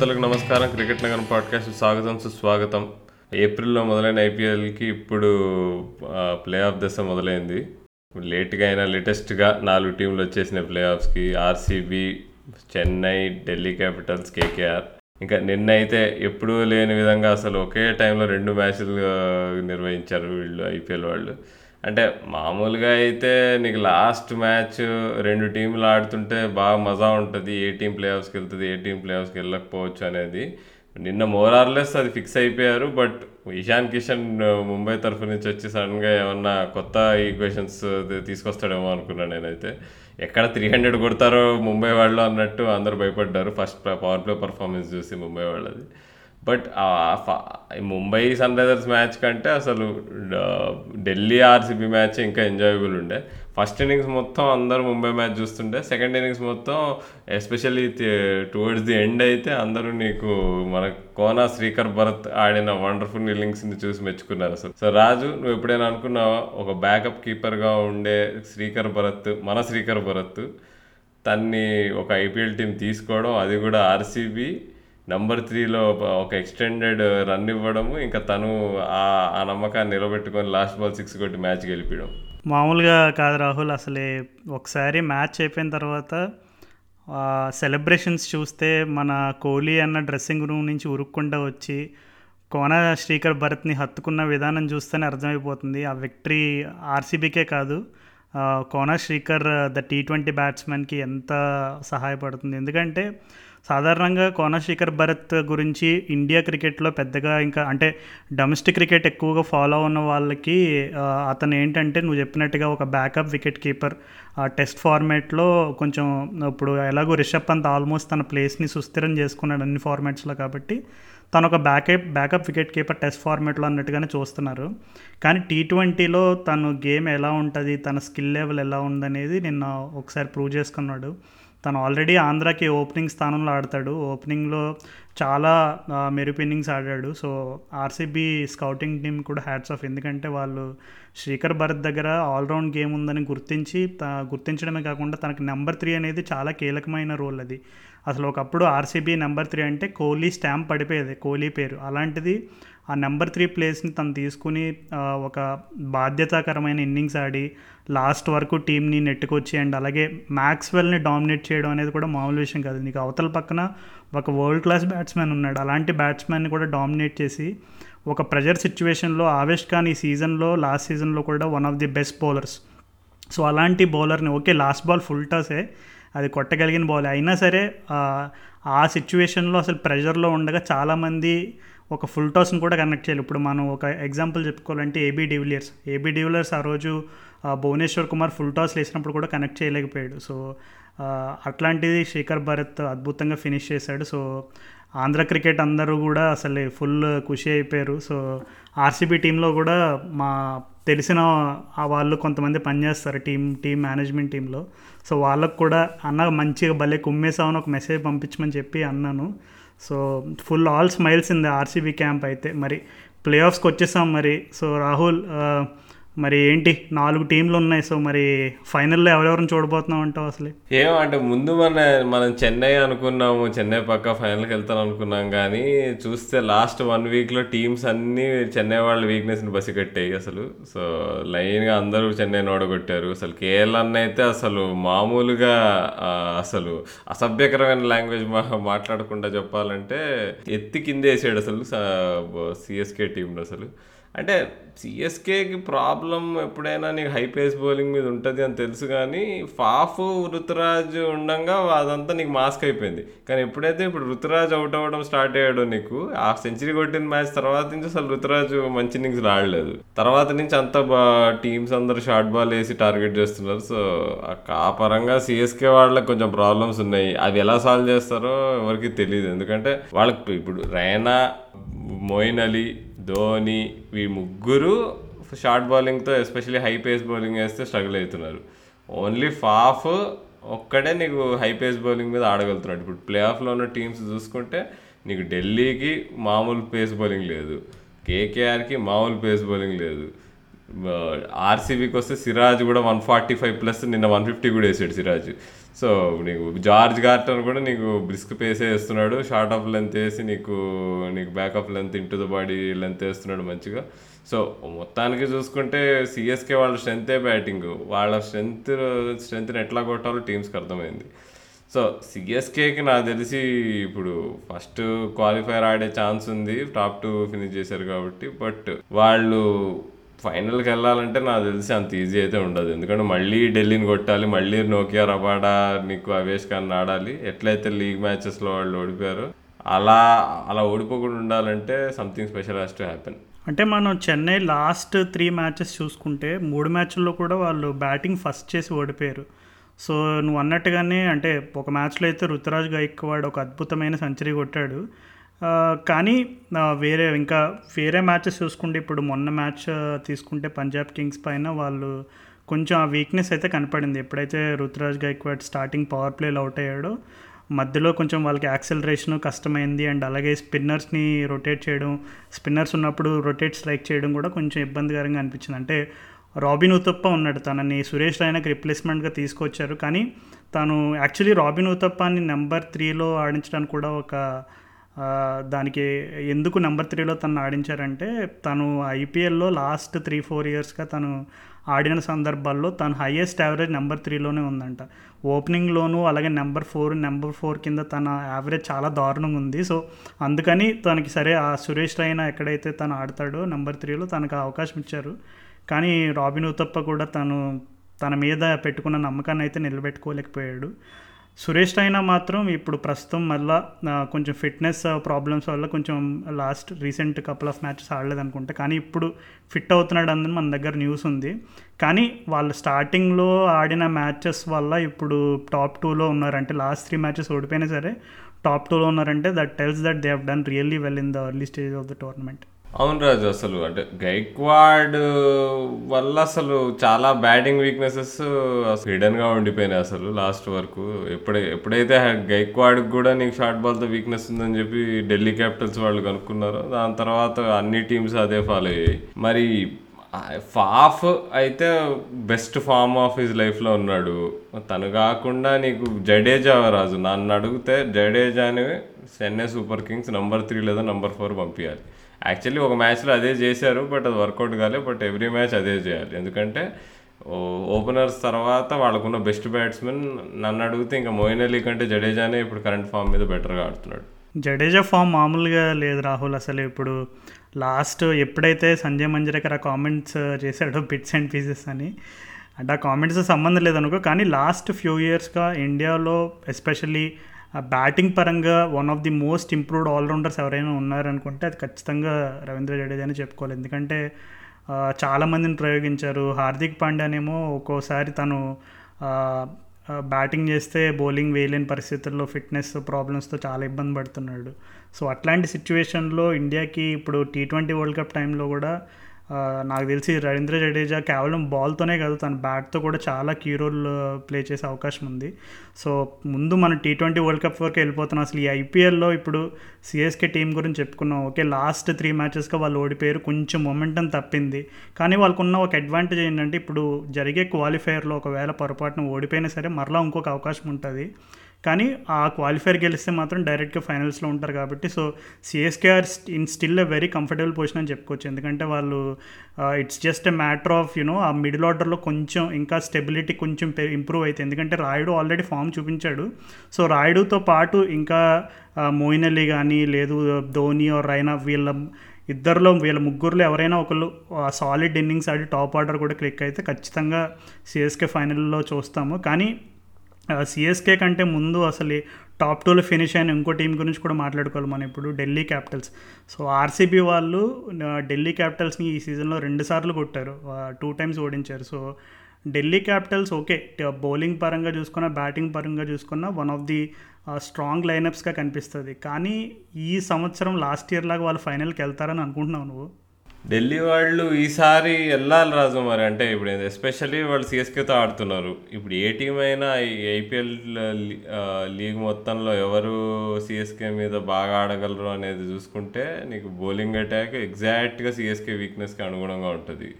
శ్రోతలకు నమస్కారం. క్రికెట్ నగరం పాడ్కాస్ట్ స్వాగతం సుస్వాగతం. ఏప్రిల్లో మొదలైన ఐపీఎల్కి ఇప్పుడు ప్లే ఆఫ్ దశ మొదలైంది. లేట్గా అయినా లేటెస్ట్గా నాలుగు టీంలు వచ్చేసిన play ఆఫ్స్కి RCB Chennai Delhi capitals KKR. ఇంకా నిన్న అయితే ఎప్పుడూ లేని విధంగా అసలు ఒకే టైంలో రెండు మ్యాచ్లు నిర్వహించారు వీళ్ళు ఐపీఎల్ వాళ్ళు. అంటే మామూలుగా అయితే నీకు లాస్ట్ మ్యాచ్ రెండు టీంలు ఆడుతుంటే బాగా మజా ఉంటుంది. ఏ టీం ప్లే ఆఫ్స్కి వెళ్తుంది ఏ టీం ప్లే ఆఫ్స్కి వెళ్ళకపోవచ్చు అనేది. నిన్న మోరార్లెస్ అది ఫిక్స్ అయిపోయారు. బట్ ఇషాన్ కిషన్ ముంబై తరఫు నుంచి వచ్చి సడన్గా ఏమన్నా కొత్త ఈక్వేషన్స్ తీసుకొస్తాడేమో అనుకున్నాను నేనైతే. ఎక్కడ త్రీ హండ్రెడ్ కొడతారో ముంబై వాళ్ళు అన్నట్టు అందరు భయపడ్డారు. ఫస్ట్ పవర్ ప్లే పర్ఫార్మెన్స్ చూసి ముంబై వాళ్ళది. But Mumbai Sunrisers match కంటే అసలు ఢిల్లీ ఆర్సీబీ మ్యాచ్ ఇంకా ఎంజాయబుల్ ఉండే. ఫస్ట్ ఇన్నింగ్స్ మొత్తం అందరూ ముంబై మ్యాచ్ చూస్తుండే సెకండ్ ఇన్నింగ్స్ మొత్తం ఎస్పెషల్లీ టువర్డ్స్ ది ఎండ్ అయితే అందరూ నీకు మన కోనా శ్రీకర్ భరత్ ఆడిన వండర్ఫుల్ ఇన్నింగ్స్ని చూసి మెచ్చుకున్నారు అసలు. సో రాజు నువ్వు ఎప్పుడైనా అనుకున్నావా? ఒక బ్యాకప్ కీపర్గా ఉండే శ్రీకర్ భరత్ మన శ్రీకర్ భరత్ తన్ని ఒక ఐపీఎల్ టీం తీసుకోవడం అది కూడా ఆర్సీబీ నంబర్ త్రీలో ఒక ఎక్స్టెండెడ్ రన్ ఇవ్వడము ఇంకా తను ఆ ఆ నమ్మకాన్ని నిలబెట్టుకొని లాస్ట్ బాల్ సిక్స్ కొట్టి మ్యాచ్ గెలిపించడం మామూలుగా కాదు రాహుల్ అసలే ఒకసారి మ్యాచ్ అయిపోయిన తర్వాత సెలబ్రేషన్స్ చూస్తే మన కోహ్లీ అన్న డ్రెస్సింగ్ రూమ్ నుంచి ఉరుక్కుండా వచ్చి కోన శ్రీకర్ భరత్ని హత్తుకున్న విధానం చూస్తేనే అర్థమైపోతుంది. ఆ విక్టరీ ఆర్సీబీకే కాదు Kona Srikar the T twenty బ్యాట్స్మెన్కి ఎంత సహాయపడుతుంది. ఎందుకంటే సాధారణంగా కోన భరత్ గురించి ఇండియా క్రికెట్లో పెద్దగా ఇంకా అంటే డొమెస్టిక్ క్రికెట్ ఎక్కువగా ఫాలో ఉన్న వాళ్ళకి అతను ఏంటంటే నువ్వు చెప్పినట్టుగా ఒక బ్యాకప్ వికెట్ కీపర్. ఆ టెస్ట్ ఫార్మాట్లో కొంచెం ఇప్పుడు ఎలాగో రిషబ్ పంత్ ఆల్మోస్ట్ తన ప్లేస్ని సుస్థిరం చేసుకున్నాడు అన్ని ఫార్మాట్స్లో కాబట్టి. తను ఒక backup backup wicket keeper test ఫార్మాట్లో అన్నట్టుగానే చూస్తున్నారు. కానీ టీ ట్వంటీలో తను గేమ్ ఎలా ఉంటుంది తన స్కిల్ లెవెల్ ఎలా ఉందనేది నిన్న ఒకసారి ప్రూవ్ చేసుకున్నాడు. తను ఆల్రెడీ ఆంధ్రాకి ఓపెనింగ్ స్థానంలో ఆడతాడు. ఓపెనింగ్లో చాలా మెరుపు ఇన్నింగ్స్ ఆడాడు. సో ఆర్సీబీ స్కౌటింగ్ టీం కూడా హ్యాట్స్ ఆఫ్. ఎందుకంటే వాళ్ళు శ్రీకర్ భరత్ దగ్గర ఆల్రౌండ్ గేమ్ ఉందని గుర్తించి గుర్తించడమే కాకుండా తనకి నెంబర్ త్రీ అనేది చాలా కీలకమైన రోల్ అది. అసలు ఒకప్పుడు ఆర్సీబీ నెంబర్ త్రీ అంటే కోహ్లీ స్టాంప్ పడిపోయేది కోహ్లీ పేరు. అలాంటిది ఆ నెంబర్ త్రీ ప్లేస్ని తను తీసుకుని ఒక బాధ్యతాకరమైన ఇన్నింగ్స్ ఆడి లాస్ట్ వరకు టీంని నెట్టుకొచ్చి అండ్ అలాగే మ్యాక్స్వెల్ని డామినేట్ చేయడం అనేది కూడా మామూలు విషయం కాదు. నీకు అవతల పక్కన ఒక వరల్డ్ క్లాస్ బ్యాట్స్మెన్ ఉన్నాడు. అలాంటి బ్యాట్స్మెన్ని కూడా డామినేట్ చేసి ఒక ప్రెజర్ సిచ్యువేషన్లో ఆవేష్ ఖాన్ ఈ సీజన్లో లాస్ట్ సీజన్లో కూడా one of the best bowlers so అలాంటి బౌలర్ని ఓకే లాస్ట్ బాల్ ఫుల్ టాసే అది కొట్టగలిగిన బాల్ అయినా సరే ఆ, సిచ్యువేషన్లో అసలు ప్రెషర్లో ఉండగా చాలామంది ఒక ఫుల్ టాస్ని కూడా కనెక్ట్ చేయాలి ఇప్పుడు మనం ఒక ఎగ్జాంపుల్ చెప్పుకోవాలంటే ఏబీ డివిలియర్స్ ఏబీ డివిలియర్స్ ఆ రోజు భువనేశ్వర్ కుమార్ ఫుల్ టాస్ వేసినప్పుడు కూడా కనెక్ట్ చేయలేకపోయాడు. సో అట్లాంటిది శేఖర్ భరత్ అద్భుతంగా ఫినిష్ చేశాడు. సో ఆంధ్ర క్రికెట్ అందరూ కూడా అసలు ఫుల్ ఖుషి అయిపోయారు. సో ఆర్సీబీ టీంలో కూడా మా తెలిసిన వాళ్ళు కొంతమంది పనిచేస్తారు టీం టీం మేనేజ్మెంట్ టీంలో సో వాళ్ళకు కూడా అన్న మంచిగా భలే కుమ్మేసామని ఒక మెసేజ్ పంపించమని చెప్పి అన్నాను. So full all smiles in the RCB camp అయితే. మరి ప్లే ఆఫ్స్కి వచ్చేసాం మరి. సో రాహుల్ మరి ఏంటి? నాలుగు టీంలు ఉన్నాయి. సో మరి ఫైనల్లో ఎవరెవరిని చూడబోతున్నాం అంటావు అసలు? ఏమంటే ముందు మన మనం చెన్నై అనుకున్నాము. చెన్నై పక్క ఫైనల్కి వెళ్తాను అనుకున్నాం. కానీ చూస్తే లాస్ట్ వన్ వీక్లో టీమ్స్ అన్నీ చెన్నై వాళ్ళ వీక్నెస్ని బసికట్టాయి అసలు. సో లైన్గా అందరూ చెన్నైని ఓడగొట్టారు. అసలు కేఎల్ అన్న అయితే అసలు మామూలుగా అసలు అసభ్యకరమైన లాంగ్వేజ్ మా మాట్లాడకుండా చెప్పాలంటే ఎత్తి కింద వేసాడు అసలు సిఎస్కే టీంలో అసలు. అంటే సిఎస్కేకి ప్రాబ్లం ఎప్పుడైనా నీకు హై పేస్ బౌలింగ్ మీద ఉంటుంది అని తెలుసు కానీ ఫాఫ్ ఋతురాజ్ ఉండంగా అదంతా నీకు మాస్క్ అయిపోయింది. కానీ ఎప్పుడైతే ఇప్పుడు ఋతురాజ్ అవుట్ అవ్వడం స్టార్ట్ అయ్యాడో నీకు ఆ సెంచరీ కొట్టిన మ్యాచ్ తర్వాత నుంచి అసలు ఋతురాజ్ మంచి ఇన్నింగ్స్ ఆడలేదు తర్వాత నుంచి అంత బా టీమ్స్ అందరూ షార్ట్ బాల్ వేసి టార్గెట్ చేస్తున్నారు. సో ఆ పరంగా సిఎస్కే వాళ్ళకి కొంచెం ప్రాబ్లమ్స్ ఉన్నాయి. అవి ఎలా సాల్వ్ చేస్తారో ఎవరికి తెలియదు ఎందుకంటే వాళ్ళకి ఇప్పుడు రైనా మోయిన్ అలీ ధోని ఈ ముగ్గురు షార్ట్ బౌలింగ్తో ఎస్పెషల్లీ హై పేస్ బౌలింగ్ వేస్తే స్ట్రగుల్ అవుతున్నారు. ఓన్లీ ఫాఫ్ ఒక్కడే నీకు హై పేస్ బౌలింగ్ మీద ఆడగలుగుతున్నాడు. ఇప్పుడు ప్లే ఆఫ్లో ఉన్న టీమ్స్ చూసుకుంటే నీకు ఢిల్లీకి మామూలు పేస్ బౌలింగ్ లేదు. కేకేఆర్కి మామూలు పేస్ బౌలింగ్ లేదు. ఆర్సీబీకి వస్తే సిరాజ్ కూడా వన్ ఫార్టీ ఫైవ్ ప్లస్ నిన్న వన్ ఫిఫ్టీ కూడా వేసాడు సిరాజ్. సో నీకు జార్జ్ గార్టన్ కూడా నీకు బ్రిస్క్ పేసే వేస్తున్నాడు. షార్ట్ ఆఫ్ లెంత్ వేసి నీకు నీకు back length into the body length వేస్తున్నాడు మంచిగా. సో మొత్తానికి చూసుకుంటే సిఎస్కే వాళ్ళ స్ట్రెంతే బ్యాటింగ్ వాళ్ళ స్ట్రెంత్ స్ట్రెంత్ని ఎట్లా కొట్టాలో టీమ్స్కి అర్థమైంది. సో సిఎస్కేకి నాకు తెలిసి ఇప్పుడు ఫస్ట్ క్వాలిఫైర్ ఆడే ఛాన్స్ ఉంది. టాప్ టూ ఫినిష్ చేశారు కాబట్టి. బట్ వాళ్ళు ఫైనల్కి వెళ్ళాలంటే నాకు తెలిసి అంత ఈజీ అయితే ఉండదు. ఎందుకంటే మళ్ళీ ఢిల్లీని కొట్టాలి మళ్ళీ నోకియా రబాడా నీకు అవేష్ ఖాన్ ఆడాలి ఎట్లయితే లీగ్ మ్యాచెస్లో వాళ్ళు ఓడిపోయారు అలా అలా ఓడిపోకుండా ఉండాలంటే something special has to happen అంటే మనం చెన్నై లాస్ట్ త్రీ మ్యాచెస్ చూసుకుంటే మూడు మ్యాచ్ల్లో కూడా వాళ్ళు బ్యాటింగ్ ఫస్ట్ చేసి ఓడిపోయారు. సో నువ్వు అన్నట్టుగానే అంటే ఒక మ్యాచ్లో అయితే రుతురాజ్ గైక్వాడ్ ఒక అద్భుతమైన సెంచరీ కొట్టాడు. కానీ వేరే ఇంకా వేరే మ్యాచెస్ చూసుకుంటే ఇప్పుడు మొన్న మ్యాచ్ తీసుకుంటే పంజాబ్ కింగ్స్ పైన వాళ్ళు కొంచెం ఆ వీక్నెస్ అయితే కనపడింది. ఎప్పుడైతే రుతురాజ్ గైక్వాడ్ స్టార్టింగ్ పవర్ ప్లేలో అవుట్ అయ్యాడో మధ్యలో కొంచెం వాళ్ళకి యాక్సెలరేషన్ కష్టమైంది. అండ్ అలాగే స్పిన్నర్స్ని రొటేట్ చేయడం స్పిన్నర్స్ ఉన్నప్పుడు రొటేట్ స్ట్రైక్ చేయడం కూడా కొంచెం ఇబ్బందికరంగా అనిపించింది. అంటే రాబిన్ ఉతప్ప ఉన్నాడు. తనని సురేష్ రైనాకి రిప్లేస్మెంట్గా తీసుకొచ్చారు. కానీ తను యాక్చువల్లీ రాబిన్ ఉతప్పాని నెంబర్ త్రీలో ఆడించడానికి కూడా ఒక దానికి ఎందుకు నెంబర్ త్రీలో తను ఆడించారంటే తను ఐపీఎల్లో లాస్ట్ త్రీ ఫోర్ ఇయర్స్గా తను ఆడిన సందర్భాల్లో తను హైయెస్ట్ యావరేజ్ నెంబర్ త్రీలోనే ఉందంట. ఓపెనింగ్లోనూ అలాగే నెంబర్ ఫోర్ నెంబర్ ఫోర్ కింద తన యావరేజ్ చాలా దారుణంగా ఉంది. సో అందుకని తనకి సరే ఆ సురేష్ రైనా ఎక్కడైతే తను ఆడతాడో నెంబర్ త్రీలో తనకు అవకాశం ఇచ్చారు. కానీ రాబిన్ ఉతప్ప కూడా తను తన మీద పెట్టుకున్న నమ్మకాన్ని అయితే నిలబెట్టుకోలేకపోయాడు. సురేష్ రైనా మాత్రం ఇప్పుడు ప్రస్తుతం మళ్ళా కొంచెం ఫిట్నెస్ ప్రాబ్లమ్స్ వల్ల కొంచెం last recent couple of matches ఆడలేదు అనుకుంటా కానీ ఇప్పుడు ఫిట్ అవుతున్నాడు అందని మన దగ్గర న్యూస్ ఉంది. కానీ వాళ్ళు స్టార్టింగ్లో ఆడిన మ్యాచెస్ వల్ల ఇప్పుడు టాప్ టూలో ఉన్నారంటే లాస్ట్ త్రీ మ్యాచెస్ ఓడిపోయినా సరే టాప్ టూలో ఉన్నారంటే that tells that they have done really well in the early stage of the tournament అవును రాజు అసలు అంటే గైక్వాడ్ వల్ల అసలు చాలా బ్యాటింగ్ వీక్నెసెస్ హిడెన్గా ఉండిపోయినాయి అసలు లాస్ట్ వరకు. ఎప్పుడై ఎప్పుడైతే గైక్వాడ్ కూడా నీకు షార్ట్ బాల్తో వీక్నెస్ ఉందని చెప్పి ఢిల్లీ క్యాపిటల్స్ వాళ్ళు కనుక్కున్నారో దాని తర్వాత అన్ని టీమ్స్ అదే ఫాలో అయ్యాయి. మరి ఫాఫ్ అయితే బెస్ట్ ఫామ్ ఆఫ్ హిజ్ లైఫ్లో ఉన్నాడు. తను కాకుండా నీకు జడేజా రాజు? నన్ను అడిగితే జడేజాని Chennai super kings number three లేదా నంబర్ ఫోర్ పంపించాలి యాక్చువల్లీ ఒక మ్యాచ్లో అదే చేశారు బట్ అది వర్కౌట్ కాలేదు బట్ ఎవ్రీ మ్యాచ్ అదే చేయాలి. ఎందుకంటే ఓపెనర్స్ తర్వాత వాళ్ళకున్న బెస్ట్ బ్యాట్స్మెన్ నన్ను అడిగితే ఇంకా మోయిన్ అలీ కంటే జడేజానే ఇప్పుడు కరెంట్ ఫామ్ మీద బెటర్గా ఆడుతున్నాడు. జడేజా ఫామ్ మామూలుగా లేదు రాహుల్ అసలు. ఇప్పుడు లాస్ట్ ఎప్పుడైతే సంజయ్ మంజరేకర్ ఆ కామెంట్స్ చేశాడో బిట్స్ అండ్ పీసెస్ అని అంటే ఆ కామెంట్స్ సంబంధం లేదనుకో కానీ లాస్ట్ ఫ్యూ ఇయర్స్గా ఇండియాలో ఎస్పెషల్లీ బ్యాటింగ్ పరంగా one of the most improved allrounders ఎవరైనా ఉన్నారనుకుంటే అది ఖచ్చితంగా రవీంద్ర జడేజా అని చెప్పుకోవాలి. ఎందుకంటే చాలామందిని ప్రయోగించారు. హార్దిక్ పాండ్యానేమో ఒక్కోసారి తను బ్యాటింగ్ చేస్తే బౌలింగ్ వేయలేని పరిస్థితుల్లో ఫిట్నెస్ ప్రాబ్లమ్స్తో చాలా ఇబ్బంది పడుతున్నాడు. సో అట్లాంటి సిచ్యువేషన్లో ఇండియాకి ఇప్పుడు టీ ట్వంటీ వరల్డ్ కప్ టైంలో కూడా నాకు తెలిసి రవీంద్ర జడేజా కేవలం బాల్తోనే కాదు తన బ్యాట్తో కూడా చాలా కీ రోల్ ప్లే చేసే అవకాశం ఉంది. సో ముందు మనం టీ ట్వంటీ వరల్డ్ కప్ వరకు వెళ్ళిపోతున్నాం అసలు ఈ ఐపీఎల్లో ఇప్పుడు సిఎస్కే టీం గురించి చెప్పుకున్నాం. ఓకే లాస్ట్ త్రీ మ్యాచెస్గా వాళ్ళు ఓడిపోయారు కొంచెం మొమెంటం తప్పింది. కానీ వాళ్ళకున్న ఒక అడ్వాంటేజ్ ఏంటంటే ఇప్పుడు జరిగే క్వాలిఫైయర్లో ఒకవేళ పొరపాటున ఓడిపోయినా సరే మరలా ఇంకొక అవకాశం ఉంటుంది. కానీ ఆ క్వాలిఫైర్ గెలిస్తే మాత్రం డైరెక్ట్గా ఫైనల్స్లో ఉంటారు కాబట్టి so CSK are in still a very comfortable position అని చెప్పుకోవచ్చు. ఎందుకంటే వాళ్ళు it's just a matter of you know uh middle ఆర్డర్లో కొంచెం ఇంకా స్టెబిలిటీ కొంచెం ఇంప్రూవ్ అవుతుంది ఎందుకంటే రాయుడు ఆల్రెడీ ఫామ్ చూపించాడు. సో రాయుడుతో పాటు ఇంకా మోయిన్ అలీ కానీ లేదు ధోని ఆర్ రైనా వీళ్ళ ఇద్దరిలో వీళ్ళ ముగ్గురులో ఎవరైనా ఒకళ్ళు సాలిడ్ ఇన్నింగ్స్ ఆడి టాప్ ఆర్డర్ కూడా క్లిక్ అయితే ఖచ్చితంగా సిఎస్కే ఫైనల్లో చూస్తాము. కానీ సిఎస్కే కంటే ముందు అసలు టాప్ టూలో ఫినిష్ అయిన ఇంకో టీం గురించి కూడా మాట్లాడుకోవాలి మనం ఇప్పుడు ఢిల్లీ క్యాపిటల్స్. సో ఆర్సీబీ వాళ్ళు ఢిల్లీ క్యాపిటల్స్ని ఈ సీజన్లో రెండు సార్లు కొట్టారు. టూ టైమ్స్ ఓడించారు. So Delhi capitals okay bowling పరంగా చూసుకున్న బ్యాటింగ్ పరంగా చూసుకున్న వన్ ఆఫ్ ది స్ట్రాంగ్ లైనప్స్గా కనిపిస్తుంది. కానీ ఈ సంవత్సరం లాస్ట్ ఇయర్ లాగా వాళ్ళు ఫైనల్కి వెళ్తారని అనుకుంటున్నావు నువ్వు? ఢిల్లీ వాళ్ళు ఈసారి వెళ్ళాలి రాజు మరి. అంటే ఇప్పుడు ఎస్పెషల్లీ వాళ్ళు సిఎస్కేతో ఆడుతున్నారు. ఇప్పుడు ఏ టీం అయినా ఐపీఎల్ లీగ్ మొత్తంలో ఎవరు సిఎస్కే మీద బాగా ఆడగలరు అనేది చూసుకుంటే నీకు బౌలింగ్ అటాక్ ఎగ్జాక్ట్గా సిఎస్కే వీక్నెస్కి అనుగుణంగా ఉంటుంది.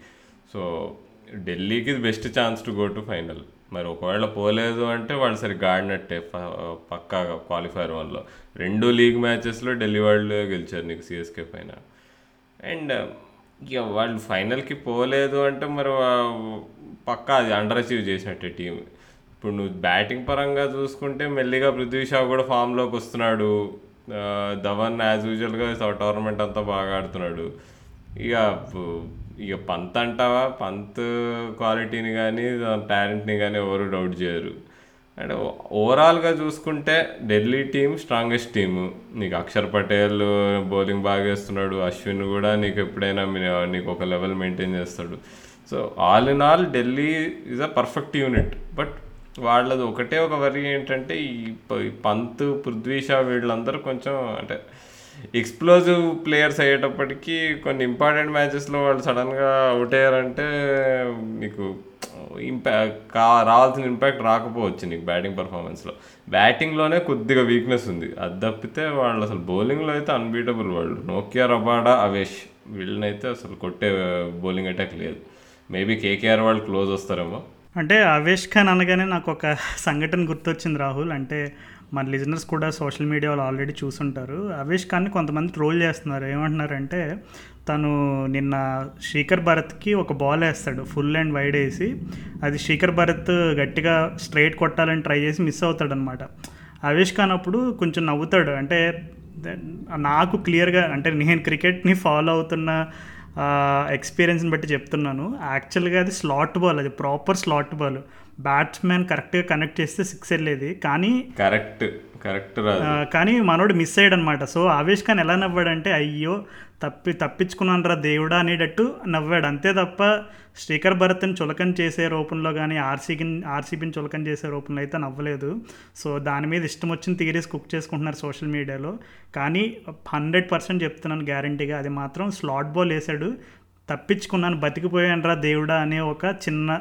సో ఢిల్లీకి best chance to go to final మరి ఒకవేళ పోలేదు అంటే వాళ్ళు సరిగ్గా ఆడినట్టే పక్కాగా క్వాలిఫైర్ వన్లో. రెండు లీగ్ మ్యాచెస్లో ఢిల్లీ వాళ్ళు గెలిచారు నీకు సిఎస్కే పైన. అండ్ ఇక వాళ్ళు ఫైనల్కి పోలేదు అంటే మరి పక్కా అది అండర్ అచీవ్ చేసినట్టే టీం ఇప్పుడు నువ్వు బ్యాటింగ్ పరంగా చూసుకుంటే మెల్లిగా పృథ్వీ షా కూడా ఫామ్లోకి వస్తున్నాడు. ధవన్ యాజ్ యూజువల్గా టోర్నమెంట్ అంతా బాగా ఆడుతున్నాడు. ఇక ఇక పంత్ అంటావా పంత్ క్వాలిటీని కానీ టాలెంట్ని కానీ ఎవరు డౌట్ చేయరు. అండ్ ఓవరాల్గా చూసుకుంటే ఢిల్లీ టీం స్ట్రాంగెస్ట్ టీము. నీకు అక్షర్ పటేల్ బౌలింగ్ బాగా వేస్తున్నాడు. అశ్విన్ కూడా నీకు ఎప్పుడైనా నీకు ఒక లెవెల్ మెయింటైన్ చేస్తాడు. So all in all Delhi is a perfect unit. But వాళ్ళది ఒకటే ఒక వరి ఏంటంటే ఈ పంత్ పృథ్వీ షా వీళ్ళందరూ కొంచెం అంటే ఎక్స్ప్లోజివ్ ప్లేయర్స్ అయ్యేటప్పటికీ కొన్ని ఇంపార్టెంట్ మ్యాచెస్లో వాళ్ళు సడన్గా అవుట్ అయ్యారంటే నీకు ఇంపా కా రావాల్సిన ఇంపాక్ట్ రాకపోవచ్చు నీకు బ్యాటింగ్ పర్ఫార్మెన్స్లో బ్యాటింగ్లోనే కొద్దిగా వీక్నెస్ ఉంది. అది తప్పితే వాళ్ళు అసలు బౌలింగ్లో అయితే అన్బీటబుల్ వాళ్ళు నోకియా రబాడా అవేష్ వీళ్ళనైతే అసలు కొట్టే బౌలింగ్ అటాక్ లేదు. మేబీ కేకేఆర్ వాళ్ళు క్లోజ్ వస్తారేమో. అంటే అవేష్ ఖాన్ అనగానే నాకు ఒక సంఘటన గుర్తొచ్చింది రాహుల్. అంటే మన లిజనర్స్ కూడా సోషల్ మీడియాలో ఆల్రెడీ చూసుంటారు. అవేష్ ఖాన్ని కొంతమంది ట్రోల్ చేస్తున్నారు. ఏమంటున్నారంటే తను నిన్న శేఖర్ భరత్కి ఒక బాల్ వేస్తాడు ఫుల్ అండ్ వైడ్ వేసి. అది శేఖర్ భరత్ గట్టిగా స్ట్రైట్ కొట్టాలని ట్రై చేసి మిస్ అవుతాడు అనమాట అవేష్ ఖాన్ అప్పుడు కొంచెం నవ్వుతాడు. అంటే నాకు క్లియర్గా అంటే నేను క్రికెట్ని ఫాలో అవుతున్న ఎక్స్పీరియన్స్ని బట్టి చెప్తున్నాను. యాక్చువల్గా అది స్లాట్ బాల్ అది ప్రాపర్ స్లాట్ బాల్ బ్యాట్స్మెన్ కరెక్ట్గా కనెక్ట్ చేస్తే సిక్స్ వెళ్ళేది. కానీ కరెక్ట్ కరెక్ట్ కానీ మనోడు మిస్ అయ్యాడు అనమాట సో ఆవేష్ ఖాన్ ఎలా నవ్వాడంటే అయ్యో తప్పి తప్పించుకున్నానరా దేవుడా అనేటట్టు నవ్వాడు. అంతే తప్ప శ్రీకర్ భరత్ని చులకం చేసే రూపంలో కానీ ఆర్సీకి ఆర్సీబీని చులకం చేసే రూపంలో అయితే నవ్వలేదు. సో దాని మీద ఇష్టం వచ్చిన థియరీస్ కుక్ చేసుకుంటున్నారు సోషల్ మీడియాలో. కానీ హండ్రెడ్ పర్సెంట్ చెప్తున్నాను గ్యారంటీగా. అది మాత్రం స్లాట్ బాల్ వేసాడు. తప్పించుకున్నాను బతికిపోయాను రా దేవుడా అనే ఒక చిన్న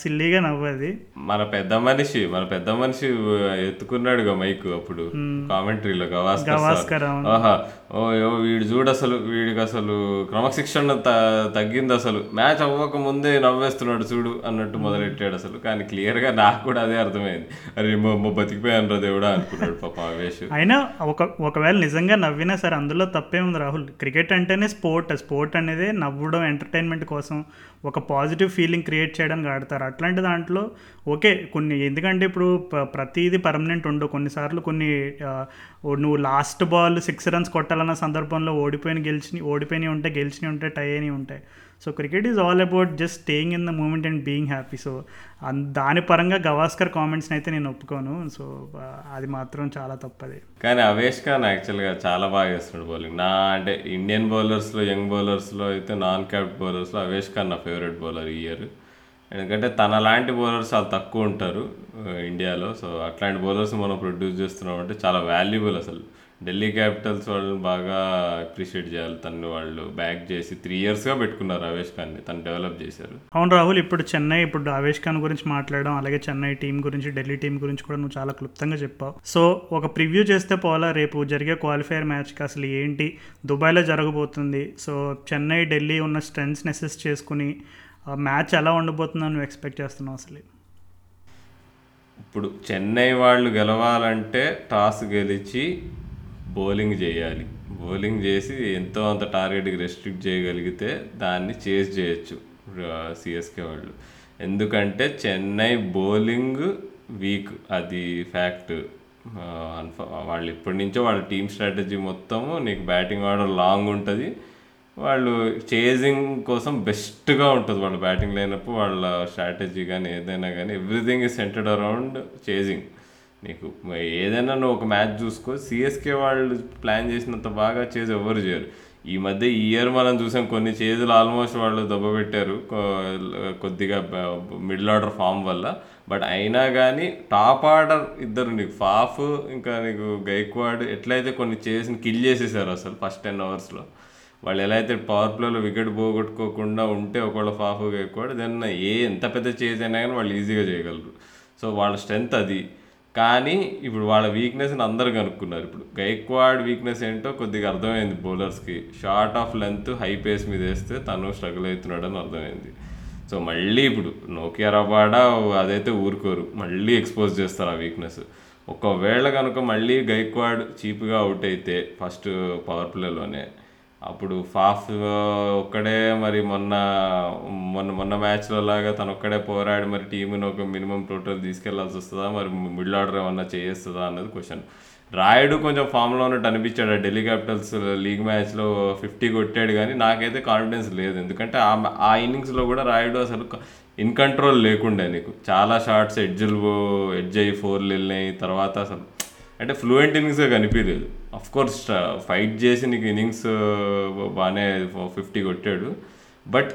సిల్లీగా నవ్వది. మన పెద్ద మనిషి మన పెద్ద మనిషి ఎత్తుకున్నాడుగా మైక్ అప్పుడు. కామెంటరీలో గవాస్కర్ సార్. గవాస్కర్ అవును. ఆహా ఓ యో, వీడు చూడు అసలు వీడికి అసలు క్రమశిక్షణ తగ్గింది అసలు. మ్యాచ్ అవ్వక ముందే నవ్వేస్తున్నాడు చూడు అన్నట్టు మొదలెట్టాడు అసలు. కానీ క్లియర్గా నాకు కూడా అదే అర్థమైంది. అరే బతికిపోయాను రా దేవుడా అనుకున్నాడు పాప ఆవేశ్. అయినా ఒక ఒకవేళ నిజంగా నవ్వినా సరే అందులో తప్పే ఉంది రాహుల్? క్రికెట్ అంటేనే స్పోర్ట్. స్పోర్ట్ అనేది నవ్వడం ఎంటర్టైన్మెంట్ కోసం ఒక పాజిటివ్ ఫీలింగ్ క్రియేట్ చేయడానికి ఆడతారు అట్లాంటి దాంట్లో ఓకే కొన్ని ఎందుకంటే ఇప్పుడు ప్రతిదీ పర్మనెంట్ ఉండవు. కొన్నిసార్లు కొన్ని నువ్వు లాస్ట్ బాల్ సిక్స్ రన్స్ కొట్టాలన్న సందర్భంలో ఓడిపోయిన గెలిచి ఓడిపోయినవి ఉంటాయి గెలిచినవి ఉంటాయి టై అయినవి ఉంటాయి. So cricket is all about just staying in the moment and being happy so దాని పరంగా గవాస్కర్ కామెంట్స్ని అయితే నేను ఒప్పుకోను. సో అది మాత్రం చాలా తప్పది. కానీ అవేష్ ఖాన్ యాక్చువల్గా చాలా బాగా వేస్తున్నాడు బౌలింగ్ నా అంటే ఇండియన్ బౌలర్స్లో యంగ్ బౌలర్స్లో అయితే నాన్ క్యాప్ బౌలర్స్లో అవేష్ ఖాన్ నా ఫేవరెట్ బౌలర్ ఈ ఇయర్ ఎందుకంటే తన లాంటి బౌలర్స్ చాలా తక్కువ ఉంటారు ఇండియాలో సో అట్లాంటి బౌలర్స్ మనం ప్రొడ్యూస్ చేస్తున్నాం అంటే చాలా వాల్యుబుల్ అసలు. ఢిల్లీ క్యాపిటల్స్ వాళ్ళని బాగా అప్రిషియేట్ చేయాలి. తను వాళ్ళు బ్యాక్ చేసి త్రీ ఇయర్స్గా పెట్టుకున్నారు అవేష్ ఖాన్ని. తను డెవలప్ చేశారు. అవును రాహుల్ ఇప్పుడు చెన్నై ఇప్పుడు ఆవేష్ ఖాన్ గురించి మాట్లాడడం అలాగే చెన్నై టీం గురించి ఢిల్లీ టీం గురించి కూడా నువ్వు చాలా క్లుప్తంగా చెప్పావు. సో ఒక ప్రివ్యూ చేస్తే పోలా రేపు జరిగే క్వాలిఫైయర్ మ్యాచ్కి అసలు ఏంటి? దుబాయ్లో జరగబోతుంది. సో చెన్నై ఢిల్లీ ఉన్న స్ట్రెంగ్స్ని అసెస్ చేసుకుని మ్యాచ్ ఎలా ఉండబోతుందని నువ్వు ఎక్స్పెక్ట్ చేస్తున్నావు అసలు? ఇప్పుడు చెన్నై వాళ్ళు గెలవాలంటే టాస్ గెలిచి బౌలింగ్ చేయాలి. బౌలింగ్ చేసి ఎంతో అంత టార్గెట్కి రెస్ట్రిక్ట్ చేయగలిగితే దాన్ని చేజ్ చేయొచ్చు సిఎస్కే వాళ్ళు. ఎందుకంటే చెన్నై బౌలింగ్ వీక్. అది ఫ్యాక్ట్. వాళ్ళు ఇప్పటి నుంచో వాళ్ళ టీమ్ స్ట్రాటజీ మొత్తము నీకు బ్యాటింగ్ ఆర్డర్ లాంగ్ ఉంటుంది. వాళ్ళు చేజింగ్ కోసం బెస్ట్గా ఉంటుంది వాళ్ళ బ్యాటింగ్ లేనప్పుడు వాళ్ళ స్ట్రాటజీ కానీ ఏదైనా కానీ everything is centred around chasing. నీకు ఏదైనా నువ్వు ఒక మ్యాచ్ చూసుకో. సిఎస్కే వాళ్ళు ప్లాన్ చేసినంత బాగా చేసి ఎవరు చేయరు. ఈ మధ్య ఈ ఇయర్ మనం చూసాం కొన్ని చేజులు ఆల్మోస్ట్ వాళ్ళు దెబ్బపెట్టారు. కొద్దిగా మిడిల్ ఆర్డర్ ఫామ్ వల్ల. బట్ అయినా కానీ టాప్ ఆర్డర్ ఇద్దరు నీకు ఫాఫ్ ఇంకా నీకు గైక్వాడ్ ఎట్లయితే కొన్ని చేసి కిల్ చేసేసారు అసలు ఫస్ట్ టెన్ అవర్స్లో వాళ్ళు ఎలా అయితే పవర్ ప్లేలో వికెట్ పోగొట్టుకోకుండా ఉంటే ఒకవేళ ఫాఫ్ గైక్వాడ్ దెన్ ఏ ఎంత పెద్ద చేజ్ అయినా కానీ వాళ్ళు ఈజీగా చేయగలరు. సో వాళ్ళ స్ట్రెంత్ అది. కానీ ఇప్పుడు వాళ్ళ వీక్నెస్ని అందరు కనుక్కున్నారు. ఇప్పుడు గైక్వాడ్ వీక్నెస్ ఏంటో కొద్దిగా అర్థమైంది బౌలర్స్కి. Short of length high pace మీద వేస్తే తను స్ట్రగుల్ అవుతున్నాడు అని అర్థమైంది. సో మళ్ళీ ఇప్పుడు నోకియా రబాడా అదైతే ఊరుకోరు. మళ్ళీ ఎక్స్పోజ్ చేస్తారు ఆ వీక్నెస్ ఒకవేళ కనుక మళ్ళీ గైక్వాడ్ చీప్గా అవుట్ అయితే ఫస్ట్ పవర్ ప్లేలోనే అప్పుడు ఫాఫ్ ఒక్కడే మరి మొన్న మొన్న మొన్న మ్యాచ్లో లాగా తను ఒక్కడే పోరాడి మరి టీంని ఒక మినిమం టోటల్ తీసుకెళ్ళాల్సి వస్తుందా? మరి మిడిల్ ఆర్డర్ ఏమన్నా చేస్తుందా అన్నది క్వశ్చన్ రాయుడు కొంచెం ఫామ్లో ఉన్నట్టు అనిపించాడు. ఆ ఢిల్లీ క్యాపిటల్స్ లీగ్ మ్యాచ్లో ఫిఫ్టీ కొట్టాడు కానీ నాకైతే కాన్ఫిడెన్స్ లేదు. ఎందుకంటే ఆ ఆ ఇన్నింగ్స్లో కూడా రాయుడు అసలు ఇన్ కంట్రోల్ లేకుండే నీకు. చాలా షార్ట్స్ ఎడ్జ్లు ఎడ్జ్ అయ్యి ఫోర్లు వెళ్ళినాయి. తర్వాత అసలు అంటే ఫ్లూయెంట్ ఇన్నింగ్స్గా కనిపించలేదు అఫ్ కోర్స్ ఫైట్ చేసి నీకు ఇన్నింగ్స్ బాగానే ఫిఫ్టీ కొట్టాడు. బట్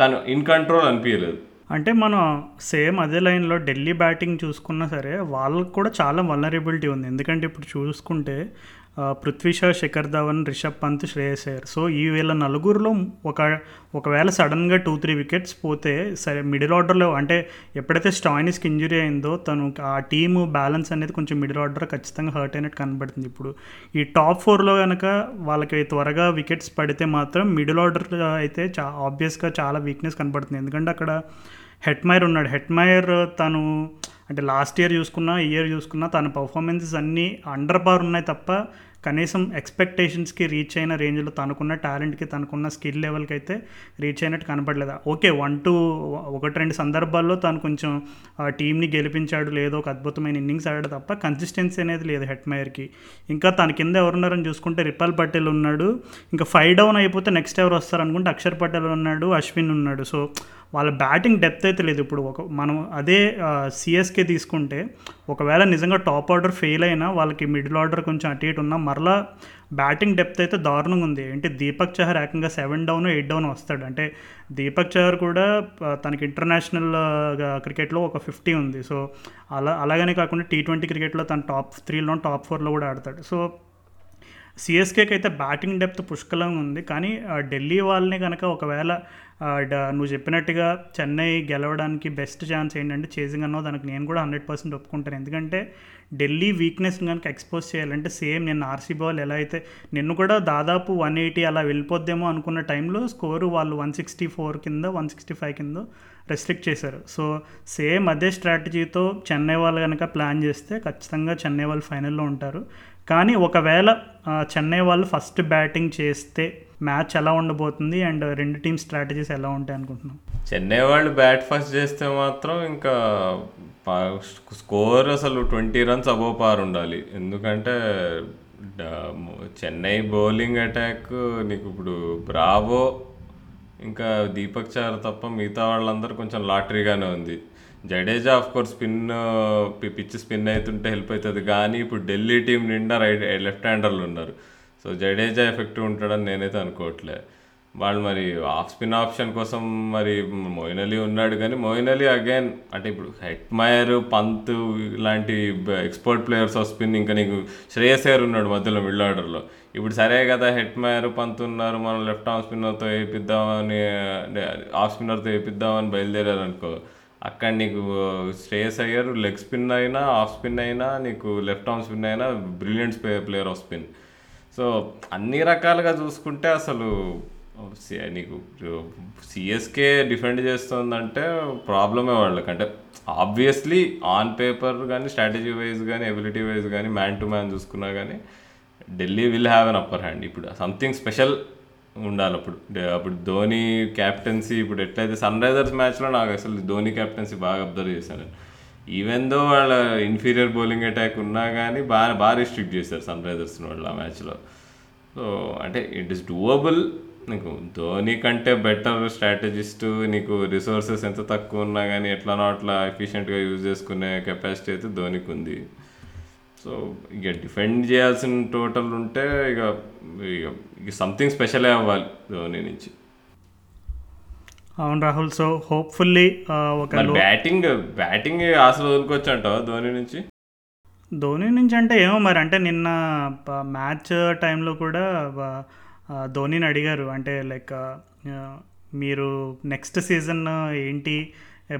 తను ఇన్ కంట్రోల్ అనిపించలేదు అంటే మనం సేమ్ అదే లైన్లో ఢిల్లీ బ్యాటింగ్ చూసుకున్నా సరే వాళ్ళకు కూడా చాలా వలనరబిలిటీ ఉంది. ఎందుకంటే ఇప్పుడు చూసుకుంటే ఆ, పృథ్వీ షా శిఖర్ ధవన్ రిషబ్ పంత్ శ్రేయస్ అయ్యర్. సో ఈ వీళ్ళ నలుగురిలో ఒక ఒకవేళ సడన్గా టూ త్రీ వికెట్స్ పోతే సరే మిడిల్ ఆర్డర్లో అంటే ఎప్పుడైతే స్టాయినిస్కి ఇంజురీ అయిందో తను ఆ టీము బ్యాలెన్స్ అనేది కొంచెం మిడిల్ ఆర్డర్ ఖచ్చితంగా హర్ట్ అయినట్టు కనబడుతుంది ఇప్పుడు. ఈ టాప్ ఫోర్లో కనుక వాళ్ళకి త్వరగా వికెట్స్ పడితే మాత్రం మిడిల్ ఆర్డర్ అయితే చా ఆబ్వియస్గా చాలా వీక్నెస్ కనబడుతుంది. ఎందుకంటే అక్కడ హెట్మైర్ ఉన్నాడు. హెట్మైర్ తను అంటే లాస్ట్ ఇయర్ చూసుకున్నా ఈ ఇయర్ చూసుకున్నా తన పర్ఫార్మెన్సెస్ అన్నీ అండర్ బార్ ఉన్నాయి తప్ప కనీసం ఎక్స్పెక్టేషన్స్కి రీచ్ అయిన రేంజ్లో తనకున్న టాలెంట్కి తనకున్న స్కిల్ లెవెల్కి అయితే రీచ్ అయినట్టు కనపడలేదు. ఓకే వన్ టూ ఒకటి రెండు సందర్భాల్లో తను కొంచెం ఆ టీంని గెలిపించాడు లేదో ఒక అద్భుతమైన ఇన్నింగ్స్ ఆడాడు తప్ప కన్సిస్టెన్సీ అనేది లేదు హెట్మైర్కి ఇంకా తన కింద ఎవరున్నారని చూసుకుంటే రిపల్ పటేల్ ఉన్నాడు. ఇంకా ఫైవ్ డౌన్ అయిపోతే నెక్స్ట్ ఎవరు వస్తారు అనుకుంటే అక్షర్ పటేల్ ఉన్నాడు అశ్విన్ ఉన్నాడు. సో వాళ్ళ బ్యాటింగ్ డెప్త్ అయితే లేదు ఇప్పుడు. ఒక మనం అదే సిఎస్కే తీసుకుంటే ఒకవేళ నిజంగా టాప్ ఆర్డర్ ఫెయిల్ అయినా వాళ్ళకి మిడిల్ ఆర్డర్ కొంచెం అటు ఇటు ఉన్నా మరలా బ్యాటింగ్ డెప్త్ అయితే దారుణంగా ఉంది. ఏంటి? దీపక్ చహర్ ఏకంగా సెవెన్ డౌన్ ఎయిట్ డౌన్ వస్తాడు. అంటే దీపక్ చహర్ కూడా తనకి ఇంటర్నేషనల్ క్రికెట్లో ఒక ఫిఫ్టీ ఉంది. సో అలా అలాగనే కాకుండా టీ ట్వంటీ క్రికెట్లో తన టాప్ త్రీలో టాప్ ఫోర్లో కూడా ఆడతాడు. సో సిఎస్కేకి అయితే బ్యాటింగ్ డెప్త్ పుష్కలంగా ఉంది. కానీ ఢిల్లీ వాళ్ళని కనుక ఒకవేళ నువ్వు చెప్పినట్టుగా చెన్నై గెలవడానికి బెస్ట్ ఛాన్స్ ఏంటంటే చేసింగ్ అన్నో దానికి నేను కూడా హండ్రెడ్ పర్సెంట్ ఒప్పుకుంటాను. ఎందుకంటే ఢిల్లీ వీక్నెస్ కనుక ఎక్స్పోజ్ చేయాలంటే సేమ్ నేను ఆర్సీబీ వాళ్ళు ఎలా అయితే నిన్ను కూడా దాదాపు వన్ ఎయిటీ అలా వెళ్ళిపోద్దేమో అనుకున్న టైంలో స్కోరు వాళ్ళు వన్ సిక్స్టీ ఫోర్ కింద వన్ సిక్స్టీ ఫైవ్ కింద రెస్ట్రిక్ట్ చేశారు. సో సేమ్ అదే స్ట్రాటజీతో చెన్నై వాళ్ళు కనుక ప్లాన్ చేస్తే ఖచ్చితంగా చెన్నై వాళ్ళు ఫైనల్లో ఉంటారు. కానీ ఒకవేళ చెన్నై వాళ్ళు ఫస్ట్ బ్యాటింగ్ చేస్తే మ్యాచ్ ఎలా ఉండబోతుంది అండ్ రెండు టీమ్ స్ట్రాటజీస్ ఎలా ఉంటాయి అనుకుంటున్నాం? చెన్నై వాళ్ళు బ్యాట్ ఫస్ట్ చేస్తే మాత్రం ఇంకా స్కోర్ అసలు ట్వంటీ రన్స్ అబోవ్ పార్ ఉండాలి. ఎందుకంటే చెన్నై బౌలింగ్ అటాక్ నీకు ఇప్పుడు బ్రావో ఇంకా దీపక్ చార్ తప్ప మిగతా వాళ్ళందరూ కొంచెం లాటరీగానే ఉంది. Jadeja of course spin pitch spin అవుతుంటే హెల్ప్ అవుతుంది. కానీ ఇప్పుడు ఢిల్లీ టీం నిండా రైట్ లెఫ్ట్ హ్యాండర్లు ఉన్నారు. సో జడేజా ఎఫెక్టివ్ ఉంటాడని నేనైతే అనుకోవట్లే. వాళ్ళు మరి ఆఫ్ స్పిన్ ఆప్షన్ కోసం మరి మోయిన్ అలీ ఉన్నాడు కానీ మోయిన్ అలీ అగైన్ అంటే ఇప్పుడు హెట్మయర్ పంత్ ఇలాంటి ఎక్స్పోర్ట్ ప్లేయర్స్ ఆఫ్ స్పిన్ ఇంకా నీకు శ్రేయస్ అయ్యర్ ఉన్నాడు మధ్యలో మిడిల్ ఆర్డర్లో. ఇప్పుడు సరే కదా హెట్మయర్ పంత్ ఉన్నారు మనం లెఫ్ట్ ఆర్మ్ స్పిన్నర్తో వేయిద్దామని ఆఫ్ స్పిన్నర్తో వేయిద్దామని బయలుదేరారు అనుకో అక్కడ నీకు శ్రేయస్ అయ్యర్ లెగ్ స్పిన్ అయినా ఆఫ్ స్పిన్ అయినా నీకు లెఫ్ట్ ఆర్మ్ స్పిన్ అయినా brilliant player of spin. So అన్ని రకాలుగా చూసుకుంటే అసలు నీకు సిఎస్కే డిఫెండ్ చేస్తుందంటే ప్రాబ్లమే వాళ్ళకి. అంటే ఆబ్వియస్లీ ఆన్ పేపర్ కానీ స్ట్రాటజీ వైజ్ కానీ ఎబిలిటీ వైజ్ కానీ మ్యాన్ టు మ్యాన్ చూసుకున్నా కానీ Delhi will have an upper hand. ఇప్పుడు సంథింగ్ స్పెషల్ ఉండాలి అప్పుడు. అప్పుడు ధోని క్యాప్టెన్సీ ఇప్పుడు ఎట్లయితే సన్ రైజర్స్ మ్యాచ్లో నాకు అసలు ధోని క్యాప్టెన్సీ బాగా అబ్జర్వ్ చేశాను ఈవెన్ దో వాళ్ళ ఇన్ఫీరియర్ బౌలింగ్ అటాక్ ఉన్నా కానీ బాగా బాగా రిస్ట్రిక్ట్ చేశారు సన్ రైజర్స్ వాళ్ళు ఆ మ్యాచ్లో సో అంటే ఇట్ ఇస్ డూవబుల్ నీకు ధోని కంటే బెటర్ స్ట్రాటజిస్ట్ నీకు రిసోర్సెస్ ఎంత తక్కువ ఉన్నా కానీ ఎట్లానో అట్లా ఎఫిషియెంట్గా యూజ్ చేసుకునే కెపాసిటీ అయితే ధోనికి ఉంది. సో ఇక డిఫెండ్ చేయాల్సిన టోటల్ ఉంటే ఇక ఇక ఇక సంథింగ్ స్పెషలే అవ్వాలి ధోని నుంచి. అవును రాహుల్. సో హోప్ఫుల్లీ ఒక బ్యాటింగ్ బ్యాటింగ్ అసలు వదులుకోవచ్చు అంటావా ధోని నుంచి? ధోని నుంచి అంటే ఏమో మరి. అంటే నిన్న మ్యాచ్ టైంలో కూడా ధోనిని అడిగారు. అంటే లైక్ మీరు నెక్స్ట్ సీజన్ ఏంటి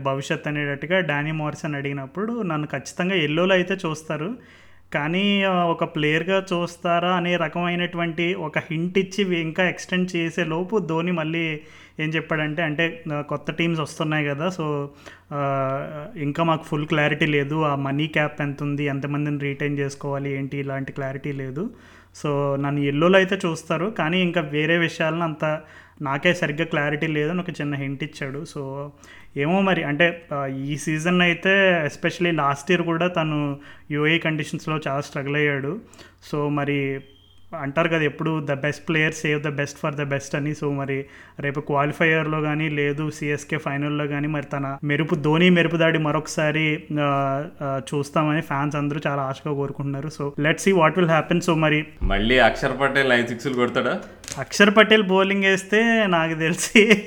భవిష్యత్ అనేటట్టుగా డానీ మారిసన్ అడిగినప్పుడు నన్ను ఖచ్చితంగా ఎల్లోలో అయితే చూస్తారు. కానీ ఒక ప్లేయర్గా చూస్తారా అనే రకమైనటువంటి ఒక హింట్ ఇచ్చి ఇంకా ఎక్స్టెండ్ చేసే లోపు ధోని మళ్ళీ ఏం చెప్పాడంటే అంటే కొత్త టీమ్స్ వస్తున్నాయి కదా సో ఇంకా మాకు ఫుల్ క్లారిటీ లేదు ఆ మనీ క్యాప్ ఎంత ఉంది ఎంతమందిని రీటైన్ చేసుకోవాలి ఏంటి ఇలాంటి క్లారిటీ లేదు. సో నన్ను ఎల్లోలో అయితే చూస్తారు కానీ ఇంకా వేరే విషయాలను అంత నాకే సరిగ్గా క్లారిటీ లేదని ఒక చిన్న హింట్ ఇచ్చాడు. సో ఏమో మరి అంటే ఈ సీజన్ అయితే ఎస్పెషలీ లాస్ట్ ఇయర్ కూడా తను యూఏ కండిషన్స్లో చాలా స్ట్రగుల్ అయ్యాడు. సో మరి అంటారు కదా ఎప్పుడు the best player save the best for the best అని. సో మరి రేపు క్వాలిఫైయర్లో కానీ లేదు సిఎస్కే ఫైనల్లో కానీ మరి తన మెరుపు ధోని మెరుపు దాడి మరొకసారి చూస్తామని ఫ్యాన్స్ అందరూ చాలా ఆశగా కోరుకుంటున్నారు. So let see what will happen. So మరి మళ్ళీ అక్షర్ పటేల్ ఐదు సిక్స్లు కొడతాడా? అక్షర్ పటేల్ బౌలింగ్ వేస్తే నాకు తెలిసి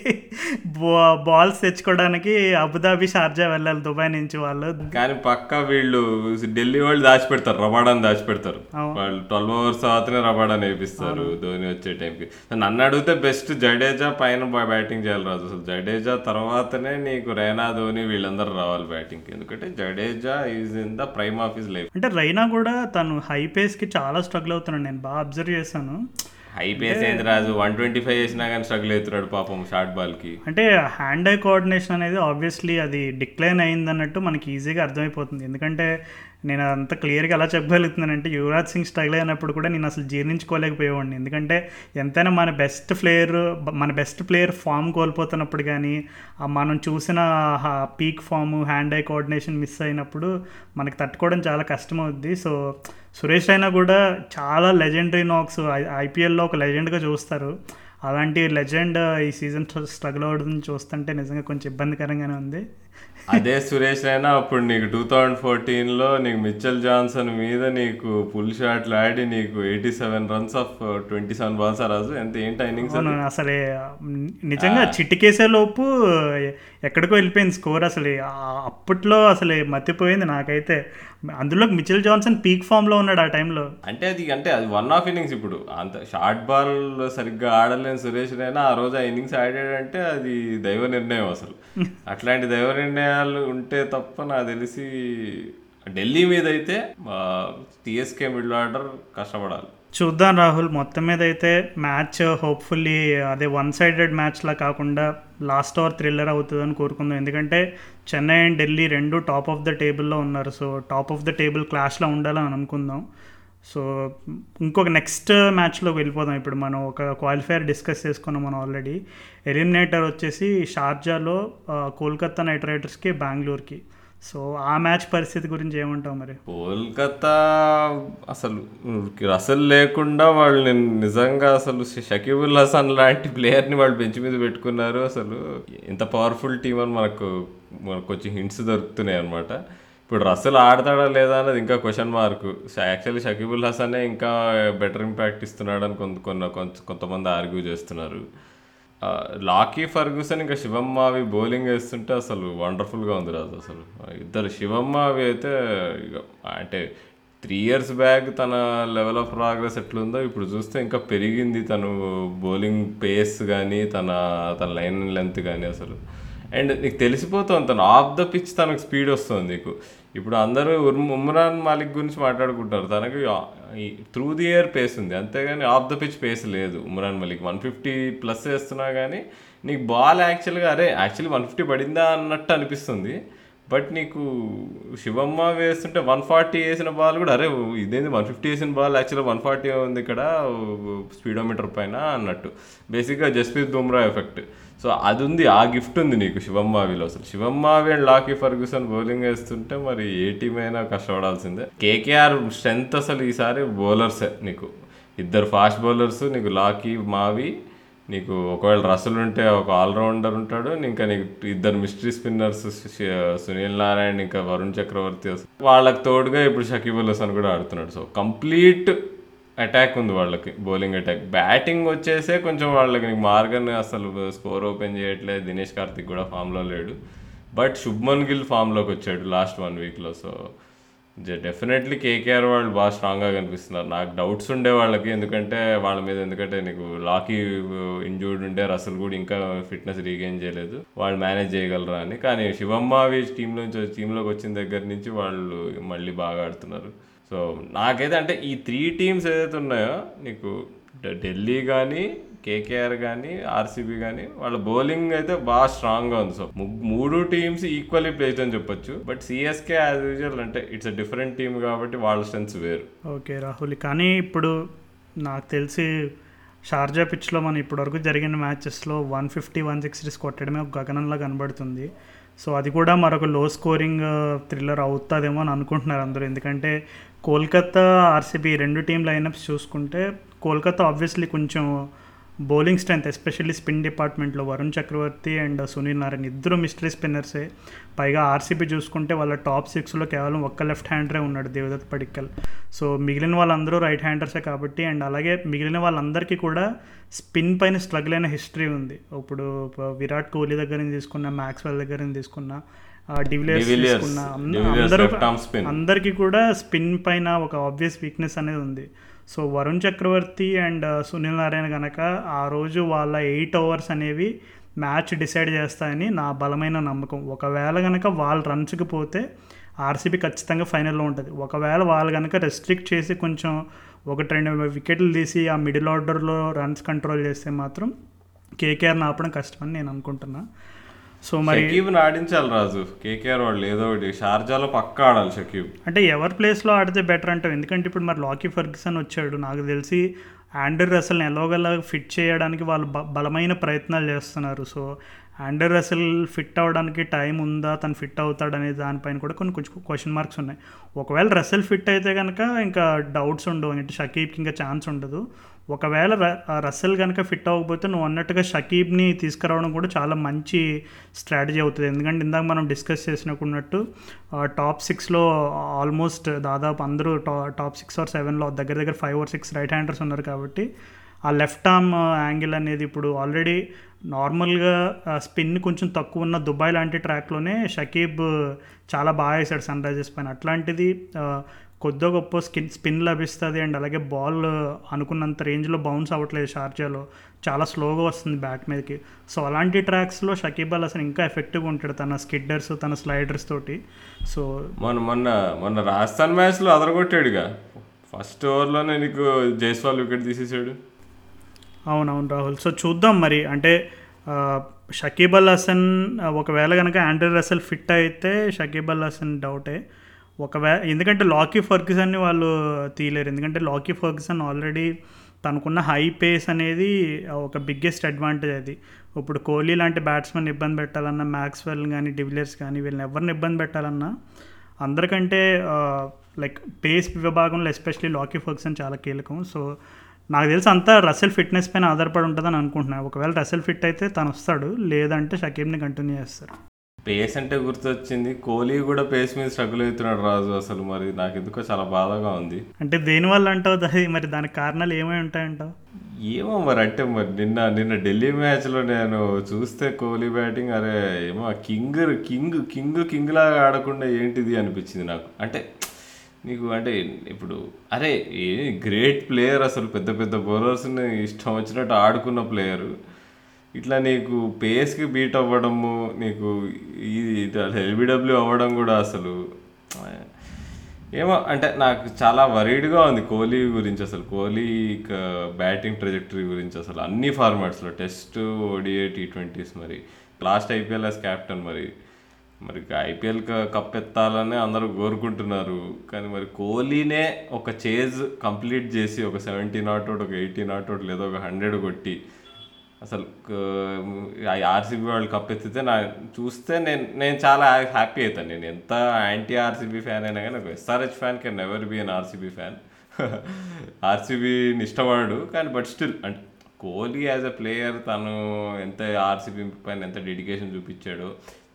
బా- బాల్స్ తెచ్చుకోవడానికి అబుదాబి షార్జా వెళ్ళాలి దుబాయ్ నుంచి వాళ్ళు. కానీ పక్కా వీళ్ళు ఢిల్లీ వాళ్ళు దాచిపెడతారు రబాడాని దాచిపెడతారు. వాళ్ళు ట్వెల్వ్ అవర్స్ తర్వాతనే రబాడాని వేపిస్తారు ధోని వచ్చే టైంకి. నన్ను అడిగితే బెస్ట్ జడేజా పైన బ్యాటింగ్ చేయాలి రాజు. అసలు జడేజా తర్వాతనే నీకు రైనా ధోని వీళ్ళందరూ రావాలి బ్యాటింగ్కి. ఎందుకంటే Jadeja is in the prime of his life. అంటే రైనా కూడా తను హై పేస్కి చాలా స్ట్రగుల్ అవుతున్నాడు. నేను బాగా అబ్జర్వ్ చేశాను. High pace Raju? One twenty five చేసినా కానీ స్ట్రగుల్ అవుతున్నాడు పాపం షార్ట్ బాల్కి. అంటే హ్యాండ్ ఐ కోఆర్డినేషన్ అనేది ఆబ్వియస్లీ అది డిక్లైన్ అయింది అన్నట్టు మనకి ఈజీగా అర్థమైపోతుంది. ఎందుకంటే నేను అంత క్లియర్గా ఎలా చెప్పగలుగుతున్నానంటే యువరాజ్ సింగ్ స్ట్రగుల్ అయినప్పుడు కూడా నేను అసలు జీర్ణించుకోలేకపోయేవాడిని. ఎందుకంటే ఎంతైనా మన బెస్ట్ ప్లేయర్ మన బెస్ట్ ప్లేయర్ ఫామ్ కోల్పోతున్నప్పుడు కానీ మనం చూసిన peak form hand eye coordination miss అయినప్పుడు మనకి తట్టుకోవడం చాలా కష్టమవుద్ది. సో సురేష్ రైనా కూడా చాలా లెజెండరీ నాక్స్ ఐపీఎల్లో ఒక లెజెండ్గా చూస్తారు. అలాంటి లెజెండ్ ఈ సీజన్ స్ట్రగుల్ అవడం చూస్తుంటే నిజంగా కొంచెం ఇబ్బందికరంగానే ఉంది. అదే సురేష్ అయినా అప్పుడు నీకు టూ థౌజండ్ ఫోర్టీన్లో నీకు మిచ్చల్ జాన్సన్ మీద నీకు పుల్ షాట్లు ఆడి నీకు eighty seven runs off twenty seven balls ఆ రాజు? ఎంత ఏంటి ఇన్నింగ్స్ అసలే నిజంగా చిటికేసే లోపు ఎక్కడికో వెళ్ళిపోయింది స్కోర్ అసలు. అప్పట్లో అసలు మతిపోయింది నాకైతే. అందులో మిచిల్ జాన్సన్ పీక్ ఫామ్లో ఉన్నాడు ఆ టైంలో. అంటే అది అంటే అది వన్ ఆఫ్ ఇన్నింగ్స్ ఇప్పుడు. అంత షార్ట్ బాల్ సరిగ్గా ఆడలేని సురేష్ రైనా ఆ రోజు ఆ ఇన్నింగ్స్ ఆడాడంటే అది దైవ నిర్ణయం అసలు. అట్లాంటి దైవ నిర్ణయాలు ఉంటే తప్ప నాకు తెలిసి ఢిల్లీ మీద అయితే టీఎస్కే మిడిల్ ఆర్డర్ కష్టపడాలి. చూద్దాం రాహుల్. మొత్తం మీద అయితే మ్యాచ్ హోప్ఫుల్లీ అదే వన్ సైడెడ్ మ్యాచ్లా కాకుండా లాస్ట్ ఓవర్ థ్రిల్లర్ అవుతుందని కోరుకుందాం. ఎందుకంటే చెన్నై అండ్ ఢిల్లీ రెండు టాప్ ఆఫ్ ద టేబుల్లో ఉన్నారు. So top of the table క్లాష్లో ఉండాలని అనుకుందాం. సో ఇంకొక నెక్స్ట్ మ్యాచ్లోకి వెళ్ళిపోదాం. ఇప్పుడు మనం ఒక క్వాలిఫైయర్ డిస్కస్ చేసుకున్నాం మనం ఆల్రెడీ. ఎలిమినేటర్ వచ్చేసి షార్జాలో కోల్కత్తా కోల్కతా నైట్ రైడర్స్కి బెంగళూరుకి. సో ఆ మ్యాచ్ పరిస్థితి గురించి ఏమంటావు మరి? కోల్కతా అసలు అసలు లేకుండా వాళ్ళు నేను నిజంగా అసలు షకీబుల్ హసన్ లాంటి ప్లేయర్ని వాళ్ళు బెంచ్ మీద పెట్టుకున్నారు. అసలు ఎంత పవర్ఫుల్ టీం అని మనకు మనకు కొంచెం హింట్స్ దొరుకుతున్నాయి అనమాట ఇప్పుడు రసల్ ఆడతాడా లేదా అన్నది ఇంకా క్వశ్చన్ మార్క్ యాక్చువల్లీ షకీబుల్ హసనే ఇంకా బెటర్ ఇంపాక్ట్ ఇస్తున్నాడని కొంత కొంత- కొంతమంది ఆర్గ్యూ చేస్తున్నారు. లాకీ ఫర్గూసన్ ఇంకా శివమ్మావి బౌలింగ్ వేస్తుంటే అసలు వండర్ఫుల్గా ఉంది రాజు అసలు. ఇద్దరు శివమ్మావి అయితే ఇక అంటే త్రీ ఇయర్స్ బ్యాక్ తన లెవెల్ ఆఫ్ ప్రోగ్రెస్ ఎట్లుందో ఇప్పుడు చూస్తే ఇంకా పెరిగింది తను బౌలింగ్ పేస్ కానీ తన తన లైన్ లెంత్ కానీ అసలు. అండ్ నీకు తెలిసిపోతుంది తను ఆఫ్ ద పిచ్ తనకు స్పీడ్ వస్తుంది నీకు. ఇప్పుడు అందరూ ఉమ్రాన్ మాలిక్ గురించి మాట్లాడుకుంటారు. తనకి త్రూ ది ఇయర్ పేస్ ఉంది. అంతేగాని ఆఫ్ ద పిచ్ పేస్ లేదు Umran Malik. One fifty plus వేస్తున్నా కానీ నీకు బాల్ యాక్చువల్గా అరే యాక్చువల్లీ వన్ ఫిఫ్టీ పడిందా అన్నట్టు అనిపిస్తుంది. బట్ నీకు శివమ్మ వేస్తుంటే వన్ ఫార్టీ వేసిన బాల్ కూడా అరే ఇదేంది వన్ ఫిఫ్టీ వేసిన బాల్ యాక్చువల్గా వన్ ఫార్టీ ఉంది ఇక్కడ స్పీడోమీటర్ పైన అన్నట్టు. బేసిక్గా జస్ప్రీత్ బుమ్రా ఎఫెక్ట్ సో అది ఉంది ఆ గిఫ్ట్ ఉంది నీకు శివమ్మావిలో అసలు Shivam Mavi and Lockie Ferguson bowling వేస్తుంటే మరి ఏ టీం అయినా కష్టపడాల్సిందే. కేకేఆర్ స్ట్రెంత్ అసలు ఈసారి బౌలర్సే నీకు. ఇద్దరు ఫాస్ట్ బౌలర్స్ నీకు లాకీ మావి నీకు ఒకవేళ రసలు ఉంటే ఒక ఆల్రౌండర్ ఉంటాడు ఇంకా నీకు ఇద్దరు మిస్టరీ స్పిన్నర్స్ సునీల్ నారాయణ ఇంకా వరుణ్ చక్రవర్తి వాళ్ళకి తోడుగా ఇప్పుడు షకీబుల్ హసన్ కూడా ఆడుతున్నాడు. సో కంప్లీట్ అటాక్ ఉంది వాళ్ళకి బౌలింగ్ అటాక్ బ్యాటింగ్ వచ్చేసే కొంచెం వాళ్ళకి నీకు మార్గన్ అసలు స్కోర్ ఓపెన్ చేయట్లేదు. దినేష్ కార్తిక్ కూడా ఫామ్లో లేడు. బట్ శుభ్మన్ గిల్ ఫామ్లోకి వచ్చాడు లాస్ట్ వన్ వీక్లో సో డెఫినెట్లీ కేకేఆర్ వాళ్ళు బాగా స్ట్రాంగ్గా కనిపిస్తున్నారు. నాకు డౌట్స్ ఉండే వాళ్ళకి. ఎందుకంటే వాళ్ళ మీద ఎందుకంటే నీకు లాకీ ఇంజూర్డ్ ఉంటే రసల్ కూడా ఇంకా ఫిట్నెస్ రీగెయిన్ చేయలేదు. వాళ్ళు మేనేజ్ చేయగలరా అని. కానీ శివమ్మావి టీంలోంచి టీంలోకి వచ్చిన దగ్గర నుంచి వాళ్ళు మళ్ళీ బాగా ఆడుతున్నారు. సో నాకైతే అంటే ఈ త్రీ టీమ్స్ ఏదైతే ఉన్నాయో నీకు ఢిల్లీ కానీ కేకేఆర్ కానీ ఆర్సీబీ కానీ వాళ్ళ బౌలింగ్ అయితే బాగా స్ట్రాంగ్గా ఉంది. సో మూడు టీమ్స్ ఈక్వల్లీ ప్లేస్డ్ అని చెప్పొచ్చు. బట్ సిఎస్కే యాజ్ యూజువల్ అంటే ఇట్స్ అ డిఫరెంట్ టీమ్ కాబట్టి వాళ్ళ స్ట్రెంత్స్ వేరు. ఓకే రాహుల్. కానీ ఇప్పుడు నాకు తెలిసి షార్జా పిచ్లో మనం ఇప్పటివరకు జరిగిన మ్యాచెస్లో వన్ ఫిఫ్టీ వన్ సిక్స్టీస్ కొట్టడమే ఒక గగనంలో కనబడుతుంది. సో అది కూడా మరొక లో స్కోరింగ్ థ్రిల్లర్ అవుతుందేమో అని అనుకుంటున్నారు అందరూ. ఎందుకంటే కోల్కతా ఆర్సీబీ రెండు టీం లైనప్స్ చూసుకుంటే కోల్కతా ఆబ్వియస్లీ కొంచెం బౌలింగ్ స్ట్రెంత్ ఎస్పెషల్లీ స్పిన్ డిపార్ట్మెంట్లో వరుణ్ చక్రవర్తి అండ్ సునీల్ నారాయణ్ ఇద్దరు మిస్టరీ స్పిన్నర్సే పైగా ఆర్సీబీ చూసుకుంటే వాళ్ళ టాప్ సిక్స్లో కేవలం ఒక్క లెఫ్ట్ హ్యాండరే ఉన్నాడు దేవదత్ పడిక్కల్. సో మిగిలిన వాళ్ళందరూ రైట్ హ్యాండర్సే కాబట్టి అండ్ అలాగే మిగిలిన వాళ్ళందరికీ కూడా స్పిన్ పైన స్ట్రగుల్ అయిన హిస్టరీ ఉంది. ఇప్పుడు విరాట్ కోహ్లీ దగ్గర నుంచి తీసుకున్న మ్యాక్స్వెల్ దగ్గర నుంచి తీసుకున్న డివిలియర్స్ అందరూ అందరికీ కూడా స్పిన్ పైన ఒక ఆబ్వియస్ వీక్నెస్ అనేది ఉంది. సో వరుణ్ చక్రవర్తి అండ్ సునీల్ నారాయణ కనుక ఆ రోజు వాళ్ళ ఎయిట్ ఓవర్స్ అనేవి మ్యాచ్ డిసైడ్ చేస్తాయని నా బలమైన నమ్మకం. ఒకవేళ కనుక వాళ్ళు రన్స్కి పోతే ఆర్సీబీ ఖచ్చితంగా ఫైనల్లో ఉంటుంది. ఒకవేళ వాళ్ళు కనుక రెస్ట్రిక్ట్ చేసి కొంచెం ఒకటి రెండు వికెట్లు తీసి ఆ మిడిల్ ఆర్డర్లో రన్స్ కంట్రోల్ చేస్తే మాత్రం కేకేఆర్ని ఆపడం కష్టమని నేను అనుకుంటున్నా. సో మరి షకీబ్ని ఆడించాలి రాజు. కేకేఆర్ వాళ్ళు ఏదో ఒకటి. షార్జాలో పక్కా ఆడాలి షకీబ్. అంటే ఎవరి ప్లేస్లో ఆడితే బెటర్ అంటావు? ఎందుకంటే ఇప్పుడు మరి లాకీ ఫర్గ్యూసన్ వచ్చాడు. నాకు తెలిసి ఆండర్ రసల్ని ఎలాగోలా ఫిట్ చేయడానికి వాళ్ళు బలమైన ప్రయత్నాలు చేస్తున్నారు. సో ఆండర్ రసల్ ఫిట్ అవ్వడానికి టైం ఉందా? తను ఫిట్ అవుతాడనే దానిపైన కూడా కొన్ని కొంచెం క్వశ్చన్ మార్క్స్ ఉన్నాయి. ఒకవేళ రసల్ ఫిట్ అయితే కనుక ఇంకా డౌట్స్ ఉండవు. అంటే షకీబ్కి ఇంకా ఛాన్స్ ఉండదు. ఒకవేళ ర- రసెల్ కనుక ఫిట్ అవ్వకపోతే నువ్వు అన్నట్టుగా షకీబ్ని తీసుకురావడం కూడా చాలా మంచి స్ట్రాటజీ అవుతుంది. ఎందుకంటే ఇందాక మనం డిస్కస్ చేసినట్టున్నట్టు టాప్ సిక్స్లో ఆల్మోస్ట్ దాదాపు అందరూ టా టాప్ సిక్స్ ఆర్ సెవెన్లో దగ్గర దగ్గర five or six right handers ఉన్నారు కాబట్టి ఆ లెఫ్ట్ ఆర్మ్ యాంగిల్ అనేది ఇప్పుడు ఆల్రెడీ నార్మల్గా స్పిన్ కొంచెం తక్కువ ఉన్న దుబాయ్ లాంటి ట్రాక్లోనే షకీబ్ చాలా బాగా వేసాడు సన్ రైజర్స్ పైన. అట్లాంటిది కొద్దో గొప్ప స్కిన్ స్పిన్ లభిస్తుంది అండ్ అలాగే బాల్ అనుకున్నంత రేంజ్లో బౌన్స్ అవ్వట్లేదు షార్జాలో. చాలా స్లోగా వస్తుంది బ్యాట్ మీదకి. సో అలాంటి ట్రాక్స్లో షకీబ్ అల్ అసలు ఇంకా ఎఫెక్టివ్గా ఉంటాడు తన స్కిడ్డర్స్ తన స్లైడర్స్ తోటి. సో మొన్న మొన్న మొన్న రాజస్థాన్ మ్యాచ్లో అదరగొట్టాడుగా. ఫస్ట్ ఓవర్లోనే నీకు జైస్వాల్ వికెట్ తీసేసాడు. అవునవును రాహుల్. సో చూద్దాం మరి. అంటే షకీబ్ అల్ హసన్ ఒకవేళ కనుక ఆండ్రీ రసెల్ ఫిట్ అయితే షకీబ్ అల్ హసన్ డౌటే. ఒకవేళ ఎందుకంటే లాకీ ఫర్గ్యూసన్ని వాళ్ళు తీయలేరు. ఎందుకంటే లాకీ ఫర్గ్యూసన్ ఆల్రెడీ తనకున్న హై పేస్ అనేది ఒక బిగ్గెస్ట్ అడ్వాంటేజ్ అది. ఇప్పుడు కోహ్లీ లాంటి బ్యాట్స్మెన్ ఇబ్బంది పెట్టాలన్నా మ్యాక్స్వెల్ కానీ డివిలియర్స్ కానీ వీళ్ళని ఎవరిని ఇబ్బంది పెట్టాలన్నా అందరికంటే లైక్ పేస్ విభాగంలో ఎస్పెషలీ లాకీ ఫర్గ్యూసన్ చాలా కీలకం. సో నాకు తెలిసి అంతా రసెల్ ఫిట్నెస్ పైన ఆధారపడి ఉంటుందని అనుకుంటున్నాను ఒకవేళ రసెల్ ఫిట్ అయితే తను వస్తాడు లేదంటే షకీబ్ని కంటిన్యూ చేస్తారు. పేస్ అంటే గుర్తొచ్చింది. కోహ్లీ కూడా పేస్ మీద స్ట్రగుల్ అవుతున్నాడు రాజు అసలు మరి. నాకు ఎందుకో చాలా బాధగా ఉంది. అంటే దేనివల్ల అంటావు అది మరి దానికి కారణాలు ఏమై ఉంటాయంటావు? ఏమో మరి అంటే మరి నిన్న నిన్న ఢిల్లీ మ్యాచ్లో నేను చూస్తే కోహ్లీ బ్యాటింగ్ అరే ఏమో కింగ్ కింగ్ కింగ్ కింగ్ లాగా ఆడకుండా ఏంటిది అనిపించింది నాకు. అంటే నీకు అంటే ఇప్పుడు అరే ఏ గ్రేట్ ప్లేయర్ అసలు పెద్ద పెద్ద బౌలర్స్ని ఇష్టం వచ్చినట్టు ఆడుకున్న ప్లేయరు ఇట్లా నీకు పేస్కి బీట్ అవ్వడము నీకు ఇది ఎల్బిడబ్ల్యూ అవ్వడం కూడా అసలు ఏమో అంటే నాకు చాలా వరీడ్గా ఉంది కోహ్లీ గురించి అసలు. కోహ్లీ బ్యాటింగ్ ట్రెజెక్టరీ గురించి అసలు అన్ని ఫార్మాట్స్లో టెస్ట్ ఓడిఏ టీ ట్వంటీస్ మరి. లాస్ట్ ఐపీఎల్ యాజ్ క్యాప్టెన్ మరి. మరి ఐపీఎల్ కప్ ఎత్తాలని అందరూ కోరుకుంటున్నారు. కానీ మరి కోహ్లీనే ఒక చేజ్ కంప్లీట్ చేసి ఒక సెవెంటీ నాట్ అవుట్ ఒక ఎయిటీ నాట్ అవుట్ లేదా ఒక హండ్రెడ్ కొట్టి అసలు ఆర్సీబీ వాళ్ళు కప్ ఎత్తితే నా చూస్తే నేను నేను చాలా హ్యాపీ అవుతాను. నేను ఎంత యాంటీ ఆర్సీబీ ఫ్యాన్ అయినా కానీ ఒక SRH fan can never be an RCB fan ఆర్సీబీని ఇష్టపడడు కానీ బట్ స్టిల్ అంటే కోహ్లీ యాజ్ అ ప్లేయర్ తను ఎంత ఆర్సీబీ పైన ఎంత డెడికేషన్ చూపించాడో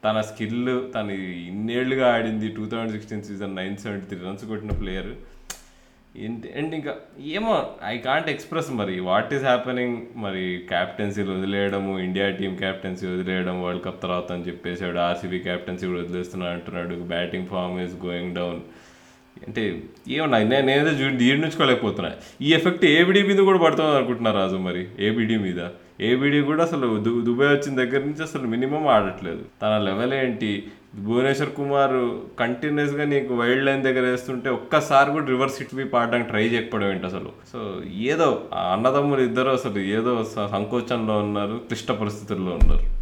తన స్కిల్ తను ఇన్నేళ్ళుగా ఆడింది two thousand sixteen season nine seventy three runs కొట్టిన ప్లేయర్ అండ్ ఇంకా ఏమో ఐ కాంట్ ఎక్స్ప్రెస్ మరి వాట్ ఈస్ హ్యాపెనింగ్ మరి క్యాప్టెన్సీలు వదిలేయడము ఇండియా టీం క్యాప్టెన్సీ వదిలేయడం వరల్డ్ కప్ తర్వాత అని చెప్పేసాడు ఆర్సీబీ క్యాప్టెన్సీ కూడా వదిలేస్తున్నా అంటున్నాడు batting form is going down అంటే ఏమన్నా నేను ఏదో జీర్ణించుకోలేకపోతున్నా ఈ ఎఫెక్ట్ ఏబిడి మీద కూడా పడుతుంది అనుకుంటున్నా రాజు మరి ఏబిడి మీద. ఏబిడి కూడా అసలు దు దుబాయ్ వచ్చిన దగ్గర నుంచి అసలు మినిమం ఆడట్లేదు. తన లెవెల్ ఏంటి? భువనేశ్వర్ కుమార్ కంటిన్యూస్గా నీకు వైల్డ్ లైన్ దగ్గర వేస్తుంటే ఒక్కసారి కూడా రివర్స్ హిట్ బి పాడడానికి ట్రై చేయకపోవడం ఏంటి అసలు? సో ఏదో ఆ అన్నదమ్ములు ఇద్దరు అసలు ఏదో స- సంకోచంలో ఉన్నారు క్లిష్ట పరిస్థితుల్లో ఉన్నారు.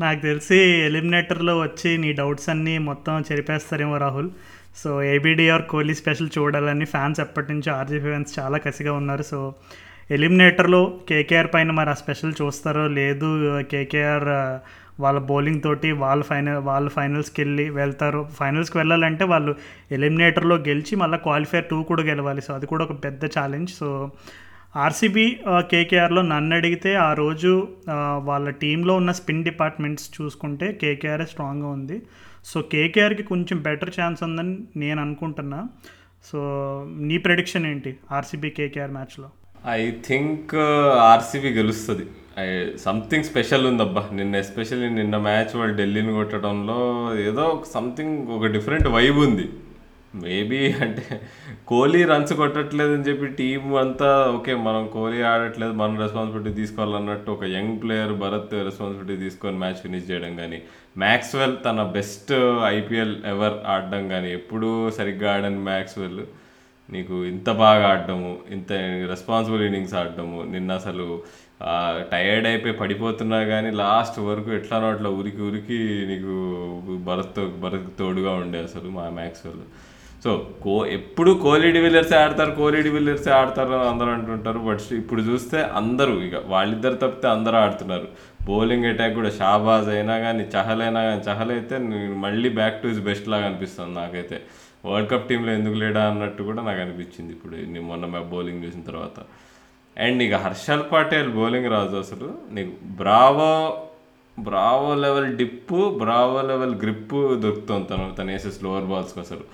నాకు తెలిసి ఎలిమినేటర్లో వచ్చి నీ డౌట్స్ అన్నీ మొత్తం చెరిపేస్తారేమో రాహుల్. సో ఏబిడిఆర్ కోహ్లీ స్పెషల్ చూడాలని ఫ్యాన్స్ ఎప్పటి నుంచో ఆర్జీ ఫ్యాన్స్ చాలా కసిగా ఉన్నారు. సో ఎలిమినేటర్లో కేకేఆర్ పైన మరి ఆ స్పెషల్ చూస్తారో లేదు కేకేఆర్ వాళ్ళ బౌలింగ్ తోటి వాళ్ళ ఫైనల్ వాళ్ళ ఫైనల్స్కి వెళ్ళి వెళ్తారు. ఫైనల్స్కి వెళ్ళాలంటే వాళ్ళు ఎలిమినేటర్లో గెలిచి మళ్ళీ క్వాలిఫైర్ టూ కూడా గెలవాలి. సో అది కూడా ఒక పెద్ద ఛాలెంజ్. సో ఆర్సీబీ కేకేఆర్లో నన్ను అడిగితే ఆ రోజు వాళ్ళ టీంలో ఉన్న స్పిన్ డిపార్ట్మెంట్స్ చూసుకుంటే కేకేఆర్ స్ట్రాంగ్గా ఉంది. సో కేకేఆర్కి కొంచెం బెటర్ ఛాన్స్ ఉందని నేను అనుకుంటున్నా. సో నీ ప్రెడిక్షన్ ఏంటి ఆర్సీబీ కేకేఆర్ మ్యాచ్లో? ఐ థింక్ ఆర్సీబీ గెలుస్తుంది. సంథింగ్ స్పెషల్ ఉందబ్బా. నిన్న ఎస్పెషల్లీ నిన్న మ్యాచ్ వాళ్ళు ఢిల్లీని కొట్టడంలో ఏదో సంథింగ్ ఒక డిఫరెంట్ వైబ్ ఉంది. మేబీ అంటే కోహ్లీ రన్స్ కొట్టట్లేదు అని చెప్పి టీం అంతా ఓకే మనం కోహ్లీ ఆడట్లేదు మనం రెస్పాన్సిబిలిటీ తీసుకోవాలన్నట్టు ఒక యంగ్ ప్లేయర్ భరత్ రెస్పాన్సిబిలిటీ తీసుకొని మ్యాచ్ ఫినిష్ చేయడం కానీ మ్యాక్స్వెల్ తన బెస్ట్ ఐపీఎల్ ఎవర్ ఆడడం కానీ ఎప్పుడూ సరిగ్గా ఆడని మ్యాక్స్వెల్ నీకు ఇంత బాగా ఆడడము ఇంత రెస్పాన్సిబుల్ ఇన్నింగ్స్ ఆడడము నిన్న అసలు టయర్డ్ అయిపోయి పడిపోతున్నా కానీ లాస్ట్ వరకు ఎట్లానో అట్లా ఉరికి ఉరికి నీకు భరత్ భరత్ తోడుగా ఉండే అసలు మా మ్యాక్స్వెల్ సో కో ఎప్పుడు కోహ్లీ డివిలియర్సే ఆడతారు కోహ్లీ డివిలియర్సే ఆడతారు అని అందరూ అంటుంటారు. బట్ ఇప్పుడు చూస్తే అందరూ ఇక వాళ్ళిద్దరు తప్పితే అందరూ ఆడుతున్నారు. బౌలింగ్ అటాక్ కూడా షాబాజ్ అయినా కానీ చహల్ అయినా కానీ చహల్ అయితే మళ్ళీ బ్యాక్ టు ఇస్ బెస్ట్ లాగా అనిపిస్తుంది నాకైతే. వరల్డ్ కప్ టీంలో ఎందుకు లేడా అన్నట్టు కూడా నాకు అనిపించింది ఇప్పుడు మొన్న మ్యాప్ బౌలింగ్ చేసిన తర్వాత. అండ్ ఇక హర్షల్ పటేల్ బౌలింగ్ రాజు అసలు నీకు Bravo Bravo level dip Bravo level grip దొరుకుతుంది తను తను వేసే స్లోవర్ బాల్స్కి అసలు.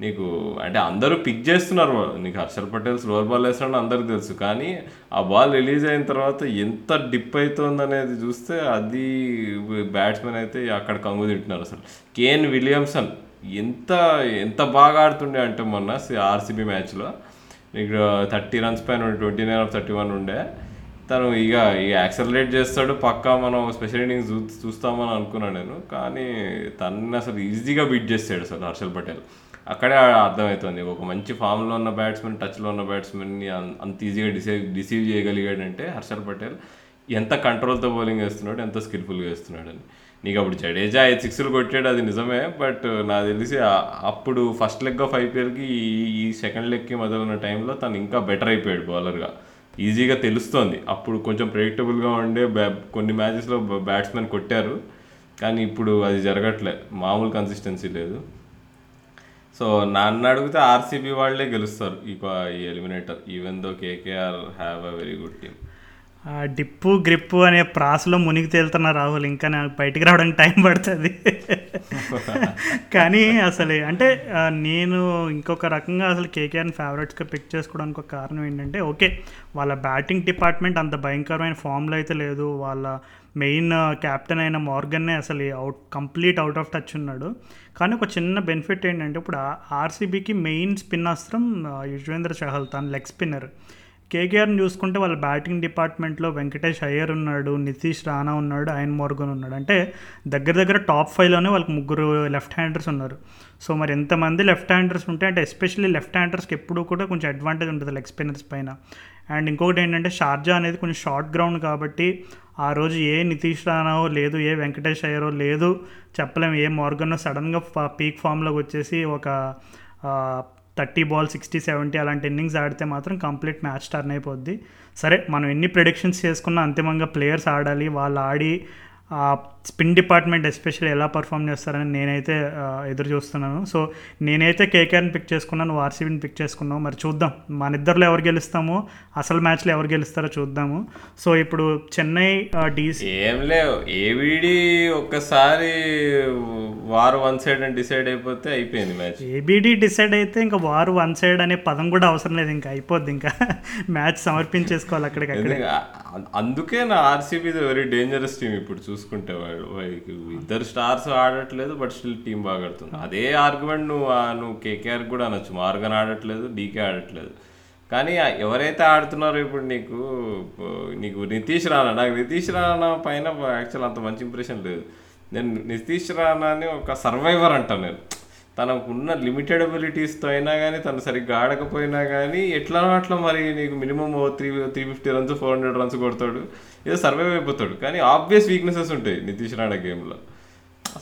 నీకు అంటే అందరూ పిక్ చేస్తున్నారు నీకు హర్షల్ పటేల్ స్లోవర్ బాల్ వేస్తున్నాడు అందరికి తెలుసు కానీ ఆ బాల్ రిలీజ్ అయిన తర్వాత ఎంత డిప్ అవుతుంది అనేది చూస్తే అది బ్యాట్స్మెన్ అయితే అక్కడ కంగు తింటున్నారు అసలు. కేన్ విలియమ్సన్ ఎంత ఎంత బాగా ఆడుతుండే అంటే మొన్న ఆర్సీబీ మ్యాచ్లో నీకు థర్టీ రన్స్ పైన twenty nine of thirty one ఉండే. తను ఇక ఇక యాక్సలరేట్ చేస్తాడు పక్కా మనం స్పెషల్ ఇన్నింగ్స్ చూ చూస్తామని అనుకున్నాను నేను. కానీ తనని అసలు ఈజీగా బీట్ చేస్తాడు అసలు హర్షల్ పటేల్. అక్కడే అర్థమవుతుంది ఒక మంచి ఫామ్లో ఉన్న బ్యాట్స్మెన్ టచ్లో ఉన్న బ్యాట్స్మెన్ని అంత ఈజీగా డిసైవ్ డిసీవ్ చేయగలిగాడంటే హర్షల్ పటేల్ ఎంత కంట్రోల్తో బౌలింగ్ వేస్తున్నాడు ఎంత స్కిల్ఫుల్గా వేస్తున్నాడు అని నీకు అప్పుడు జడేజా ఐదు సిక్స్లు కొట్టాడు అది నిజమే. బట్ నాకు తెలిసి అప్పుడు ఫస్ట్ లెగ్ ఆఫ్ ఐపీఎల్కి ఈ ఈ సెకండ్ లెగ్కి మొదలైన టైంలో తను ఇంకా బెటర్ అయిపోయాడు బౌలర్గా. ఈజీగా తెలుస్తోంది. అప్పుడు కొంచెం ప్రెడిక్టబుల్గా ఉండే బ్యా కొన్ని మ్యాచెస్లో బ్యాట్స్మెన్ కొట్టారు. కానీ ఇప్పుడు అది జరగట్లే. మామూలు కన్సిస్టెన్సీ లేదు. సో నన్ను అడిగితే ఆర్సీబీ వాళ్ళే గెలుస్తారు. ఈ eliminator. Even though KKR have a very good team dip grip అనే ప్రాసలో మునిగి తేలుతున్న రాహుల్ ఇంకా నాకు బయటికి రావడానికి టైం పడుతుంది. కానీ అసలు అంటే నేను ఇంకొక రకంగా అసలు కేకేఆర్ని ఫేవరెట్స్గా పిక్ చేసుకోవడానికి ఒక కారణం ఏంటంటే ఓకే వాళ్ళ బ్యాటింగ్ డిపార్ట్మెంట్ అంత భయంకరమైన ఫామ్లో అయితే లేదు. వాళ్ళ మెయిన్ కెప్టెన్ అయిన మార్గన్నే అసలు out complete out of touch ఉన్నాడు. కానీ ఒక చిన్న బెనిఫిట్ ఏంటంటే ఇప్పుడు ఆర్సీబీకి మెయిన్ స్పిన్ అస్త్రం యుజ్వేంద్ర చహల్ తను లెగ్ స్పిన్నర్. కేకేఆర్ని చూసుకుంటే వాళ్ళ బ్యాటింగ్ డిపార్ట్మెంట్లో వెంకటేష్ అయ్యర్ ఉన్నాడు నితీష్ రాణా ఉన్నాడు అయన్ మోర్గన్ ఉన్నాడు. అంటే దగ్గర దగ్గర టాప్ ఫైవ్లోనే వాళ్ళకి ముగ్గురు లెఫ్ట్ హ్యాండర్స్ ఉన్నారు. సో మరి ఎంతమంది లెఫ్ట్ హ్యాండర్స్ ఉంటే అంటే ఎస్పెషల్లీ లెఫ్ట్ హ్యాండర్స్కి ఎప్పుడూ కూడా కొంచెం అడ్వాంటేజ్ ఉంటుంది లెగ్ స్పిన్నర్స్ పైన. అండ్ ఇంకొకటి ఏంటంటే షార్జా అనేది కొంచెం షార్ట్ గ్రౌండ్ కాబట్టి ఆ రోజు ఏ నితీష్ రానావో లేదు ఏ వెంకటేష్ అయ్యరో లేదు చెప్పలేము ఏ మార్గన్నో సడన్గా పీక్ ఫామ్లోకి వచ్చేసి ఒక థర్టీ బాల్ సిక్స్టీ సెవెంటీ అలాంటి ఇన్నింగ్స్ ఆడితే మాత్రం కంప్లీట్ మ్యాచ్ టర్న్ అయిపోద్ది. సరే మనం ఎన్ని ప్రిడిక్షన్స్ చేసుకున్నా అంతిమంగా ప్లేయర్స్ ఆడాలి వాళ్ళు ఆడి స్పిన్ డిపార్ట్మెంట్ ఎస్పెషల్లీ ఎలా పర్ఫామ్ చేస్తారని నేనైతే ఎదురు చూస్తున్నాను. సో నేనైతే కేకేఆర్ని పిక్ చేసుకున్నాను నువ్వు ఆర్సీబీని పిక్ చేసుకున్నావు మరి చూద్దాం. మన ఇద్దరిలో ఎవరు గెలుస్తామో అసలు మ్యాచ్లో ఎవరు గెలుస్తారో చూద్దాము. సో ఇప్పుడు చెన్నై డీసీ ఏం లేవు. ఏవిడి ఒక్కసారి వారు వన్ సైడ్ అని డిసైడ్ అయిపోతే అయిపోయింది మ్యాచ్. ఏబీడీ డిసైడ్ అయితే ఇంకా వారు వన్ సైడ్ అనే పదం కూడా అవసరం లేదు. ఇంకా అయిపోద్ది ఇంకా. మ్యాచ్ సమర్పించేసుకోవాలి అక్కడికి అందుకే నా ఆర్సీబీ వెరీ డేంజరస్ టీం ఇప్పుడు చూసుకుంటే ఆడాడు ఇద్దరు స్టార్స్ ఆడట్లేదు బట్ స్టిల్ టీం బాగా ఆడుతుంది. అదే ఆర్గ్యుమెంట్ నువ్వు ఆ నువ్వు కేకేఆర్ కూడా అనొచ్చు. మార్గన్ ఆడట్లేదు డీకే ఆడట్లేదు. కానీ ఎవరైతే ఆడుతున్నారో ఇప్పుడు నీకు నీకు నితీష్ రాణా. నాకు నితీష్ రాణా పైన యాక్చువల్ అంత మంచి ఇంప్రెషన్ లేదు. నేను నితీష్ రాణాని ఒక సర్వైవర్ అంటాను నేను. తనకున్న లిమిటెడ్ అబిలిటీస్తో అయినా కానీ తను సరిగ్గా ఆడకపోయినా కానీ ఎట్లా అట్లా మరి నీకు minimum three three fifty runs four hundred runs కొడతాడు. ఏదో సర్వైవ్ అయిపోతాడు. కానీ ఆబ్వియస్ వీక్నెసెస్ ఉంటాయి నితీష్ రాణా గేమ్లో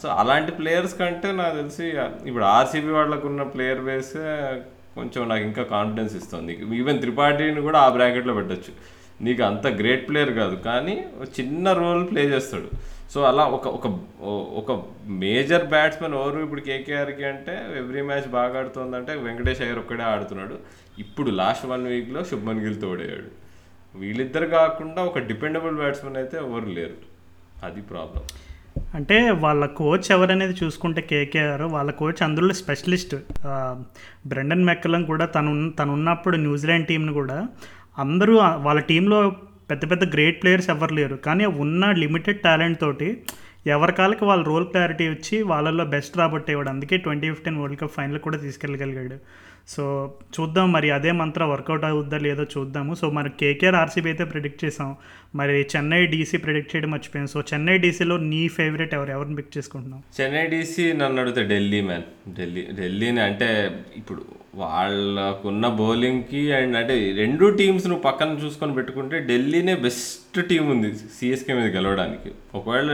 సో అలాంటి ప్లేయర్స్ కంటే నాకు తెలిసి ఇప్పుడు ఆర్సీబీ వాళ్ళకు ఉన్న ప్లేయర్ బేస్ కొంచెం నాకు ఇంకా కాన్ఫిడెన్స్ ఇస్తుంది. ఈవెన్ త్రిపాఠిని కూడా ఆ బ్రాకెట్లో పెట్టొచ్చు. నీకు అంత గ్రేట్ ప్లేయర్ కాదు. కానీ ఒక చిన్న రోల్ ప్లే చేస్తాడు. సో అలా ఒక ఒక ఒక మేజర్ బ్యాట్స్మెన్ ఎవరు? ఇప్పుడు కేకేఆర్కి అంటే ఎవ్రీ మ్యాచ్ బాగా ఆడుతుందంటే వెంకటేష్ అయ్యర్ ఒక్కడే ఆడుతున్నాడు. ఇప్పుడు లాస్ట్ వన్ వీక్లో శుభ్మన్ గిల్ తోడయ్యాడు. వీళ్ళిద్దరు కాకుండా ఒక డిపెండబుల్ బ్యాట్స్మెన్ అయితే ఎవరు లేరు. అది ప్రాబ్లం అంటే వాళ్ళ కోచ్ ఎవరనేది చూసుకుంటే కేకేఆర్ వాళ్ళ కోచ్ అందులో స్పెషలిస్ట్ బ్రెండన్ మెక్కలం కూడా తను తనున్నప్పుడు తను ఉన్నప్పుడు న్యూజిలాండ్ టీంని కూడా అందరూ వాళ్ళ టీంలో పెద్ద పెద్ద గ్రేట్ ప్లేయర్స్ ఎవరు లేరు. కానీ ఉన్న లిమిటెడ్ టాలెంట్ తోటి ఎవరి కాళ్ళకి వాళ్ళ రోల్ క్లారిటీ వచ్చి వాళ్ళల్లో బెస్ట్ రాబట్టేవాడు అందుకే twenty fifteen world cup final కూడా తీసుకెళ్ళగలిగాడు. సో చూద్దాం మరి అదే మంత్రం వర్కౌట్ అవుద్దా లేదో చూద్దాము. సో మరి కేకేఆర్ ఆర్సీబీ అయితే ప్రిడిక్ట్ చేసాం మరి చెన్నై డీసీ ప్రిడిక్ట్ చేయడం మర్చిపోయాను. సో చెన్నై డీసీలో నీ ఫేవరెట్ ఎవరు? ఎవరిని పిక్ చేసుకుంటున్నావు? చెన్నై డీసీ నన్ను అడిగితే ఢిల్లీ మ్యాన్ ఢిల్లీ ఢిల్లీని అంటే ఇప్పుడు వాళ్ళకున్న బౌలింగ్కి అండ్ అంటే రెండు టీమ్స్ నువ్వు పక్కన చూసుకొని పెట్టుకుంటే ఢిల్లీనే బెస్ట్ టీం ఉంది సిఎస్కే మీద గెలవడానికి. ఒకవేళ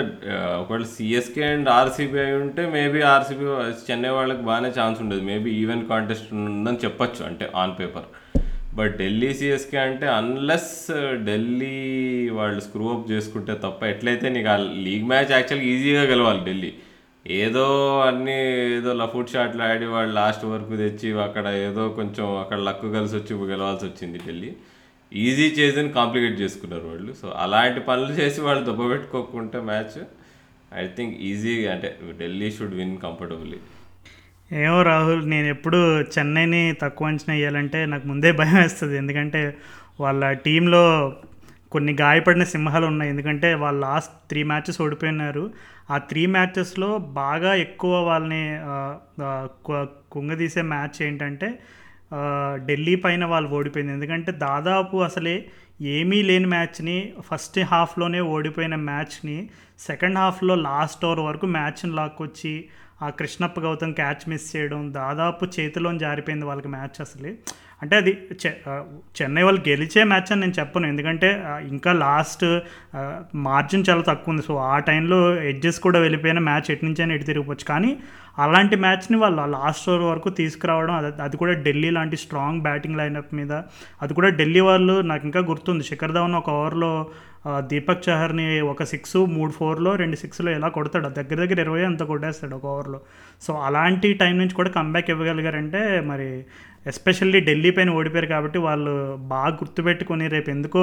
ఒకవేళ సిఎస్కే అండ్ ఆర్సీబీ అయి ఉంటే మేబీ ఆర్సీబీ చెన్నై వాళ్ళకి బాగానే ఛాన్స్ ఉండేది. మేబీ ఈవెన్ కాంటెస్ట్ ఉందని చెప్పొచ్చు అంటే on paper but Delhi CSK అంటే అన్లెస్ uh, ఢిల్లీ వాళ్ళు స్క్రూ అప్ చేసుకుంటే తప్ప ఎట్లయితే నీకు ఆ లీగ్ మ్యాచ్ యాక్చువల్గా ఈజీగా గెలవాలి ఢిల్లీ. ఏదో అన్ని ఏదో లఫూట్ షాట్లు ఆడి వాళ్ళు లాస్ట్ వరకు తెచ్చి అక్కడ ఏదో కొంచెం అక్కడ లక్ కలిసి వచ్చి గెలవాల్సి వచ్చింది ఢిల్లీ. ఈజీ చేసి కాంప్లికేట్ చేసుకున్నారు వాళ్ళు. సో అలాంటి పనులు చేసి వాళ్ళు దెబ్బపెట్టుకోకుంటే మ్యాచ్ ఐ థింక్ ఈజీ అంటే ఢిల్లీ షుడ్ విన్ కంఫర్టబుల్లీ ఏమో రాహుల్ నేను ఎప్పుడు చెన్నైని తక్కువ అంచనా వేయాలంటే నాకు ముందే భయం వేస్తుంది. ఎందుకంటే వాళ్ళ టీంలో కొన్ని గాయపడిన సింహాలు ఉన్నాయి. ఎందుకంటే వాళ్ళు లాస్ట్ త్రీ మ్యాచెస్ ఓడిపోయినారు. ఆ త్రీ మ్యాచెస్లో బాగా ఎక్కువ వాళ్ళని కుంగదీసే మ్యాచ్ ఏంటంటే ఢిల్లీ పైన వాళ్ళు ఓడిపోయింది. ఎందుకంటే దాదాపు అసలే ఏమీ లేని మ్యాచ్ని ఫస్ట్ హాఫ్లోనే ఓడిపోయిన మ్యాచ్ని సెకండ్ హాఫ్లో లాస్ట్ ఓవర్ వరకు మ్యాచ్ని లాక్కొచ్చి ఆ కృష్ణప్ప గౌతమ్ క్యాచ్ మిస్ చేయడం దాదాపు చేతిలోని జారిపోయింది వాళ్ళకి మ్యాచ్ అసలు. అంటే అది చె చెన్నై వాళ్ళు గెలిచే మ్యాచ్ అని నేను చెప్పను. ఎందుకంటే ఇంకా లాస్ట్ మార్జిన్ చాలా తక్కువ ఉంది. సో ఆ టైంలో ఎడ్జెస్ కూడా వెళ్ళిపోయిన మ్యాచ్ ఎటు నుంచి అయినా ఎటు తిరిగిపోవచ్చు కానీ అలాంటి మ్యాచ్ని వాళ్ళు లాస్ట్ ఓవర్ వరకు తీసుకురావడం అది అది కూడా ఢిల్లీ లాంటి స్ట్రాంగ్ బ్యాటింగ్ లైనప్ మీద అది కూడా ఢిల్లీ వాళ్ళు నాకు ఇంకా గుర్తుంది. శిఖర్ ధవన్ ఒక ఓవర్లో దీపక్ చహర్ని ఒక సిక్స్ మూడు ఫోర్లో రెండు సిక్స్లో ఎలా కొడతాడు? దగ్గర దగ్గర ఇరవై అంత కొట్టేస్తాడు ఒక ఓవర్లో. సో అలాంటి టైం నుంచి కూడా కంబ్యాక్ ఇవ్వగలిగారంటే మరి ఎస్పెషల్లీ ఢిల్లీ పైన ఓడిపోయారు కాబట్టి వాళ్ళు బాగా గుర్తుపెట్టుకొని రేపు ఎందుకో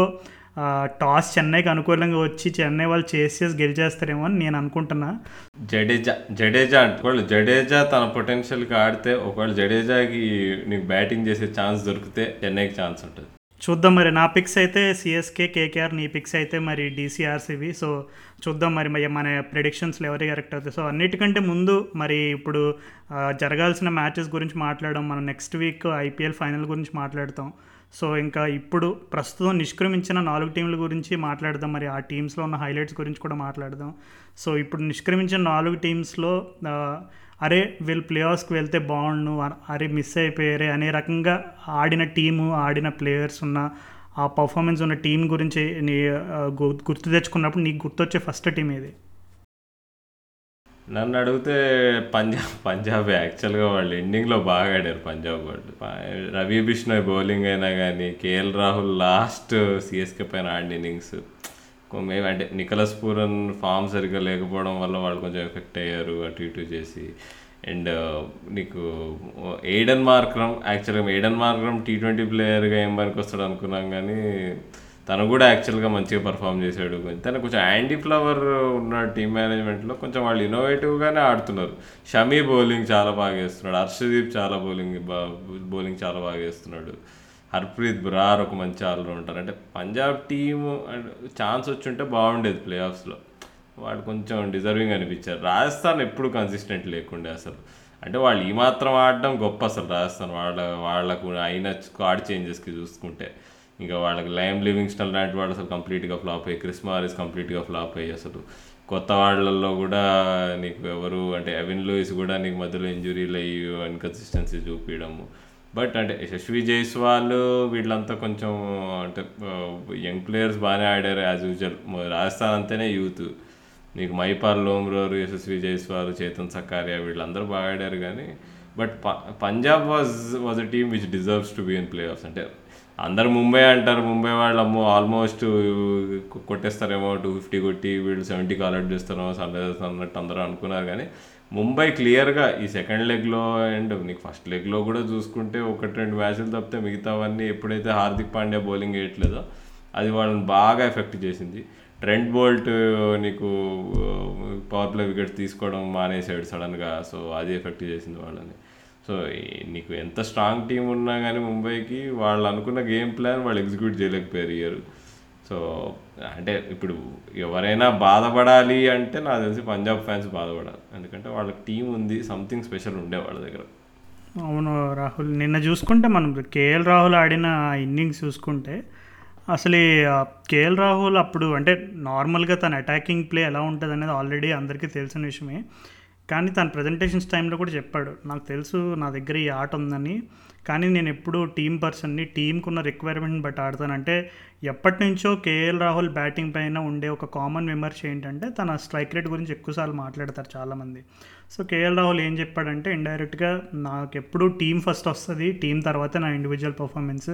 టాస్ చెన్నైకి అనుకూలంగా వచ్చి చెన్నై వాళ్ళు చేసి చేసి గెలిచేస్తారేమో అని నేను అనుకుంటున్నా. జడేజా జడేజా ఒకవేళ జడేజా తన పొటెన్షియల్కి ఆడితే ఒకవేళ జడేజాకి నీకు బ్యాటింగ్ చేసే ఛాన్స్ దొరికితే చెన్నైకి ఛాన్స్ ఉంటుంది. చూద్దాం మరి. నా పిక్స్ అయితే సిఎస్కే కేకేఆర్ నీ పిక్స్ అయితే మరి డీసీఆర్సీవి సో చూద్దాం మరి మరి మన ప్రిడిక్షన్స్లో ఎవరి కరెక్ట్ అవుతాయి సో అన్నిటికంటే ముందు మరి ఇప్పుడు జరగాల్సిన మ్యాచెస్ గురించి మాట్లాడడం మనం నెక్స్ట్ వీక్ ఐపీఎల్ ఫైనల్ గురించి మాట్లాడతాం. సో ఇంకా ఇప్పుడు ప్రస్తుతం నిష్క్రమించిన నాలుగు టీంల గురించి మాట్లాడదాం మరి. ఆ టీమ్స్లో ఉన్న హైలైట్స్ గురించి కూడా మాట్లాడదాం. సో ఇప్పుడు నిష్క్రమించిన నాలుగు టీమ్స్లో అరే వీళ్ళు ప్లే ఆఫ్స్కి వెళ్తే బాగుండు అరే మిస్ అయిపోయారే అనే రకంగా ఆడిన టీము ఆడిన ప్లేయర్స్ ఉన్న ఆ పర్ఫార్మెన్స్ ఉన్న టీం గురించి నీ గు- గుర్తు తెచ్చుకున్నప్పుడు నీకు గుర్తొచ్చే ఫస్ట్ టీం ఏది? నన్ను అడిగితే పంజాబ్ పంజాబ్. యాక్చువల్గా వాళ్ళు ఎండింగ్లో బాగా ఆడారు పంజాబ్ వాళ్ళు. రవి బిష్ణోయ్ బౌలింగ్ అయినా కానీ కేఎల్ రాహుల్ లాస్ట్ సిఎస్కే పైన ఆడిన ఇన్నింగ్స్. మేము అంటే నికలస్ పూరన్ ఫామ్ సరిగ్గా లేకపోవడం వల్ల వాళ్ళు కొంచెం ఎఫెక్ట్ అయ్యారు అటు ఇటు చేసి. అండ్ నీకు ఎయిడన్ మార్క్రమ్ యాక్చువల్గా ఎయిడన్ మార్క్రమ్ టీ ట్వంటీ ప్లేయర్గా ఏం పనికి వస్తాడు అనుకున్నాం కానీ తను కూడా యాక్చువల్గా మంచిగా పర్ఫామ్ చేశాడు. తను కొంచెం యాండీ ఫ్లవర్ ఉన్న టీం మేనేజ్మెంట్లో కొంచెం వాళ్ళు ఇన్నోవేటివ్గానే ఆడుతున్నారు. షమీ బౌలింగ్ చాలా బాగా వేస్తున్నాడు హర్షదీప్ చాలా బౌలింగ్ బౌలింగ్ చాలా బాగా వేస్తున్నాడు హర్ప్రీత్ బురార్ ఒక మంచి ఆల్రౌండర్ అంటే పంజాబ్ టీమ్ ఛాన్స్ వచ్చి ఉంటే బాగుండేది ప్లే ఆఫ్స్లో వాడు కొంచెం డిజర్వింగ్ అనిపించారు. రాజస్థాన్ ఎప్పుడు కన్సిస్టెంట్ లేకుండే అసలు. అంటే వాళ్ళు ఈ మాత్రం ఆడడం గొప్ప అసలు రాజస్థాన్. వాళ్ళ వాళ్ళకు అయిన స్క్వాడ్ చేంజెస్కి చూసుకుంటే. ఇంకా వాళ్ళకి లైమ్ లివింగ్స్టన్ లాంటి వాళ్ళు అసలు కంప్లీట్గా ఫ్లాప్ అయ్యి క్రిస్ మారిస్ కంప్లీట్గా ఫ్లాప్ అయ్యి అసలు. కొత్త వాళ్ళల్లో కూడా నీకు ఎవరు అంటే అవిన్ లూయిస్ కూడా నీకు మధ్యలో ఇంజురీలు అయ్యి ఇన్కన్సిస్టెన్సీ చూపించడము. బట్ అంటే యశస్వి జైస్వాల్ వీళ్ళంతా కొంచెం అంటే యంగ్ ప్లేయర్స్ బాగానే ఆడారు యాజ్ యూజువల్ రాజస్థాన్ అంతేనే యూత్. నీకు మైపాల్ లోమ్రోరు యశస్వి జైస్వాల్ చేతన్ సకారియా వీళ్ళందరూ బాగా ఆడారు కానీ but Punjab was was a team which deserves to be in playoffs అంటే అందరు ముంబై అంటారు. ముంబై వాళ్ళు అమ్మో ఆల్మోస్ట్ కొట్టేస్తారేమో టూ ఫిఫ్టీ కొట్టి వీళ్ళు సెవెంటీ కాలెక్ట్ చేస్తారేమో సన్ రైజర్స్ అన్నట్టు అందరూ అనుకున్నారు కానీ ముంబై క్లియర్గా ఈ సెకండ్ లెగ్లో అండ్ నీకు ఫస్ట్ లెగ్లో కూడా చూసుకుంటే ఒకటి రెండు మ్యాచ్లు తప్పితే మిగతావన్నీ ఎప్పుడైతే హార్దిక్ పాండ్యా బౌలింగ్ వేయట్లేదో అది వాళ్ళని బాగా ఎఫెక్ట్ చేసింది. ట్రెండ్ బోల్ట్ uh, నీకు పవర్ ప్లే వికెట్ తీసుకోవడం మానేసాడు సడన్గా సో అది ఎఫెక్ట్ చేసింది వాళ్ళని. సో నీకు ఎంత స్ట్రాంగ్ టీం ఉన్నా కానీ ముంబైకి వాళ్ళు అనుకున్న గేమ్ ప్లాన్ వాళ్ళు ఎగ్జిక్యూట్ చేయలేకపోయారు ఇయర్ సో అంటే ఇప్పుడు ఎవరైనా బాధపడాలి అంటే నాకు తెలిసి పంజాబ్ ఫ్యాన్స్ బాధపడాలి. ఎందుకంటే వాళ్ళకి టీం ఉంది సంథింగ్ స్పెషల్ ఉండే వాళ్ళ దగ్గర. అవును రాహుల్ నిన్న చూసుకుంటే మనం కేఎల్ రాహుల్ ఆడిన ఇన్నింగ్స్ చూసుకుంటే అసలు కేఎల్ రాహుల్ అప్పుడు అంటే నార్మల్గా తన అటాకింగ్ ప్లే ఎలా ఉంటుంది అనేది ఆల్రెడీ అందరికీ తెలిసిన విషయమే. కానీ తన ప్రజెంటేషన్స్ టైంలో కూడా చెప్పాడు నాకు తెలుసు నా దగ్గర ఈ ఆట ఉందని. కానీ నేను ఎప్పుడూ టీం పర్సన్ని టీంకు ఉన్న రిక్వైర్మెంట్ని బట్టి ఆడతానంటే ఎప్పటి నుంచో కేఎల్ రాహుల్ బ్యాటింగ్ పైన ఉండే ఒక కామన్ విమర్శ ఏంటంటే తన స్ట్రైక్ రేట్ గురించి ఎక్కువసార్లు మాట్లాడతారు చాలామంది. సో కేఎల్ రాహుల్ ఏం చెప్పాడంటే ఇండైరెక్ట్గా నాకు ఎప్పుడు టీం ఫస్ట్ వస్తుంది టీం తర్వాతే నా ఇండివిజువల్ పర్ఫార్మెన్స్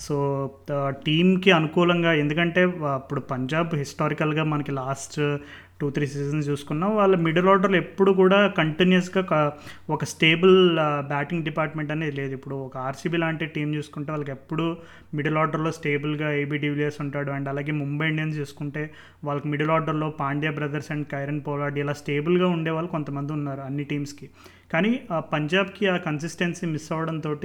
సో టీంకి అనుకూలంగా ఎందుకంటే అప్పుడు పంజాబ్ హిస్టారికల్గా మనకి లాస్ట్ టూ త్రీ సీజన్స్ చూసుకున్నా. వాళ్ళ మిడిల్ ఆర్డర్లో ఎప్పుడు కూడా కంటిన్యూస్గా ఒక స్టేబుల్ బ్యాటింగ్ డిపార్ట్మెంట్ అనేది లేదు. ఇప్పుడు ఒక ఆర్సీబీ లాంటి టీం చూసుకుంటే వాళ్ళకి ఎప్పుడు మిడిల్ ఆర్డర్లో స్టేబుల్గా ఏబీ డివిలియర్స్ ఉంటాడు. అండ్ అలాగే ముంబై ఇండియన్స్ చూసుకుంటే వాళ్ళకి మిడిల్ ఆర్డర్లో Pandya brothers and Kieron Pollard ఇలా స్టేబుల్గా ఉండే వాళ్ళు కొంతమంది ఉన్నారు అన్ని టీమ్స్కి. కానీ ఆ పంజాబ్కి ఆ కన్సిస్టెన్సీ మిస్ అవడంతో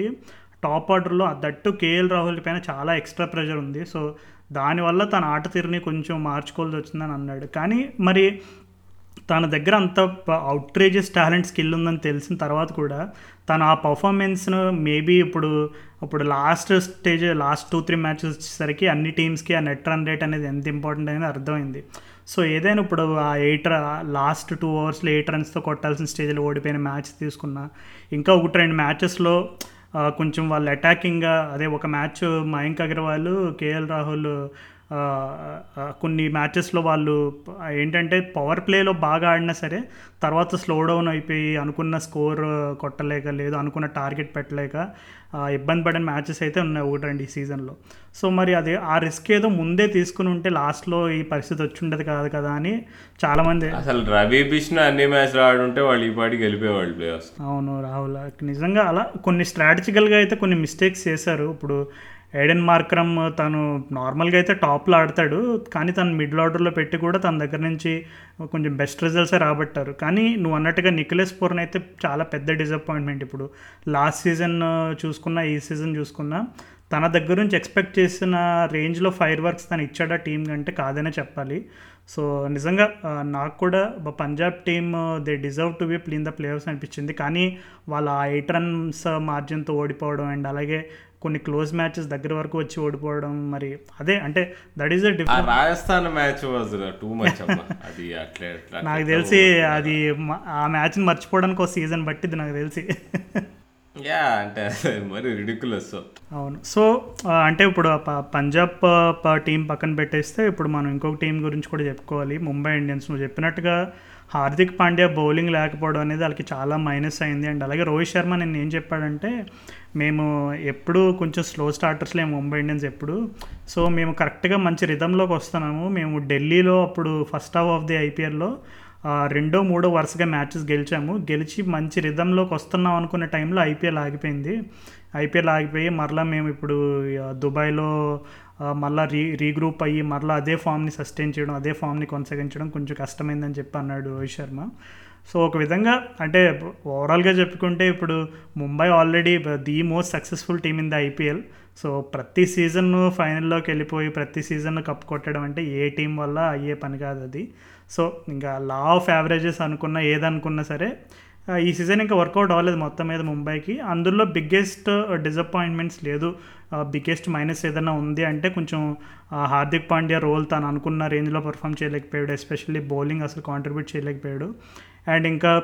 టాప్ ఆర్డర్లో దట్టు కేఎల్ రాహుల్ పైన చాలా ఎక్స్ట్రా ప్రెషర్ ఉంది. సో దానివల్ల తన ఆట తీరుని కొంచెం మార్చుకోవాల్సి వచ్చిందని అన్నాడు. కానీ మరి తన దగ్గర అంత అవుట్రేజెస్ టాలెంట్ స్కిల్ ఉందని తెలిసిన తర్వాత కూడా తను ఆ పర్ఫార్మెన్స్ను మేబీ ఇప్పుడు ఇప్పుడు last stage last two three matches వచ్చేసరికి అన్ని టీమ్స్కి ఆ నెట్ రన్ రేట్ అనేది ఎంత ఇంపార్టెంట్ అనేది అర్థమైంది. సో ఏదైనా ఇప్పుడు ఆ ఎయిట్ లాస్ట్ టూ అవర్స్లో ఎయిట్ రన్స్తో కొట్టాల్సిన స్టేజ్లో ఓడిపోయిన మ్యాచ్ తీసుకున్నా ఇంకా ఒకటి రెండు మ్యాచెస్లో కొంచెం వాళ్ళు అటాకింగ్గా అదే ఒక మ్యాచ్ మయాంక్ అగర్వాల్ కేఎల్ రాహుల్ కొన్ని మ్యాచెస్లో వాళ్ళు ఏంటంటే పవర్ ప్లేలో బాగా ఆడినా సరే తర్వాత స్లో డౌన్ అయిపోయి అనుకున్న స్కోర్ కొట్టలేక లేదు అనుకున్న టార్గెట్ పెట్టలేక ఇబ్బంది పడిన మ్యాచెస్ అయితే ఉన్నాయి ఒకటి రెండు ఈ సీజన్లో. సో మరి అదే ఆ రిస్క్ ఏదో ముందే తీసుకుని ఉంటే లాస్ట్లో ఈ పరిస్థితి వచ్చి ఉండదు కాదు కదా అని చాలామంది అసలు రవి బిష్ను అన్ని మ్యాచ్లు ఆడుంటే వాళ్ళు ఈ పాటికి వెళ్ళిపోయేవాళ్ళు ప్లేయర్స్ అవును రాహుల్ నిజంగా అలా కొన్ని స్ట్రాటజికల్గా అయితే కొన్ని మిస్టేక్స్ చేశారు. ఇప్పుడు ఏడెన్ మార్క్రమ్ తను నార్మల్గా అయితే టాప్లో ఆడతాడు కానీ తను మిడిల్ ఆర్డర్లో పెట్టి కూడా తన దగ్గర నుంచి కొంచెం బెస్ట్ రిజల్ట్సే రాబట్టారు. కానీ నువ్వు అన్నట్టుగా నిఖిలేష్ పూర్ణ అయితే చాలా పెద్ద డిసప్పాయింట్మెంట్ ఇప్పుడు. లాస్ట్ సీజన్ చూసుకున్నా ఈ సీజన్ చూసుకున్నా తన దగ్గర నుంచి ఎక్స్పెక్ట్ చేసిన రేంజ్లో ఫైర్ వర్క్స్ తను ఇచ్చాడా టీం కంటే కాదనే చెప్పాలి. సో నిజంగా నాకు కూడా Punjab team they deserve to be ప్లీన్ the players అనిపించింది. కానీ వాళ్ళ ఎయిట్ రన్స్ మార్జిన్తో ఓడిపోవడం అండ్ అలాగే కొన్ని క్లోజ్ మ్యాచెస్ దగ్గర వరకు వచ్చి ఓడిపోవడం మరి అదే అంటే that is Rajasthan match was too much అది అట్లే నాకు తెలిసి అది ఆ మ్యాచ్ని మర్చిపోవడానికి ఒక సీజన్ పట్టింది నాకు తెలిసి. యా అంటే మరి రిడికులస్ అవును. సో అంటే ఇప్పుడు పంజాబ్ టీం పక్కన పెట్టేస్తే ఇప్పుడు మనం ఇంకొక టీం గురించి కూడా చెప్పుకోవాలి. ముంబై ఇండియన్స్ నువ్వు చెప్పినట్టుగా హార్దిక్ పాండ్యా బౌలింగ్ లేకపోవడం అనేది వాళ్ళకి చాలా మైనస్ అయింది. అండ్ అలాగే రోహిత్ శర్మ నేను ఏం చెప్పాడంటే మేము ఎప్పుడు కొంచెం స్లో స్టార్టర్స్లే ముంబై ఇండియన్స్ ఎప్పుడు. సో మేము కరెక్ట్గా మంచి రిధంలోకి వస్తున్నాము. మేము ఢిల్లీలో అప్పుడు ఫస్ట్ హాఫ్ ఆఫ్ ది ఐపీఎల్లో రెండో మూడో వరుసగా మ్యాచెస్ గెలిచాము. గెలిచి మంచి రిధంలోకి వస్తున్నాం అనుకున్న టైంలో ఐపీఎల్ ఆగిపోయింది. ఐపీఎల్ ఆగిపోయి మరలా మేము ఇప్పుడు దుబాయ్లో మళ్ళా రీ రీగ్రూప్ అయ్యి మళ్ళీ అదే ఫామ్ని సస్టైన్ చేయడం అదే ఫామ్ని కొనసాగించడం కొంచెం కష్టమైందని చెప్పి అన్నాడు రోహిత్ శర్మ. సో ఒక విధంగా అంటే ఓవరాల్గా చెప్పుకుంటే ఇప్పుడు Mumbai already the most successful team in the IPL. So ప్రతి సీజన్ ఫైనల్లోకి వెళ్ళిపోయి ప్రతి సీజన్ కప్ కొట్టడం అంటే ఏ టీం వల్ల అయ్యే పని కాదు అది. సో ఇంకా లా ఆఫ్ యావరేజెస్ అనుకున్నా ఏదనుకున్నా సరే ఈ సీజన్ ఇంకా వర్కౌట్ అవ్వలేదు మొత్తం మీద ముంబైకి. అందులో బిగ్గెస్ట్ డిసప్పాయింట్మెంట్స్ లేదు. బిగ్గెస్ట్ మైనస్ ఏదైనా ఉంది అంటే కొంచెం హార్దిక్ పాండ్యా రోల్ తను అనుకున్న రేంజ్లో పర్ఫామ్ చేయలేకపోయాడు. ఎస్పెషల్లీ బౌలింగ్ అసలు కాంట్రిబ్యూట్ చేయలేకపోయాడు. అండ్ ఇంకా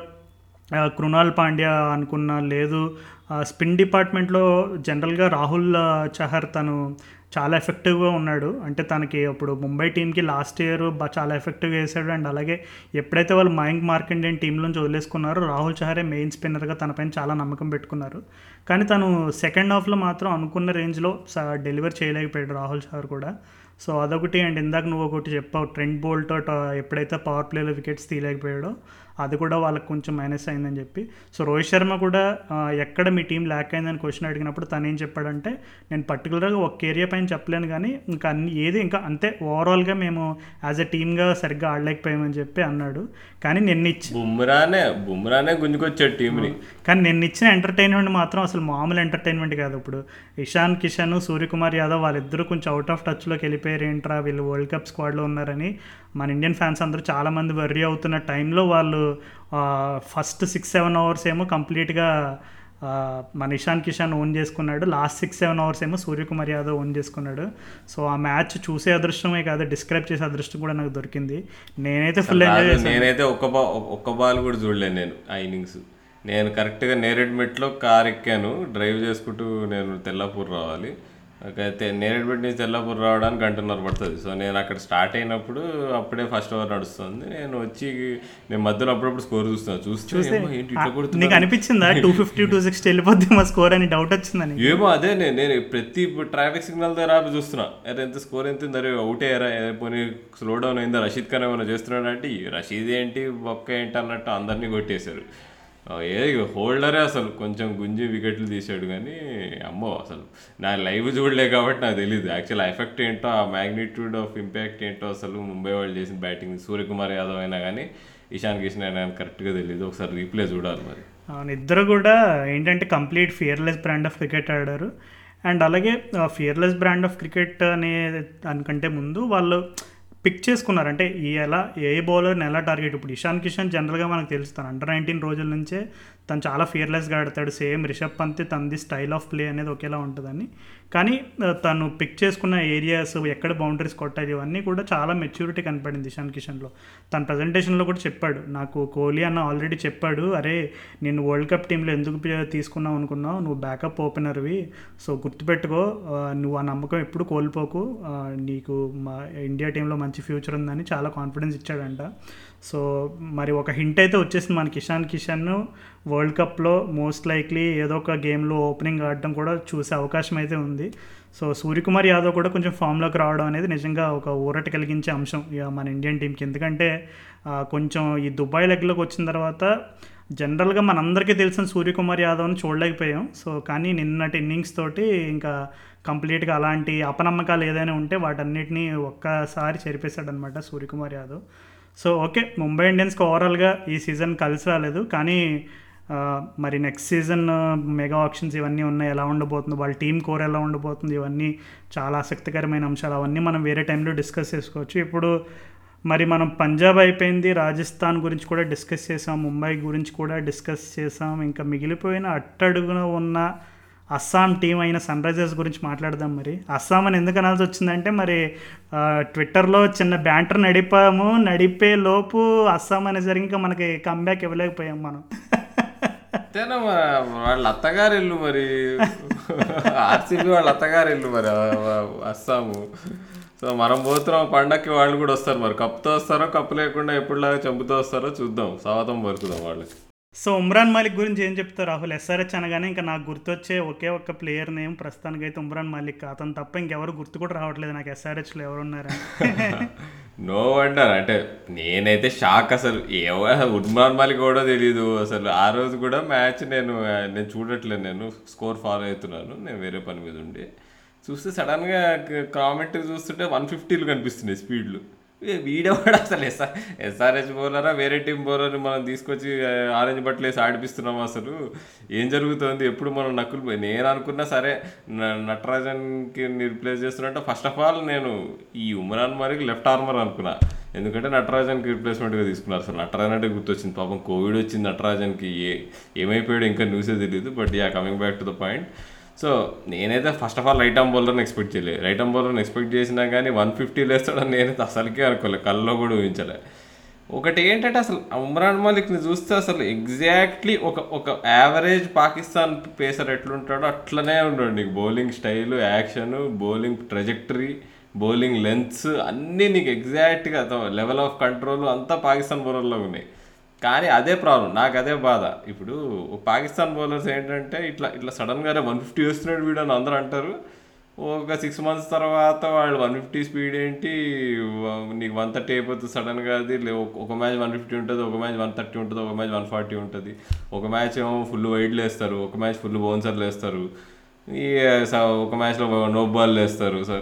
కృణాల్ పాండ్యా అనుకున్న లేదు. స్పిన్ డిపార్ట్మెంట్లో జనరల్గా రాహుల్ చహర్ తను చాలా ఎఫెక్టివ్గా ఉన్నాడు. అంటే తనకి అప్పుడు ముంబై టీంకి లాస్ట్ ఇయర్ చాలా ఎఫెక్టివ్గా వేసాడు. అండ్ అలాగే ఎప్పుడైతే వాళ్ళు మయాంక్ మార్కండేన్ టీంలోంచి వదిలేసుకున్నారో రాహుల్ చహరే మెయిన్ స్పిన్నర్గా తనపైన చాలా నమ్మకం పెట్టుకున్నారు. కానీ తను సెకండ్ హాఫ్లో మాత్రం అనుకున్న రేంజ్లో డెలివర్ చేయలేకపోయాడు రాహుల్ సార్ కూడా. సో అదొకటి అండ్ ఇందాక నువ్వు ఒకటి చెప్పావు ట్రెండ్ బోల్ట్ ఎప్పుడైతే పవర్ ప్లేలో వికెట్స్ తీయలేకపోయాడో అది కూడా వాళ్ళకి కొంచెం మైనస్ అయిందని చెప్పి. సో రోహిత్ శర్మ కూడా ఎక్కడ మీ టీం ల్యాక్ అయిందని క్వశ్చన్ అడిగినప్పుడు తను ఏం చెప్పాడంటే నేను పర్టికులర్గా ఒక ఏరియా పైన చెప్పలేను కానీ ఇంకా అన్ని ఏది ఇంకా అంతే ఓవరాల్గా మేము యాజ్ ఎ టీమ్గా సరిగ్గా ఆడలేకపోయామని చెప్పి అన్నాడు. కానీ నిన్న ఇచ్చి బుమ్రానే బుమ్రానే గుంజుకొచ్చాడు టీంని కానీ నిన్న ఇచ్చిన ఎంటర్టైన్మెంట్ మాత్రం అసలు మామూలు ఎంటర్టైన్మెంట్ కాదు ఇప్పుడు. ఇషాన్ కిషన్ సూర్యకుమార్ యాదవ్ వాళ్ళిద్దరూ కొంచెం అవుట్ ఆఫ్ టచ్లోకి వెళ్ళిపోయారు. ఏంట్రా వీళ్ళు వరల్డ్ కప్ స్క్వాడ్లో ఉన్నారని. మన ఇండియన్ ఫ్యాన్స్ అందరూ చాలామంది వర్రీ అవుతున్న టైంలో వాళ్ళు ఫస్ట్ సిక్స్ సెవెన్ అవర్స్ ఏమో కంప్లీట్గా మన ఇషాన్ కిషాన్ ఓన్ చేసుకున్నాడు. లాస్ట్ సిక్స్ సెవెన్ అవర్స్ ఏమో సూర్యకుమార్ యాదవ్ ఓన్ చేసుకున్నాడు. సో ఆ మ్యాచ్ చూసే అదృష్టమే కాదు డిస్క్రైబ్ చేసే అదృష్టం కూడా నాకు దొరికింది. నేనైతే ఫుల్ ఎంజాయ్ చేశాను. నేనైతే ఒక్క బా ఒక్క బాల్ కూడా చూడలేను నేను ఆ ఇన్నింగ్స్ నేను కరెక్ట్గా నేరేడ్మెట్లో కార్ ఎక్కాను. డ్రైవ్ చేసుకుంటూ నేను తెల్లాపూర్ రావాలి. అయితే నేరేడ్మెట్ నుంచి తెల్లాపూర్ రావడానికి గంటన్నర పడుతుంది. సో నేను అక్కడ స్టార్ట్ అయినప్పుడు అప్పుడే ఫస్ట్ ఓవర్ నడుస్తుంది. నేను వచ్చి నేను మధ్యలో అప్పుడప్పుడు స్కోర్ చూస్తాను చూస్తే నీకు అనిపించిందా? టూ ఫిఫ్టీ టూ సిక్స్టీ వెళ్ళిపోద్ది మా స్కోర్ అని డౌట్ వచ్చిందని ఏమో అదే నేను నేను ప్రతి ట్రాఫిక్ సిగ్నల్ దగ్గర ఆపి చూస్తున్నా. అరే ఎంత స్కోర్ ఎంత ఉంది? అరే అవుట్ అయ్యారా? పోనీ స్లో డౌన్ అయిందా? రషీద్ ఖాన్ ఏమైనా చేస్తున్నాడు అంటే రషీద్ ఏంటి? బొక్క ఏంటి అన్నట్టు అందరినీ కొట్టేశారు. ఏ హోల్డరే అసలు. కొంచెం గుంజి వికెట్లు తీసాడు కానీ అమ్మో అసలు. నా లైవ్ చూడలే కాబట్టి నాకు తెలియదు యాక్చువల్ ఎఫెక్ట్ ఏంటో ఆ మ్యాగ్నిట్యూడ్ ఆఫ్ ఇంపాక్ట్ ఏంటో అసలు ముంబై వాళ్ళు చేసిన బ్యాటింగ్ సూర్యకుమార్ యాదవ్ అయినా కానీ ఇషాన్ కిషన్ అయినా కానీ కరెక్ట్గా తెలియదు ఒకసారి రీప్లే చూడాలి మరి. అవును ఇద్దరు కూడా ఏంటంటే complete fearless brand of cricket ఆడారు. అండ్ అలాగే ఫియర్లెస్ బ్రాండ్ ఆఫ్ క్రికెట్ అనే దానికంటే ముందు వాళ్ళు పిక్ చేసుకున్నారు. అంటే ఈ ఎలా ఏ బౌలర్ని ఎలా టార్గెట్ ఇప్పుడు ఇషాన్ కిషన్ జనరల్గా మనకు తెలుస్తాను. అండర్ నైన్టీన్ రోజుల నుంచే తను చాలా ఫియర్లెస్గా ఆడతాడు. సేమ్ రిషబ్ పంత్ తనది స్టైల్ ఆఫ్ ప్లే అనేది ఒకేలా ఉంటుందని. కానీ తను పిక్ చేసుకున్న ఏరియాస్ ఎక్కడ బౌండరీస్ కొట్టాలి ఇవన్నీ కూడా చాలా మెచ్యూరిటీ కనపడింది ఇషాన్ కిషన్లో. తన ప్రజెంటేషన్లో కూడా చెప్పాడు. నాకు కోహ్లీ అన్న ఆల్రెడీ చెప్పాడు. అరే నేను వరల్డ్ కప్ టీంలో ఎందుకు తీసుకున్నావు అనుకున్నావు? నువ్వు బ్యాకప్ ఓపెనర్వి సో గుర్తుపెట్టుకో నువ్వు ఆ నమ్మకం ఎప్పుడు కోల్పోకు. నీకు మా ఇండియా టీంలో మంచి ఫ్యూచర్ ఉందని చాలా కాన్ఫిడెన్స్ ఇచ్చాడంట. సో మరి ఒక హింట్ అయితే వచ్చేసింది మన కిషాన్ కిషన్ వరల్డ్ కప్లో మోస్ట్ లైక్లీ ఏదో ఒక గేమ్లో ఓపెనింగ్ ఆడడం కూడా చూసే అవకాశం అయితే ఉంది. సో సూర్యకుమార్ యాదవ్ కూడా కొంచెం ఫామ్లోకి రావడం అనేది నిజంగా ఒక ఊరట కలిగించే అంశం ఇక మన ఇండియన్ టీంకి ఎందుకంటే కొంచెం ఈ దుబాయ్ లెగ్లోకి వచ్చిన తర్వాత జనరల్గా మనందరికీ తెలిసిన సూర్యకుమార్ యాదవ్ని చూడలేకపోయాం. సో కానీ నిన్నటి ఇన్నింగ్స్ తోటి ఇంకా కంప్లీట్గా అలాంటి అపనమ్మకాలు ఏదైనా ఉంటే వాటన్నిటిని ఒక్కసారి చెరిపేశాడనమాట సూర్యకుమార్ యాదవ్. సో ఓకే ముంబై ఇండియన్స్కి ఓవరాల్గా ఈ సీజన్ కలిసి రాలేదు. కానీ మరి నెక్స్ట్ సీజన్ మెగా ఆప్షన్స్ ఇవన్నీ ఉన్నాయి. ఎలా ఉండబోతుంది? వాళ్ళ టీం కోర్ ఎలా ఉండబోతుంది? ఇవన్నీ చాలా ఆసక్తికరమైన అంశాలు. అవన్నీ మనం వేరే టైంలో డిస్కస్ చేసుకోవచ్చు. ఇప్పుడు మరి మనం పంజాబ్ అయిపోయింది. రాజస్థాన్ గురించి కూడా డిస్కస్ చేసాం. ముంబై గురించి కూడా డిస్కస్ చేసాం. ఇంకా మిగిలిపోయిన అట్టడుగున ఉన్న అస్సాం టీం అయిన సన్ రైజర్స్ గురించి మాట్లాడదాం మరి. అస్సాం అని ఎందుకు అనాల్సి వచ్చిందంటే మరి ట్విట్టర్లో చిన్న బ్యాంటర్ నడిపాము నడిపే లోపు అస్సాం అనేసరికి ఇంకా మనకి కంబ్యాక్ ఇవ్వలేకపోయాం మనం. అంతేనా వాళ్ళ అత్తగారు ఇల్లు మరి. ఆర్సీబీ వాళ్ళ అత్తగారు ఇల్లు మరి అస్సాము. సో మనం పోతున్నాం పండక్కి వాళ్ళు కూడా వస్తారు మరి. కప్పుతో వస్తారో కప్పు లేకుండా ఎప్పుడులాగా చంపుతూ వస్తారో చూద్దాం. స్వాగతం పలుకుదాం వాళ్ళకి సో ఉమ్రాన్ మలిక్ గురించి ఏం చెప్తారు రాహుల్? ఎస్ఆర్హెచ్ అనగానే ఇంకా నాకు గుర్తొచ్చే ఒకే ఒక్క ప్లేయర్ నేమ్ ప్రస్తుతానికి అయితే ఉమ్రాన్ మాలిక్. అతను తప్ప ఇంకెవరు గుర్తు కూడా రావట్లేదు నాకు ఎస్ఆర్హెచ్లో ఎవరు ఉన్నారని నో వండర్ అంటే నేనైతే షాక్ అసలు. ఏవో ఉమ్రాన్ మలిక్ కూడా తెలియదు అసలు ఆ రోజు కూడా మ్యాచ్ నేను నేను చూడట్లేదు. నేను స్కోర్ ఫాలో అవుతున్నాను. నేను వేరే పని మీద ఉండి. చూస్తే సడన్గా కామెంట్ చూస్తుంటే వన్ ఫిఫ్టీలు కనిపిస్తున్నాయి స్పీడ్లు వీడేవాడు అసలు ఎస్ఆర్ ఎస్ఆర్హెచ్ బౌలరా వేరే టీం బౌలర్ని మనం తీసుకొచ్చి ఆరెంజ్ బట్టలు వేసి ఆడిపిస్తున్నాం అసలు. ఏం జరుగుతోంది? ఎప్పుడు మనం నక్కులు నేను అనుకున్నా సరే న- నటరాజన్కి రిప్లేస్ చేస్తున్నట్టు ఫస్ట్ ఆఫ్ ఆల్ నేను ఈ ఉమరాన్ మరికి లెఫ్ట్ ఆర్మర్ అనుకున్నా. ఎందుకంటే నటరాజన్కి రిప్లేస్మెంట్గా తీసుకున్నారు అసలు. నటరాజన్ అంటే గుర్తొచ్చింది. పాపం కోవిడ్ వచ్చింది నటరాజన్కి. ఏ ఏమైపోయాడు ఇంకా న్యూసే తెలియదు but ya coming back to the point so నేనైతే first of all right arm బౌలర్ని expect చేయలేదు రైట్ ఆమ్ బౌలర్ని ఎక్స్పెక్ట్ చేసినా కానీ వన్ ఫిఫ్టీ లేస్తాడని నేనైతే అసలుకే అనుకోలేదు కల్లో కూడా ఊహించలే. ఒకటి ఏంటంటే అసలు ఉమ్రాన్ మలిక్ని చూస్తే అసలు ఎగ్జాక్ట్లీ ఒక ఒక యావరేజ్ పాకిస్తాన్ పేసర్ ఎట్లుంటాడో అట్లనే ఉన్నాడు నీకు. Bowling style action bowling trajectory bowling lengths అన్నీ నీకు ఎగ్జాక్ట్గా లెవెల్ ఆఫ్ కంట్రోల్ అంతా పాకిస్తాన్ బౌలర్లో ఉన్నాయి. కానీ అదే ప్రాబ్లం నాకు అదే బాధ. ఇప్పుడు పాకిస్తాన్ బౌలర్స్ ఏంటంటే ఇట్లా ఇట్లా సడన్గా వన్ ఫిఫ్టీ వేస్తున్నాడు వీడు అని అందరూ అంటారు. ఒక సిక్స్ మంత్స్ తర్వాత వాళ్ళు వన్ ఫిఫ్టీ స్పీడ్ ఏంటి నీకు వన్ థర్టీ అయిపోతుంది సడన్గా అది. ఒక- మ్యాచ్ వన్ ఫిఫ్టీ ఉంటుంది ఒక మ్యాచ్ వన్ థర్టీ ఉంటుంది ఒక మ్యాచ్ వన్ ఫార్టీ ఉంటుంది. ఒక మ్యాచ్ ఏమో ఫుల్ వైడ్లు వేస్తారు ఒక మ్యాచ్ ఫుల్ బౌన్సర్లు వేస్తారు. ఈ ఒక మ్యాచ్లో నో బాల్ వేస్తారు. సో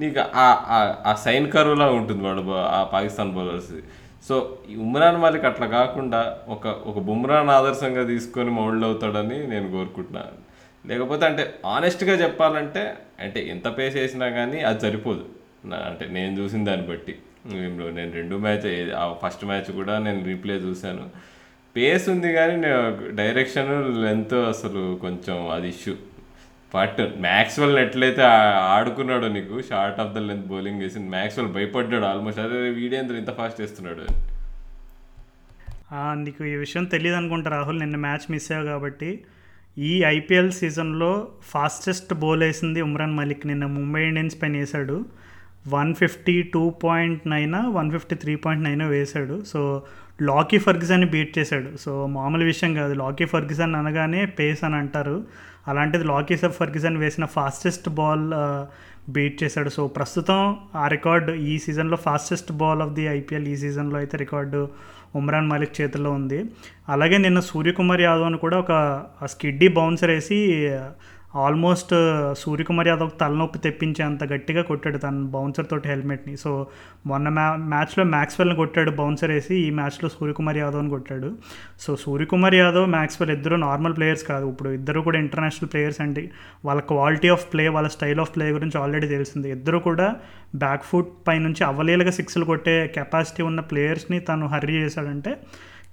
నీకు ఆ- ఆ- సైన్ కరువులా ఉంటుంది వాడు ఆ పాకిస్తాన్ బౌలర్స్ సో ఈ ఉమ్రాన్ మాలిక్ అట్లా కాకుండా ఒక ఒక బుమ్రాన్ ఆదర్శంగా తీసుకొని మౌల్డ్ అవుతాడని నేను కోరుకుంటున్నాను. లేకపోతే అంటే ఆనెస్ట్గా చెప్పాలంటే అంటే ఎంత పేస్ వేసినా కానీ అది సరిపోదు. నా అంటే నేను చూసిన దాన్ని బట్టి. నేను నేను రెండు మ్యాచ్ ఆ ఫస్ట్ మ్యాచ్ కూడా నేను రీప్లే చూశాను. పేస్ ఉంది కానీ డైరెక్షన్ లెంత్ అసలు కొంచెం అది ఇష్యూ బట్ మ్యాక్స్వెల్ ఎట్లయితే ఆడుకున్నాడు ఆడుకున్నాడో నీకు short of the length bowling వేసి మ్యాక్స్వెల్ భయపడ్డాడు ఆల్మోస్ట్ అదే వీడేంద్ర ఇంత ఫాస్ట్ వేస్తున్నాడు నీకు ఈ విషయం తెలియదు అనుకుంటా రాహుల్ నిన్న మ్యాచ్ మిస్ అయ్యావు కాబట్టి. ఈ ఐపీఎల్ సీజన్లో ఫాస్టెస్ట్ బౌల్ వేసింది ఉమ్రాన్ మలిక్ నిన్న ముంబై ఇండియన్స్ పైన వేశాడు. One fifty two point nine one fifty three point nine వేశాడు. సో లాకీ ఫర్గ్యూసన్ని బీట్ చేశాడు. సో మామూలు విషయం కాదు. లాకీ ఫర్గ్యూసన్ అనగానే పేస్ అని అంటారు. అలాంటిది లాకీ సబ్ వేసిన ఫాస్టెస్ట్ బాల్ బీట్ చేశాడు. సో ప్రస్తుతం ఆ రికార్డ్ ఈ సీజన్లో fastest ball of the IPL ఈ సీజన్లో అయితే రికార్డు ఉమ్రాన్ మలిక్ చేతిలో ఉంది. అలాగే నిన్న సూర్యకుమార్ యాదవ్ని కూడా ఒక స్కిడ్డీ బౌన్సర్ వేసి ఆల్మోస్ట్ సూర్యకుమార్ యాదవ్ తలనొప్పి తెప్పించేంత గట్టిగా కొట్టాడు తన బౌన్సర్ తోటి హెల్మెట్ని. సో మొన్న మ్యా మ్యాచ్లో మ్యాక్స్వెల్ని కొట్టాడు బౌన్సర్ వేసి ఈ మ్యాచ్లో సూర్యకుమార్ యాదవ్ని కొట్టాడు. సో సూర్యకుమార్ యాదవ్ మ్యాక్స్వెల్ ఇద్దరు నార్మల్ ప్లేయర్స్ కాదు. ఇప్పుడు ఇద్దరు కూడా ఇంటర్నేషనల్ ప్లేయర్స్ అండి. వాళ్ళ క్వాలిటీ ఆఫ్ ప్లే వాళ్ళ స్టైల్ ఆఫ్ ప్లే గురించి ఆల్రెడీ తెలిసింది. ఇద్దరు కూడా బ్యాక్ ఫుట్ పై నుంచి అవలీలగా సిక్స్లు కొట్టే కెపాసిటీ ఉన్న ప్లేయర్స్ని తను హర్రీ చేశాడంటే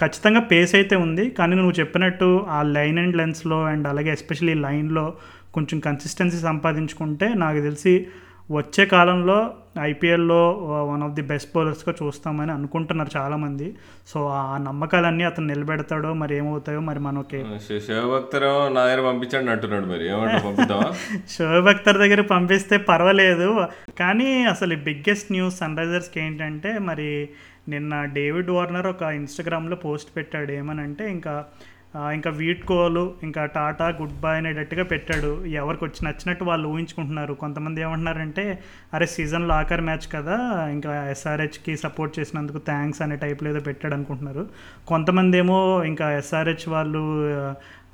ఖచ్చితంగా పేస్ అయితే ఉంది. కానీ నువ్వు చెప్పినట్టు ఆ లైన్ అండ్ లెన్స్లో అండ్ అలాగే ఎస్పెషల్లీ లైన్లో కొంచెం కన్సిస్టెన్సీ సంపాదించుకుంటే నాకు తెలిసి వచ్చే కాలంలో ఐపీఎల్లో వన్ ఆఫ్ ది బెస్ట్ బౌలర్స్గా చూస్తామని అనుకుంటున్నారు చాలామంది. సో ఆ నమ్మకాలన్నీ అతను నిలబెడతాడో మరి ఏమవుతాయో మరి మనకి నా దగ్గర పంపించండి అంటున్నాడు మరి. షోయబ్ అఖ్తర్ దగ్గర పంపిస్తే పర్వాలేదు. కానీ అసలు బిగ్గెస్ట్ న్యూస్ సన్ రైజర్స్కి ఏంటంటే మరి నిన్న డేవిడ్ వార్నర్ ఒక ఇన్స్టాగ్రామ్లో పోస్ట్ పెట్టాడు. ఏమనంటే ఇంకా ఇంకా వీట్కోలు ఇంకా టాటా గుడ్ బై అనేటట్టుగా పెట్టాడు. ఎవరికి వచ్చి నచ్చినట్టు వాళ్ళు ఊహించుకుంటున్నారు. కొంతమంది ఏమంటున్నారంటే అరే సీజన్లో ఆఖరి మ్యాచ్ కదా ఇంకా ఎస్ఆర్హెచ్కి సపోర్ట్ చేసినందుకు థ్యాంక్స్ అనే టైప్లో ఏదో పెట్టాడు అనుకుంటున్నారు. కొంతమంది ఏమో ఇంకా ఎస్ఆర్హెచ్ వాళ్ళు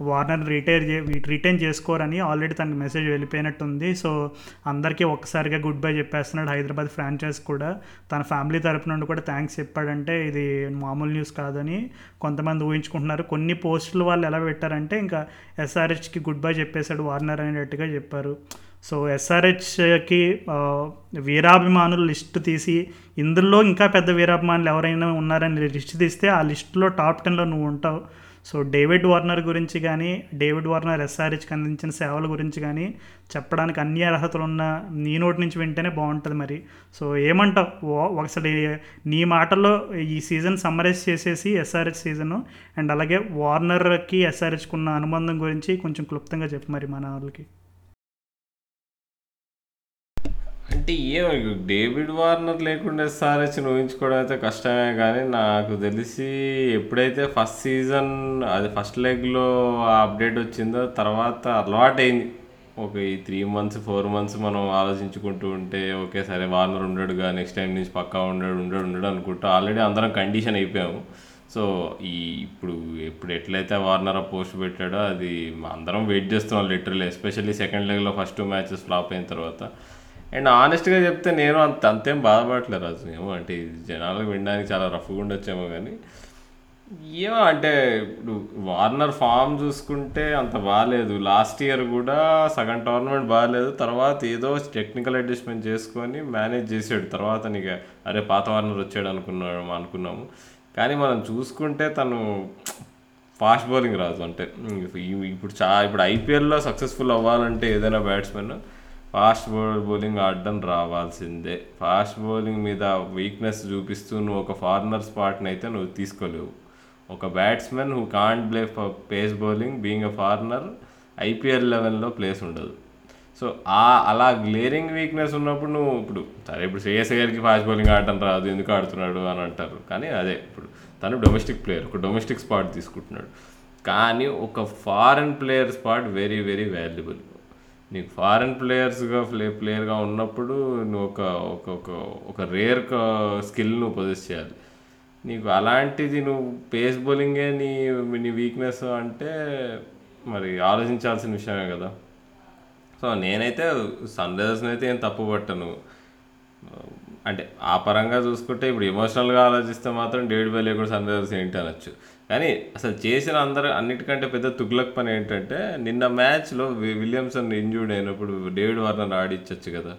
వార్నర్ రిటైర్ చే రిటైన్ చేసుకోరని ఆల్రెడీ తనకి మెసేజ్ వెళ్ళిపోయినట్టుంది. సో అందరికీ ఒక్కసారిగా గుడ్ బై చెప్పేస్తున్నాడు హైదరాబాద్ ఫ్రాంచైజ్ కూడా. తన ఫ్యామిలీ తరపు నుండి కూడా థ్యాంక్స్ చెప్పాడంటే ఇది మామూలు న్యూస్ కాదని కొంతమంది ఊహించుకుంటున్నారు. కొన్ని పోస్టులు వాళ్ళు ఎలా పెట్టారంటే ఇంకా ఎస్ఆర్హెచ్కి గుడ్ బై చెప్పేశాడు వార్నర్ అనేటట్టుగా చెప్పారు. సో ఎస్ఆర్హెచ్కి వీరాభిమానుల లిస్ట్ తీసి ఇందులో ఇంకా పెద్ద వీరాభిమానులు ఎవరైనా ఉన్నారని లిస్ట్ తీస్తే ఆ లిస్టులో టాప్ టెన్లో నువ్వు ఉంటావు. సో డేవిడ్ వార్నర్ గురించి కానీ డేవిడ్ వార్నర్ ఎస్ఆర్హెచ్కి అందించిన సేవల గురించి కానీ చెప్పడానికి అన్ని అర్హతలు ఉన్న నీ నోటి నుంచి వింటేనే బాగుంటుంది మరి. సో ఏమంటావు? ఓ- ఒకసారి నీ మాటల్లో ఈ సీజన్ సమ్మరైజ్ చేసేసి ఎస్ఆర్హెచ్ సీజన్ అండ్ అలాగే వార్నర్కి ఎస్ఆర్హెచ్కి ఉన్న అనుబంధం గురించి కొంచెం క్లుప్తంగా చెప్పు మరి మన వాళ్ళకి. అంటే ఏమో డేవిడ్ వార్నర్ లేకుండా ఎస్ఆర్హెచ్ ఊహించుకోవడం అయితే కష్టమే కానీ నాకు తెలిసి ఎప్పుడైతే ఫస్ట్ సీజన్ అది ఫస్ట్ లెగ్లో అప్డేట్ వచ్చిందో తర్వాత అలవాటైంది. ఒక ఈ త్రీ మంత్స్ ఫోర్ మంత్స్ మనం ఆలోచించుకుంటూ ఉంటే ఓకే సరే వార్నర్ ఉండడుగా నెక్స్ట్ టైం నుంచి పక్కా ఉండడు ఉండడు ఉండడు అనుకుంటూ ఆల్రెడీ అందరం కండిషన్ అయిపోయాము. సో ఈ ఇప్పుడు ఇప్పుడు ఎట్లయితే వార్నర్ పోస్ట్ పెట్టాడో అది అందరం వెయిట్ చేస్తున్నాం లిటరల్లీ ఎస్పెషల్లీ సెకండ్ లెగ్లో ఫస్ట్ టూ మ్యాచెస్ ఫ్లాప్ అయిన తర్వాత. అండ్ ఆనెస్ట్గా చెప్తే నేను అంత అంతేం బాధపడట్లేదు రాజు. ఏమో అంటే జనాలకు వినడానికి చాలా రఫ్గా ఉండొచ్చేమో కానీ ఏమో అంటే ఇప్పుడు వార్నర్ ఫామ్ చూసుకుంటే అంత బాగాలేదు లాస్ట్ ఇయర్ కూడా సగం టోర్నమెంట్ బాగాలేదు తర్వాత ఏదో టెక్నికల్ అడ్జస్ట్మెంట్ చేసుకొని మేనేజ్ చేసాడు. తర్వాత నీకు అరే పాత వార్నర్ వచ్చాడు అనుకున్నాము అనుకున్నాము. కానీ మనం చూసుకుంటే తను ఫాస్ట్ బౌలింగ్ రాదు అంటే. ఇప్పుడు చా ఇప్పుడు ఐపీఎల్లో సక్సెస్ఫుల్ అవ్వాలంటే ఏదైనా బ్యాట్స్మెన్ ఫాస్ట్ బౌలర్ బౌలింగ్ ఆడడం రావాల్సిందే. ఫాస్ట్ బౌలింగ్ మీద వీక్నెస్ చూపిస్తూ నువ్వు ఒక ఫార్నర్ స్పాట్ని అయితే నువ్వు తీసుకోలేవు. ఒక batsman who can't play pace bowling being a foreigner IPL లెవెల్లో ప్లేస్ ఉండదు. సో ఆ అలా గ్లేరింగ్ వీక్నెస్ ఉన్నప్పుడు నువ్వు ఇప్పుడు సరే ఇప్పుడు శ్రేయస్ గారికి ఫాస్ట్ బౌలింగ్ ఆడటం రాదు ఎందుకు ఆడుతున్నాడు అని అంటారు. కానీ అదే ఇప్పుడు తను డొమెస్టిక్ ప్లేయర్ ఒక డొమెస్టిక్ స్పాట్ తీసుకుంటున్నాడు. కానీ ఒక foreign player spot very very valuable. నీకు ఫారెన్ ప్లేయర్స్గా ప్లే ప్లేయర్గా ఉన్నప్పుడు నువ్వు ఒక ఒక ఒక ఒక రేర్ స్కిల్ నువ్వు పొజెస్ చేయాలి. నీకు అలాంటిది నువ్వు పేస్ బౌలింగే నీ నీ వీక్నెస్ అంటే మరి ఆలోచించాల్సిన విషయమే కదా. సో నేనైతే సన్ రైజర్స్ని అయితే ఏం తప్పు పట్టను. అంటే ఆ పరంగా చూసుకుంటే ఇప్పుడు ఎమోషనల్గా ఆలోచిస్తే మాత్రం డేవిడ్ బెల్లే కూడా సన్ రైజర్స్ ఏంటి అనొచ్చు. కానీ అసలు చేసిన అందరూ అన్నిటికంటే పెద్ద తుగ్లక్ పని ఏంటంటే నిన్న మ్యాచ్లో విలియమ్సన్ ఇంజూర్డ్ అయినప్పుడు డేవిడ్ వార్నర్ ఆడిచ్చచ్చు కదా.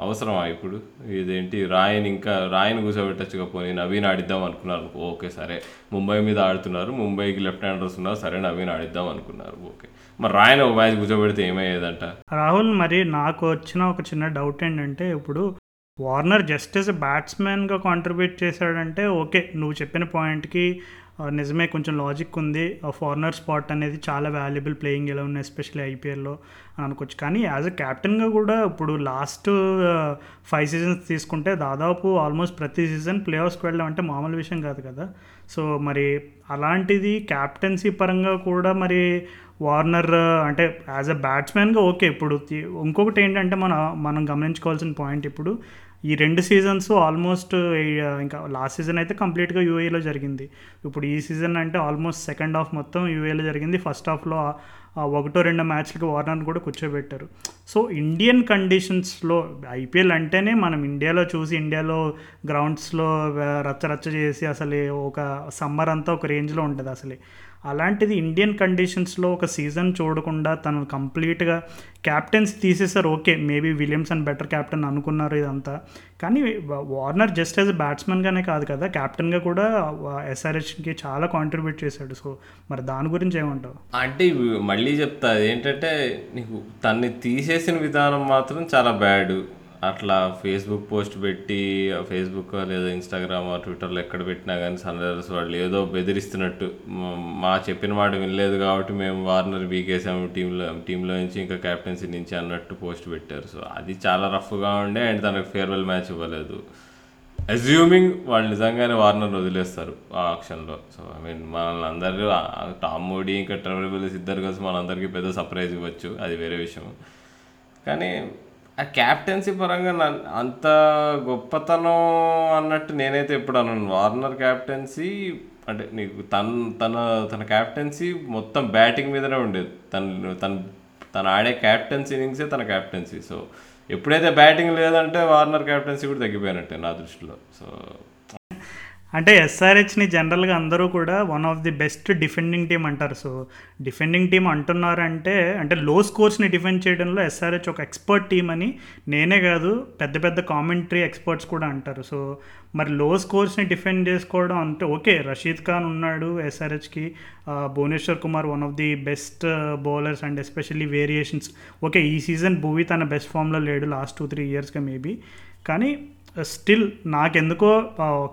అవసరమా ఇప్పుడు? ఇదేంటి? రాయన్ ఇంకా రాయన్ కూర్చోబెట్టచ్చుగా పోనీ నవీన్ ఆడిద్దాం అనుకున్నారు. ఓకే సరే. ముంబై మీద ఆడుతున్నారు. ముంబైకి లెఫ్ట్ హ్యాండర్స్ ఉన్నారు. సరే నవీన్ ఆడిద్దాం అనుకున్నారు. ఓకే. మరి రాయన్ ఒక మ్యాచ్ కూర్చోబెడితే ఏమయ్యేదంట? రాహుల్ మరి నాకు వచ్చిన ఒక చిన్న డౌట్ ఏంటంటే ఇప్పుడు వార్నర్ జస్ట్ యాజ్ బ్యాట్స్మెన్గా కాంట్రిబ్యూట్ చేశాడంటే ఓకే నువ్వు చెప్పిన పాయింట్కి నిజమే కొంచెం లాజిక్ ఉంది. ఫార్నర్ స్పాట్ అనేది చాలా వాల్యుబుల్ ప్లేయింగ్ ఎలా ఉంది ఎస్పెషల్లీ ఐపీఎల్లో అని అనుకోవచ్చు. కానీ యాజ్ అ క్యాప్టెన్గా కూడా ఇప్పుడు లాస్ట్ ఫైవ్ సీజన్స్ తీసుకుంటే దాదాపు ఆల్మోస్ట్ ప్రతి సీజన్ ప్లే ఆఫ్స్కి వెళ్ళడం అంటే మామూలు విషయం కాదు కదా. సో మరి అలాంటిది క్యాప్టెన్సీ పరంగా కూడా మరి వార్నర్ అంటే యాజ్ అ బ్యాట్స్మెన్గా ఓకే ఇప్పుడు ఇంకొకటి ఏంటంటే మన మనం గమనించుకోవాల్సిన పాయింట్ ఇప్పుడు ఈ రెండు సీజన్స్ ఆల్మోస్ట్ ఇంకా లాస్ట్ సీజన్ అయితే కంప్లీట్గా యూఏలో జరిగింది. ఇప్పుడు ఈ సీజన్ అంటే ఆల్మోస్ట్ సెకండ్ హాఫ్ మొత్తం యూఏలో జరిగింది. ఫస్ట్ హాఫ్లో ఒకటో రెండో మ్యాచ్లకి వార్నర్ కూడా కూర్చోబెట్టారు. సో ఇండియన్ కండిషన్స్లో ఐపీఎల్ అంటేనే మనం ఇండియాలో చూసి ఇండియాలో గ్రౌండ్స్లో రచ్చ రచ్చ చేసి అసలు ఒక సమ్మర్ అంతా ఒక రేంజ్లో ఉంటుంది అసలు. అలాంటిది ఇండియన్ కండిషన్స్లో ఒక సీజన్ చూడకుండా తను కంప్లీట్గా క్యాప్టెన్స్ తీసేసారు okay maybe Williamson better captain అనుకున్నారు ఇదంతా. కానీ వార్నర్ జస్ట్ యాజ్ బ్యాట్స్మెన్గానే కాదు కదా క్యాప్టెన్గా కూడా ఎస్ఆర్హెచ్కి చాలా కాంట్రిబ్యూట్ చేశాడు. సో మరి దాని గురించి ఏమంటావు? అంటే మళ్ళీ చెప్తా ఏంటంటే నీకు తన్ని తీసేసిన విధానం మాత్రం చాలా బ్యాడ్. అట్లా ఫేస్బుక్ పోస్ట్ పెట్టి ఫేస్బుక్ లేదా ఇన్స్టాగ్రామ్ ట్విట్టర్లో ఎక్కడ పెట్టినా కానీ సన్ రైజర్స్ వాళ్ళు ఏదో బెదిరిస్తున్నట్టు. మా చెప్పిన మాట వినలేదు కాబట్టి మేము వార్నర్ బీకేసాము టీంలో టీంలో నుంచి ఇంకా కెప్టెన్సీ నుంచి అన్నట్టు పోస్ట్ పెట్టారు. సో అది చాలా రఫ్గా ఉండే అండ్ తనకు ఫేర్వెల్ మ్యాచ్ ఇవ్వలేదు. అజ్యూమింగ్ వాళ్ళు నిజంగానే వార్నర్ వదిలేస్తారు ఆ ఆక్షన్లో. సో ఐ మీన్ మనల్ని అందరూ టామ్ మోడీ ఇంకా ట్రెవర్ విల్లిస్ ఇద్దరు కలిసి మనందరికీ పెద్ద సర్ప్రైజ్ ఇవ్వచ్చు. అది వేరే విషయం. కానీ ఆ క్యాప్టెన్సీ పరంగా నన్- అంత గొప్పతనం అన్నట్టు నేనైతే ఎప్పుడు అన్నాను వార్నర్ క్యాప్టెన్సీ అంటే నీకు తన తన తన క్యాప్టెన్సీ మొత్తం బ్యాటింగ్ మీదనే ఉండేది. తను తను తను ఆడే క్యాప్టెన్సీ ఇన్నింగ్సే తన క్యాప్టెన్సీ సో ఎప్పుడైతే బ్యాటింగ్ లేదంటే వార్నర్ క్యాప్టెన్సీ కూడా తగ్గిపోయినట్టే నా దృష్టిలో. సో అంటే ఎస్ఆర్హెచ్ని జనరల్గా అందరూ కూడా one of the best defending team అంటారు. సో డిఫెండింగ్ టీం అంటున్నారంటే అంటే లో స్కోర్స్ని డిఫెండ్ చేయడంలో ఎస్ఆర్హెచ్ ఒక ఎక్స్పర్ట్ టీం అని నేనే కాదు పెద్ద పెద్ద కామెంటరీ ఎక్స్పర్ట్స్ కూడా అంటారు. సో మరి లో స్కోర్స్ని డిఫెండ్ చేసుకోవడం అంటే ఓకే రషీద్ ఖాన్ ఉన్నాడు ఎస్ఆర్హెచ్కి Bhuvneshwar Kumar one of the best bowlers and especially variations okay ఈ సీజన్ భూవి తన బెస్ట్ ఫామ్లో లేడు లాస్ట్ టూ త్రీ ఇయర్స్గా మేబీ కానీ స్టిల్ నాకెందుకో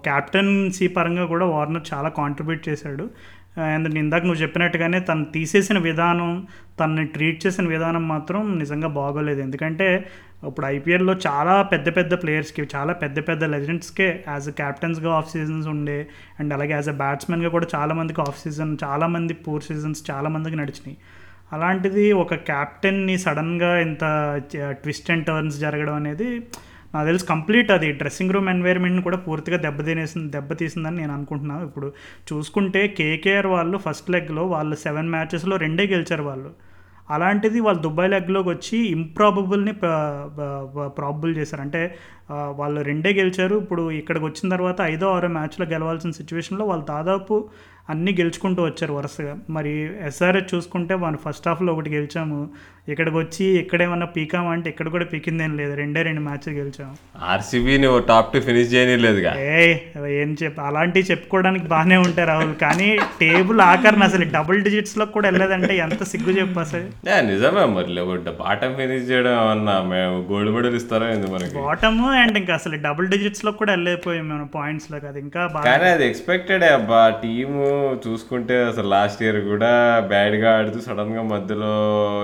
క్యాప్టెన్సీ పరంగా కూడా వార్నర్ చాలా కాంట్రిబ్యూట్ చేశాడు. అండ్ ఇందాక నువ్వు చెప్పినట్టుగానే తను తీసేసిన విధానం తనని ట్రీట్ చేసిన విధానం మాత్రం నిజంగా బాగోలేదు. ఎందుకంటే ఇప్పుడు ఐపీఎల్లో చాలా పెద్ద పెద్ద ప్లేయర్స్కి చాలా పెద్ద పెద్ద లెజెండ్స్కే యాజ్ అ క్యాప్టెన్స్గా ఆఫ్ సీజన్స్ ఉండే అండ్ అలాగే యాజ్ అ బ్యాట్స్మెన్గా కూడా చాలామందికి ఆఫ్ సీజన్ చాలామంది పూర్ సీజన్స్ చాలామందికి నడిచినాయి. అలాంటిది ఒక క్యాప్టెన్ని సడన్గా ఇంత ట్విస్ట్ అండ్ టర్న్స్ జరగడం అనేది నాకు తెలిసి కంప్లీట్ అది డ్రెస్సింగ్ రూమ్ ఎన్వైర్మెంట్ని కూడా పూర్తిగా దెబ్బతినేసింది దెబ్బతీసిందని నేను అనుకుంటున్నాను. ఇప్పుడు చూసుకుంటే కేకేఆర్ వాళ్ళు ఫస్ట్ లెగ్లో వాళ్ళు సెవెన్ మ్యాచెస్లో రెండే గెలిచారు వాళ్ళు. అలాంటిది వాళ్ళు దుబాయ్ లెగ్లోకి వచ్చి ఇంప్రాబబుల్ని ప్రాబుల్ చేశారు. అంటే వాళ్ళు రెండే గెలిచారు. ఇప్పుడు ఇక్కడికి వచ్చిన తర్వాత ఐదో ఆరో మ్యాచ్లో గెలవాల్సిన సిచ్యువేషన్లో వాళ్ళు దాదాపు అన్నీ గెలుచుకుంటూ వచ్చారు వరుసగా. మరి ఎస్ఆర్హెచ్ చూసుకుంటే మనం ఫస్ట్ హాఫ్లో ఒకటి గెలిచాము. ఇక్కడికి వచ్చి ఇక్కడేమన్నా పీకామా అంటే ఇక్కడ కూడా పీకిందేం లేదు. రెండే రెండు మ్యాచ్లు గెలిచాము ఆర్సీబీని టాప్ టు ఫినిష్ చేయలేదుగా ఏ ఏం చెప్ అలాంటివి చెప్పుకోవడానికి బాగానే ఉంటాయి రాహుల్. కానీ టేబుల్ ఆఖరిని అసలు డబుల్ డిజిట్స్లో కూడా వెళ్ళలేదంటే ఎంత సిగ్గు చెప్పు అసలు. నిజమే మరి. బాటం ఫినిష్ చేయడం ఏమన్నా మేము గోల్డ్ మెడల్ ఇస్తారా ఏంది మనకి? బాటమ్ అండ్ ఇంకా అసలు డబుల్ డిజిట్స్లో కూడా వెళ్ళిపోయాం మేము పాయింట్స్లో అది ఇంకా బాగా అది ఎక్స్పెక్టెడ్ అబ్బా. టీము చూసుకుంటే అసలు లాస్ట్ ఇయర్ కూడా బ్యాడ్గా ఆడుతూ సడన్గా మధ్యలో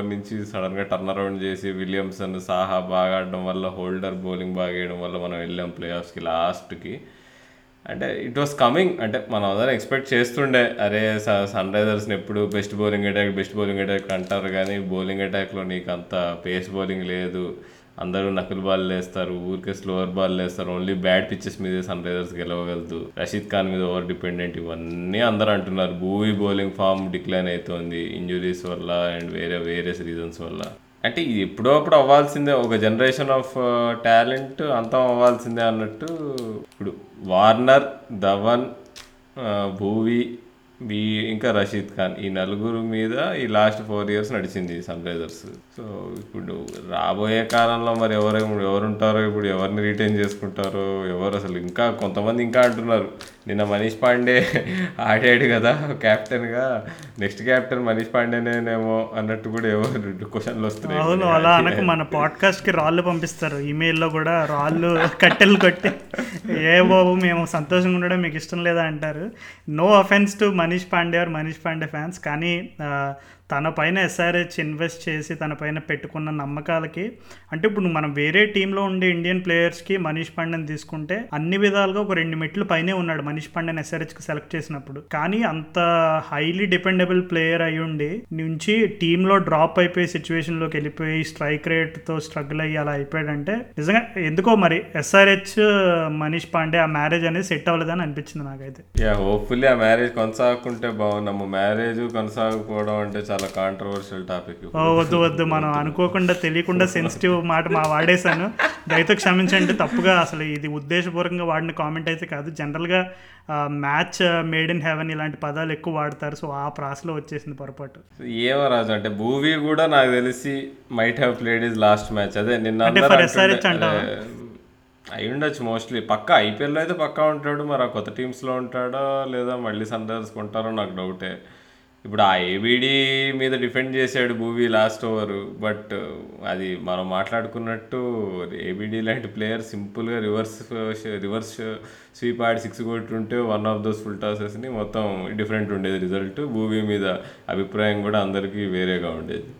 నుంచి సడన్గా టర్న్ అరౌండ్ చేసి విలియమ్సన్ సాహా బాగా ఆడడం వల్ల హోల్డర్ బౌలింగ్ బాగా వేయడం వల్ల మనం వెళ్ళాం ప్లే ఆఫ్స్కి లాస్ట్కి. అంటే ఇట్ వాస్ కమింగ్. అంటే మనం అందరం ఎక్స్పెక్ట్ చేస్తుండే అరే సన్ రైజర్స్ని ఎప్పుడు best bowling attack best bowling attack అంటారు కానీ బౌలింగ్ అటాక్లో నీకు అంత పేస్ బౌలింగ్ లేదు. అందరూ నకుల్ బాల్ వేస్తారు ఊరికే స్లోవర్ బాల్ వేస్తారు ఓన్లీ బ్యాడ్ పిచ్చెస్ మీదే సన్ రైజర్స్ గెలవగలదు. రషీద్ ఖాన్ మీద ఓవర్ డిపెండెంట్ ఇవన్నీ అందరూ అంటున్నారు. భూవీ బౌలింగ్ ఫామ్ డిక్లైన్ అవుతోంది ఇంజురీస్ వల్ల అండ్ వేరే వేరియస్ రీజన్స్ వల్ల. అంటే ఇది ఎప్పుడో అప్పుడు అవ్వాల్సిందే. ఒక జనరేషన్ ఆఫ్ టాలెంట్ అంతం అవ్వాల్సిందే అన్నట్టు ఇప్పుడు వార్నర్ ధవన్ భూవి బీ ఇంకా రషీద్ ఖాన్ ఈ నలుగురు మీద ఈ లాస్ట్ ఫోర్ ఇయర్స్ నడిచింది సన్ రైజర్స్ సో ఇప్పుడు రాబోయే కాలంలో మరి ఎవరు ఎవరుంటారో ఇప్పుడు ఎవరిని రిటైన్ చేసుకుంటారో ఎవరు అసలు ఇంకా కొంతమంది ఇంకా అంటున్నారు. నిన్న మనీష్ పాండే ఆడాడు కదా కెప్టెన్గా నెక్స్ట్ కెప్టెన్ మనీష్ పాండేనేమో అన్నట్టు కూడా ఎవరు క్వశ్చన్లు వస్తున్నాయి. అవును అలా అనకు మన పాడ్కాస్ట్కి రాళ్ళు పంపిస్తారు. ఈమెయిల్లో కూడా రాళ్ళు కట్టెలు కొట్టి ఏ బాబు మేము సంతోషంగా ఉండడం మీకు ఇష్టం లేదా అంటారు. No offence to Manish Pandey or Manish Pandey fans కానీ తన పైన ఎస్ఆర్హెచ్ ఇన్వెస్ట్ చేసి తన పైన పెట్టుకున్న నమ్మకాలకి అంటే ఇప్పుడు మనం వేరే టీంలో ఉండే ఇండియన్ ప్లేయర్స్కి మనీష్ పాండెన్ తీసుకుంటే అన్ని విధాలుగా ఒక రెండు మెట్లు పైనే ఉన్నాడు మనీష్ పాండేని ఎస్ఆర్హెచ్కి సెలెక్ట్ చేసినప్పుడు. కానీ అంత హైలీ డిపెండబుల్ ప్లేయర్ అయి ఉండి నుంచి టీంలో డ్రాప్ అయిపోయి సిచ్యువేషన్లోకి వెళ్ళిపోయి స్ట్రైక్ రేట్తో స్ట్రగుల్ అయ్యి అలా అయిపోయాడంటే నిజంగా ఎందుకో మరి ఎస్ఆర్హెచ్ మనీష్ పాండే ఆ మ్యారేజ్ అనేది సెట్ అవ్వలేదని అనిపించింది నాకైతే. యా హోప్ఫుల్లీ ఆ మ్యారేజ్ కొనసాగుకుంటే బాగున్నాము. మ్యారేజ్ కొనసాగకపోవడం అంటే చాలా కాంట్రవర్షియల్ టాపిక్ ఓ వద్దు వద్దు మనం అనుకోకుండా తెలియకుండా సెన్సిటివ్ మాట మా వాడేశాను. దయతో క్షమించండి తప్పుగా అసలు ఇది ఉద్దేశపూర్వకంగా వాడిన కామెంట్ అయితే కాదు. జనరల్గా మ్యాచ్ మేడ్ ఇన్ హెవెన్ ఇలాంటి పదాలు ఎక్కువ వాడతారు. సో ఆ ప్రాసలో వచ్చేసింది పొరపాటు. ఏమో రాజు అంటే భూవీ కూడా నాకు తెలిసి might have played his last match అదే నిన్న అయి ఉండొచ్చు మోస్ట్లీ పక్కా ఐపీఎల్లో అయితే పక్కా ఉంటాడు మరి ఆ కొత్త టీమ్స్లో ఉంటాడో లేదా మళ్ళీ సన్ కొంటారో నాకు డౌటే ఇప్పుడు ఆ ఏబిడి మీద డిఫెండ్ చేశాడు భూవీ లాస్ట్ ఓవర్ బట్ అది మనం మాట్లాడుకున్నట్టు ఏబిడి లాంటి ప్లేయర్ సింపుల్గా రివర్స్ రివర్స్ స్వీప్ ఆడి సిక్స్ కొట్టుంటే వన్ ఆఫ్ దోస్ ఫుల్ టాసెస్ని మొత్తం డిఫరెంట్ ఉండేది రిజల్ట్ భూవీ మీద అభిప్రాయం కూడా అందరికీ వేరేగా ఉండేది.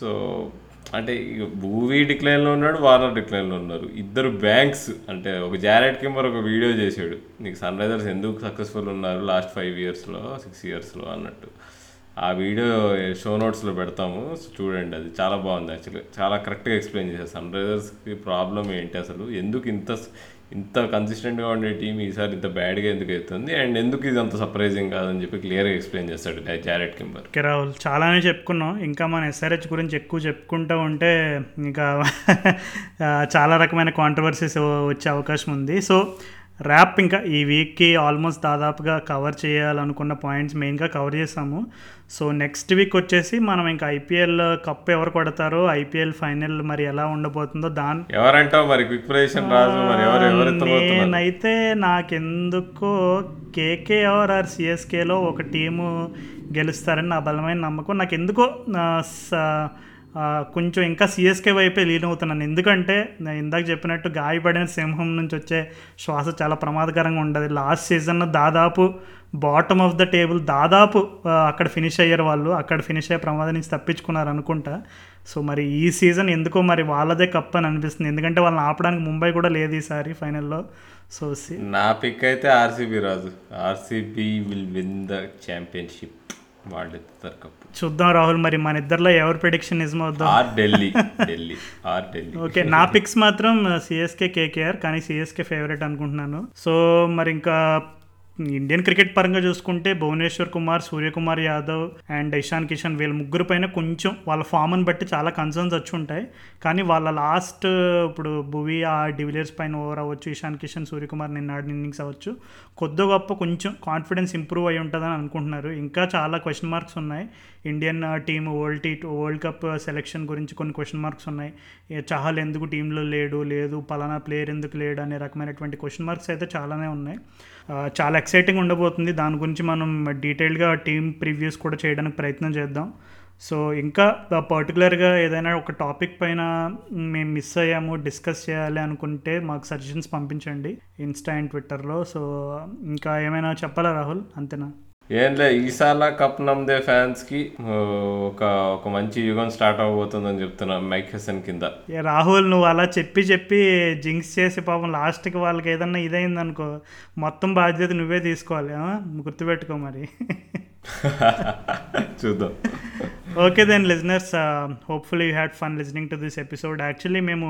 సో అంటే ఇక భూవీ డిక్లైన్లో ఉన్నాడు వార్నర్ డిక్లైన్లో ఉన్నారు. ఇద్దరు బ్యాంక్స్ అంటే ఒక జారెట్ కింబర్ ఒక వీడియో చేశాడు. నీకు సన్ రైజర్స్ ఎందుకు సక్సెస్ఫుల్ ఉన్నారు లాస్ట్ ఫైవ్ ఇయర్స్లో సిక్స్ ఇయర్స్లో అన్నట్టు. ఆ వీడియో షో నోట్స్లో పెడతాము చూడండి అది. చాలా బాగుంది యాక్చువల్లీ చాలా కరెక్ట్గా ఎక్స్ప్లెయిన్ చేశారు. సన్ రైజర్స్కి ప్రాబ్లం ఏంటి అసలు? ఎందుకు ఇంత ఇంత కన్సిస్టెంట్గా ఉండే టీం ఈసారి ఇంత బ్యాడ్గా ఎందుకు అవుతుంది అండ్ ఎందుకు ఇది అంత సర్ప్రైజింగ్ కాదని చెప్పి క్లియర్గా ఎక్స్ప్లెయిన్ చేస్తాడు జారెట్ కింబర్ ఓకే రాహుల్ చాలానే చెప్పుకున్నాం. ఇంకా మన ఎస్ఆర్హెచ్ గురించి ఎక్కువ చెప్పుకుంటూ ఉంటే ఇంకా చాలా రకమైన కాంట్రవర్సీస్ వచ్చే అవకాశం ఉంది. సో ర్యాప్ ఇంకా ఈ వీక్కి ఆల్మోస్ట్ దాదాపుగా కవర్ చేయాలనుకున్న పాయింట్స్ మెయిన్గా కవర్ చేసాము సో నెక్స్ట్ వీక్ వచ్చేసి మనం ఇంకా ఐపీఎల్ కప్ ఎవరు కొడతారో ఐపీఎల్ ఫైనల్ మరి ఎలా ఉండబోతుందో దాని ఎవరంటావు మరి? క్విక్ ప్రైషన్ రాజు మరి ఎవరు ఎవరు ఎత్తబోతున్నారు? నేనైతే నాకెందుకో కేకేఆర్ ఆర్ సిఎస్కేలో ఒక టీము గెలుస్తారని నా బలమైన నమ్మకం. నాకు ఎందుకో కొంచెం ఇంకా సిఎస్కే వైపే లీన్ అవుతున్నాను. ఎందుకంటే నేను ఇందాక చెప్పినట్టు గాయపడిన సింహం నుంచి వచ్చే శ్వాస చాలా ప్రమాదకరంగా ఉండదు. లాస్ట్ సీజన్లో దాదాపు బాటమ్ ఆఫ్ ద టేబుల్ దాదాపు అక్కడ ఫినిష్ అయ్యారు వాళ్ళు. అక్కడ ఫినిష్ అయ్యే ప్రమాదం నుంచి తప్పించుకున్నారు అనుకుంటా. సో మరి ఈ సీజన్ ఎందుకో మరి వాళ్ళదే కప్ అని అనిపిస్తుంది. ఎందుకంటే వాళ్ళని ఆపడానికి ముంబై కూడా లేదు ఈసారి ఫైనల్లో సో నా పిక్ అయితే RCB Raju. RCB will win the championship cup చూద్దాం రాహుల్ మరి మన ఇద్దరిలో ఎవరి prediction నిజమవుద్దాం or Delhi Delhi or Delhi. Okay నా పిక్స్ మాత్రం సిఎస్కే కేకేఆర్ కానీ సిఎస్కే ఫేవరెట్ అనుకుంటున్నాను. సో మరి ఇంకా ఇండియన్ క్రికెట్ పరంగా చూసుకుంటే భువనేశ్వర్ కుమార్ సూర్యకుమార్ యాదవ్ అండ్ ఇషాన్ కిషన్ వీళ్ళ ముగ్గురు పైన కొంచెం వాళ్ళ ఫామ్ని బట్టి చాలా కన్సర్న్స్ వచ్చి ఉంటాయి. కానీ వాళ్ళ లాస్ట్ ఇప్పుడు భువి ఆ డివిలియర్స్ పైన ఓవర్ అవ్వచ్చు ఇషాన్ కిషన్ సూర్యకుమార్ నిన్న ఆడిన ఇన్నింగ్స్ అవ్వచ్చు. కొద్ది గొప్ప కొంచెం కాన్ఫిడెన్స్ ఇంప్రూవ్ అయి ఉంటుందని అనుకుంటున్నారు. ఇంకా చాలా క్వశ్చన్ మార్క్స్ ఉన్నాయి. Indian team world T world cup selection గురించి కొన్ని క్వశ్చన్ మార్క్స్ ఉన్నాయి. చహల్ ఎందుకు టీంలో లేడు లేదు పలానా ప్లేయర్ ఎందుకు లేడు అనే రకమైనటువంటి క్వశ్చన్ మార్క్స్ అయితే చాలానే ఉన్నాయి. చాలా ఎక్సైటింగ్ ఉండబోతుంది. దాని గురించి మనం డీటెయిల్గా టీం ప్రివ్యూస్ కూడా చేయడానికి ప్రయత్నం చేద్దాం. సో ఇంకా పర్టికులర్గా ఏదైనా ఒక టాపిక్ పైన మేము మిస్ అయ్యాము డిస్కస్ చేయాలి అనుకుంటే మాకు సజెషన్స్ పంపించండి. ఇన్స్టా అండ్ ట్విట్టర్లో. సో ఇంకా ఏమైనా చెప్పాలా రాహుల్? అంతేనా? ఏంలే లే కప్ నమ్దే ఫ్యాన్స్కి ఒక ఒక మంచి యుగం స్టార్ట్ అవబోతుందని చెప్తున్నా మైక్ హెసన్ కింద. రాహుల్ నువ్వు అలా చెప్పి చెప్పి జింక్స్ చేసి పాపం లాస్ట్కి వాళ్ళకి ఏదన్నా ఇదైంది అనుకో మొత్తం బాధ్యత నువ్వే తీసుకోవాలి గుర్తుపెట్టుకో మరి. చూద్దాం. Okay then listeners hopefully you had fun listening to this episode actually మేము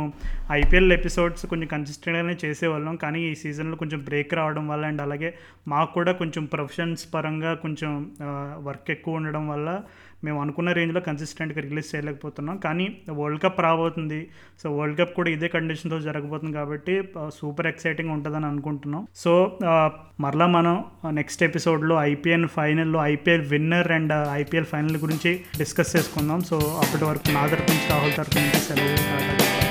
ఐపీఎల్ ఎపిసోడ్స్ కొంచెం కన్సిస్టెంట్గానే చేసేవాళ్ళం కానీ ఈ సీజన్లో కొంచెం బ్రేక్ రావడం వల్ల అండ్ అలాగే మాకు కూడా కొంచెం ప్రొఫెషన్స్ పరంగా కొంచెం uh, వర్క్ ఎక్కువ ఉండడం వల్ల మేము అనుకున్న రేంజ్లో కన్సిస్టెంట్గా రిలీజ్ చేయలేకపోతున్నాం. కానీ వరల్డ్ కప్ రాబోతుంది. సో వరల్డ్ కప్ కూడా ఇదే కండిషన్తో జరగబోతుంది కాబట్టి సూపర్ ఎక్సైటింగ్ ఉంటుందని అనుకుంటున్నాం. సో మరలా మనం నెక్స్ట్ ఎపిసోడ్లో ఐపీఎల్ ఫైనల్లో IPL winner and IPL final గురించి డిస్కస్ చేసుకుందాం. సో అప్పటి వరకు నా తరపు నుంచి రాహుల్ తరపు నుంచి సెలవు.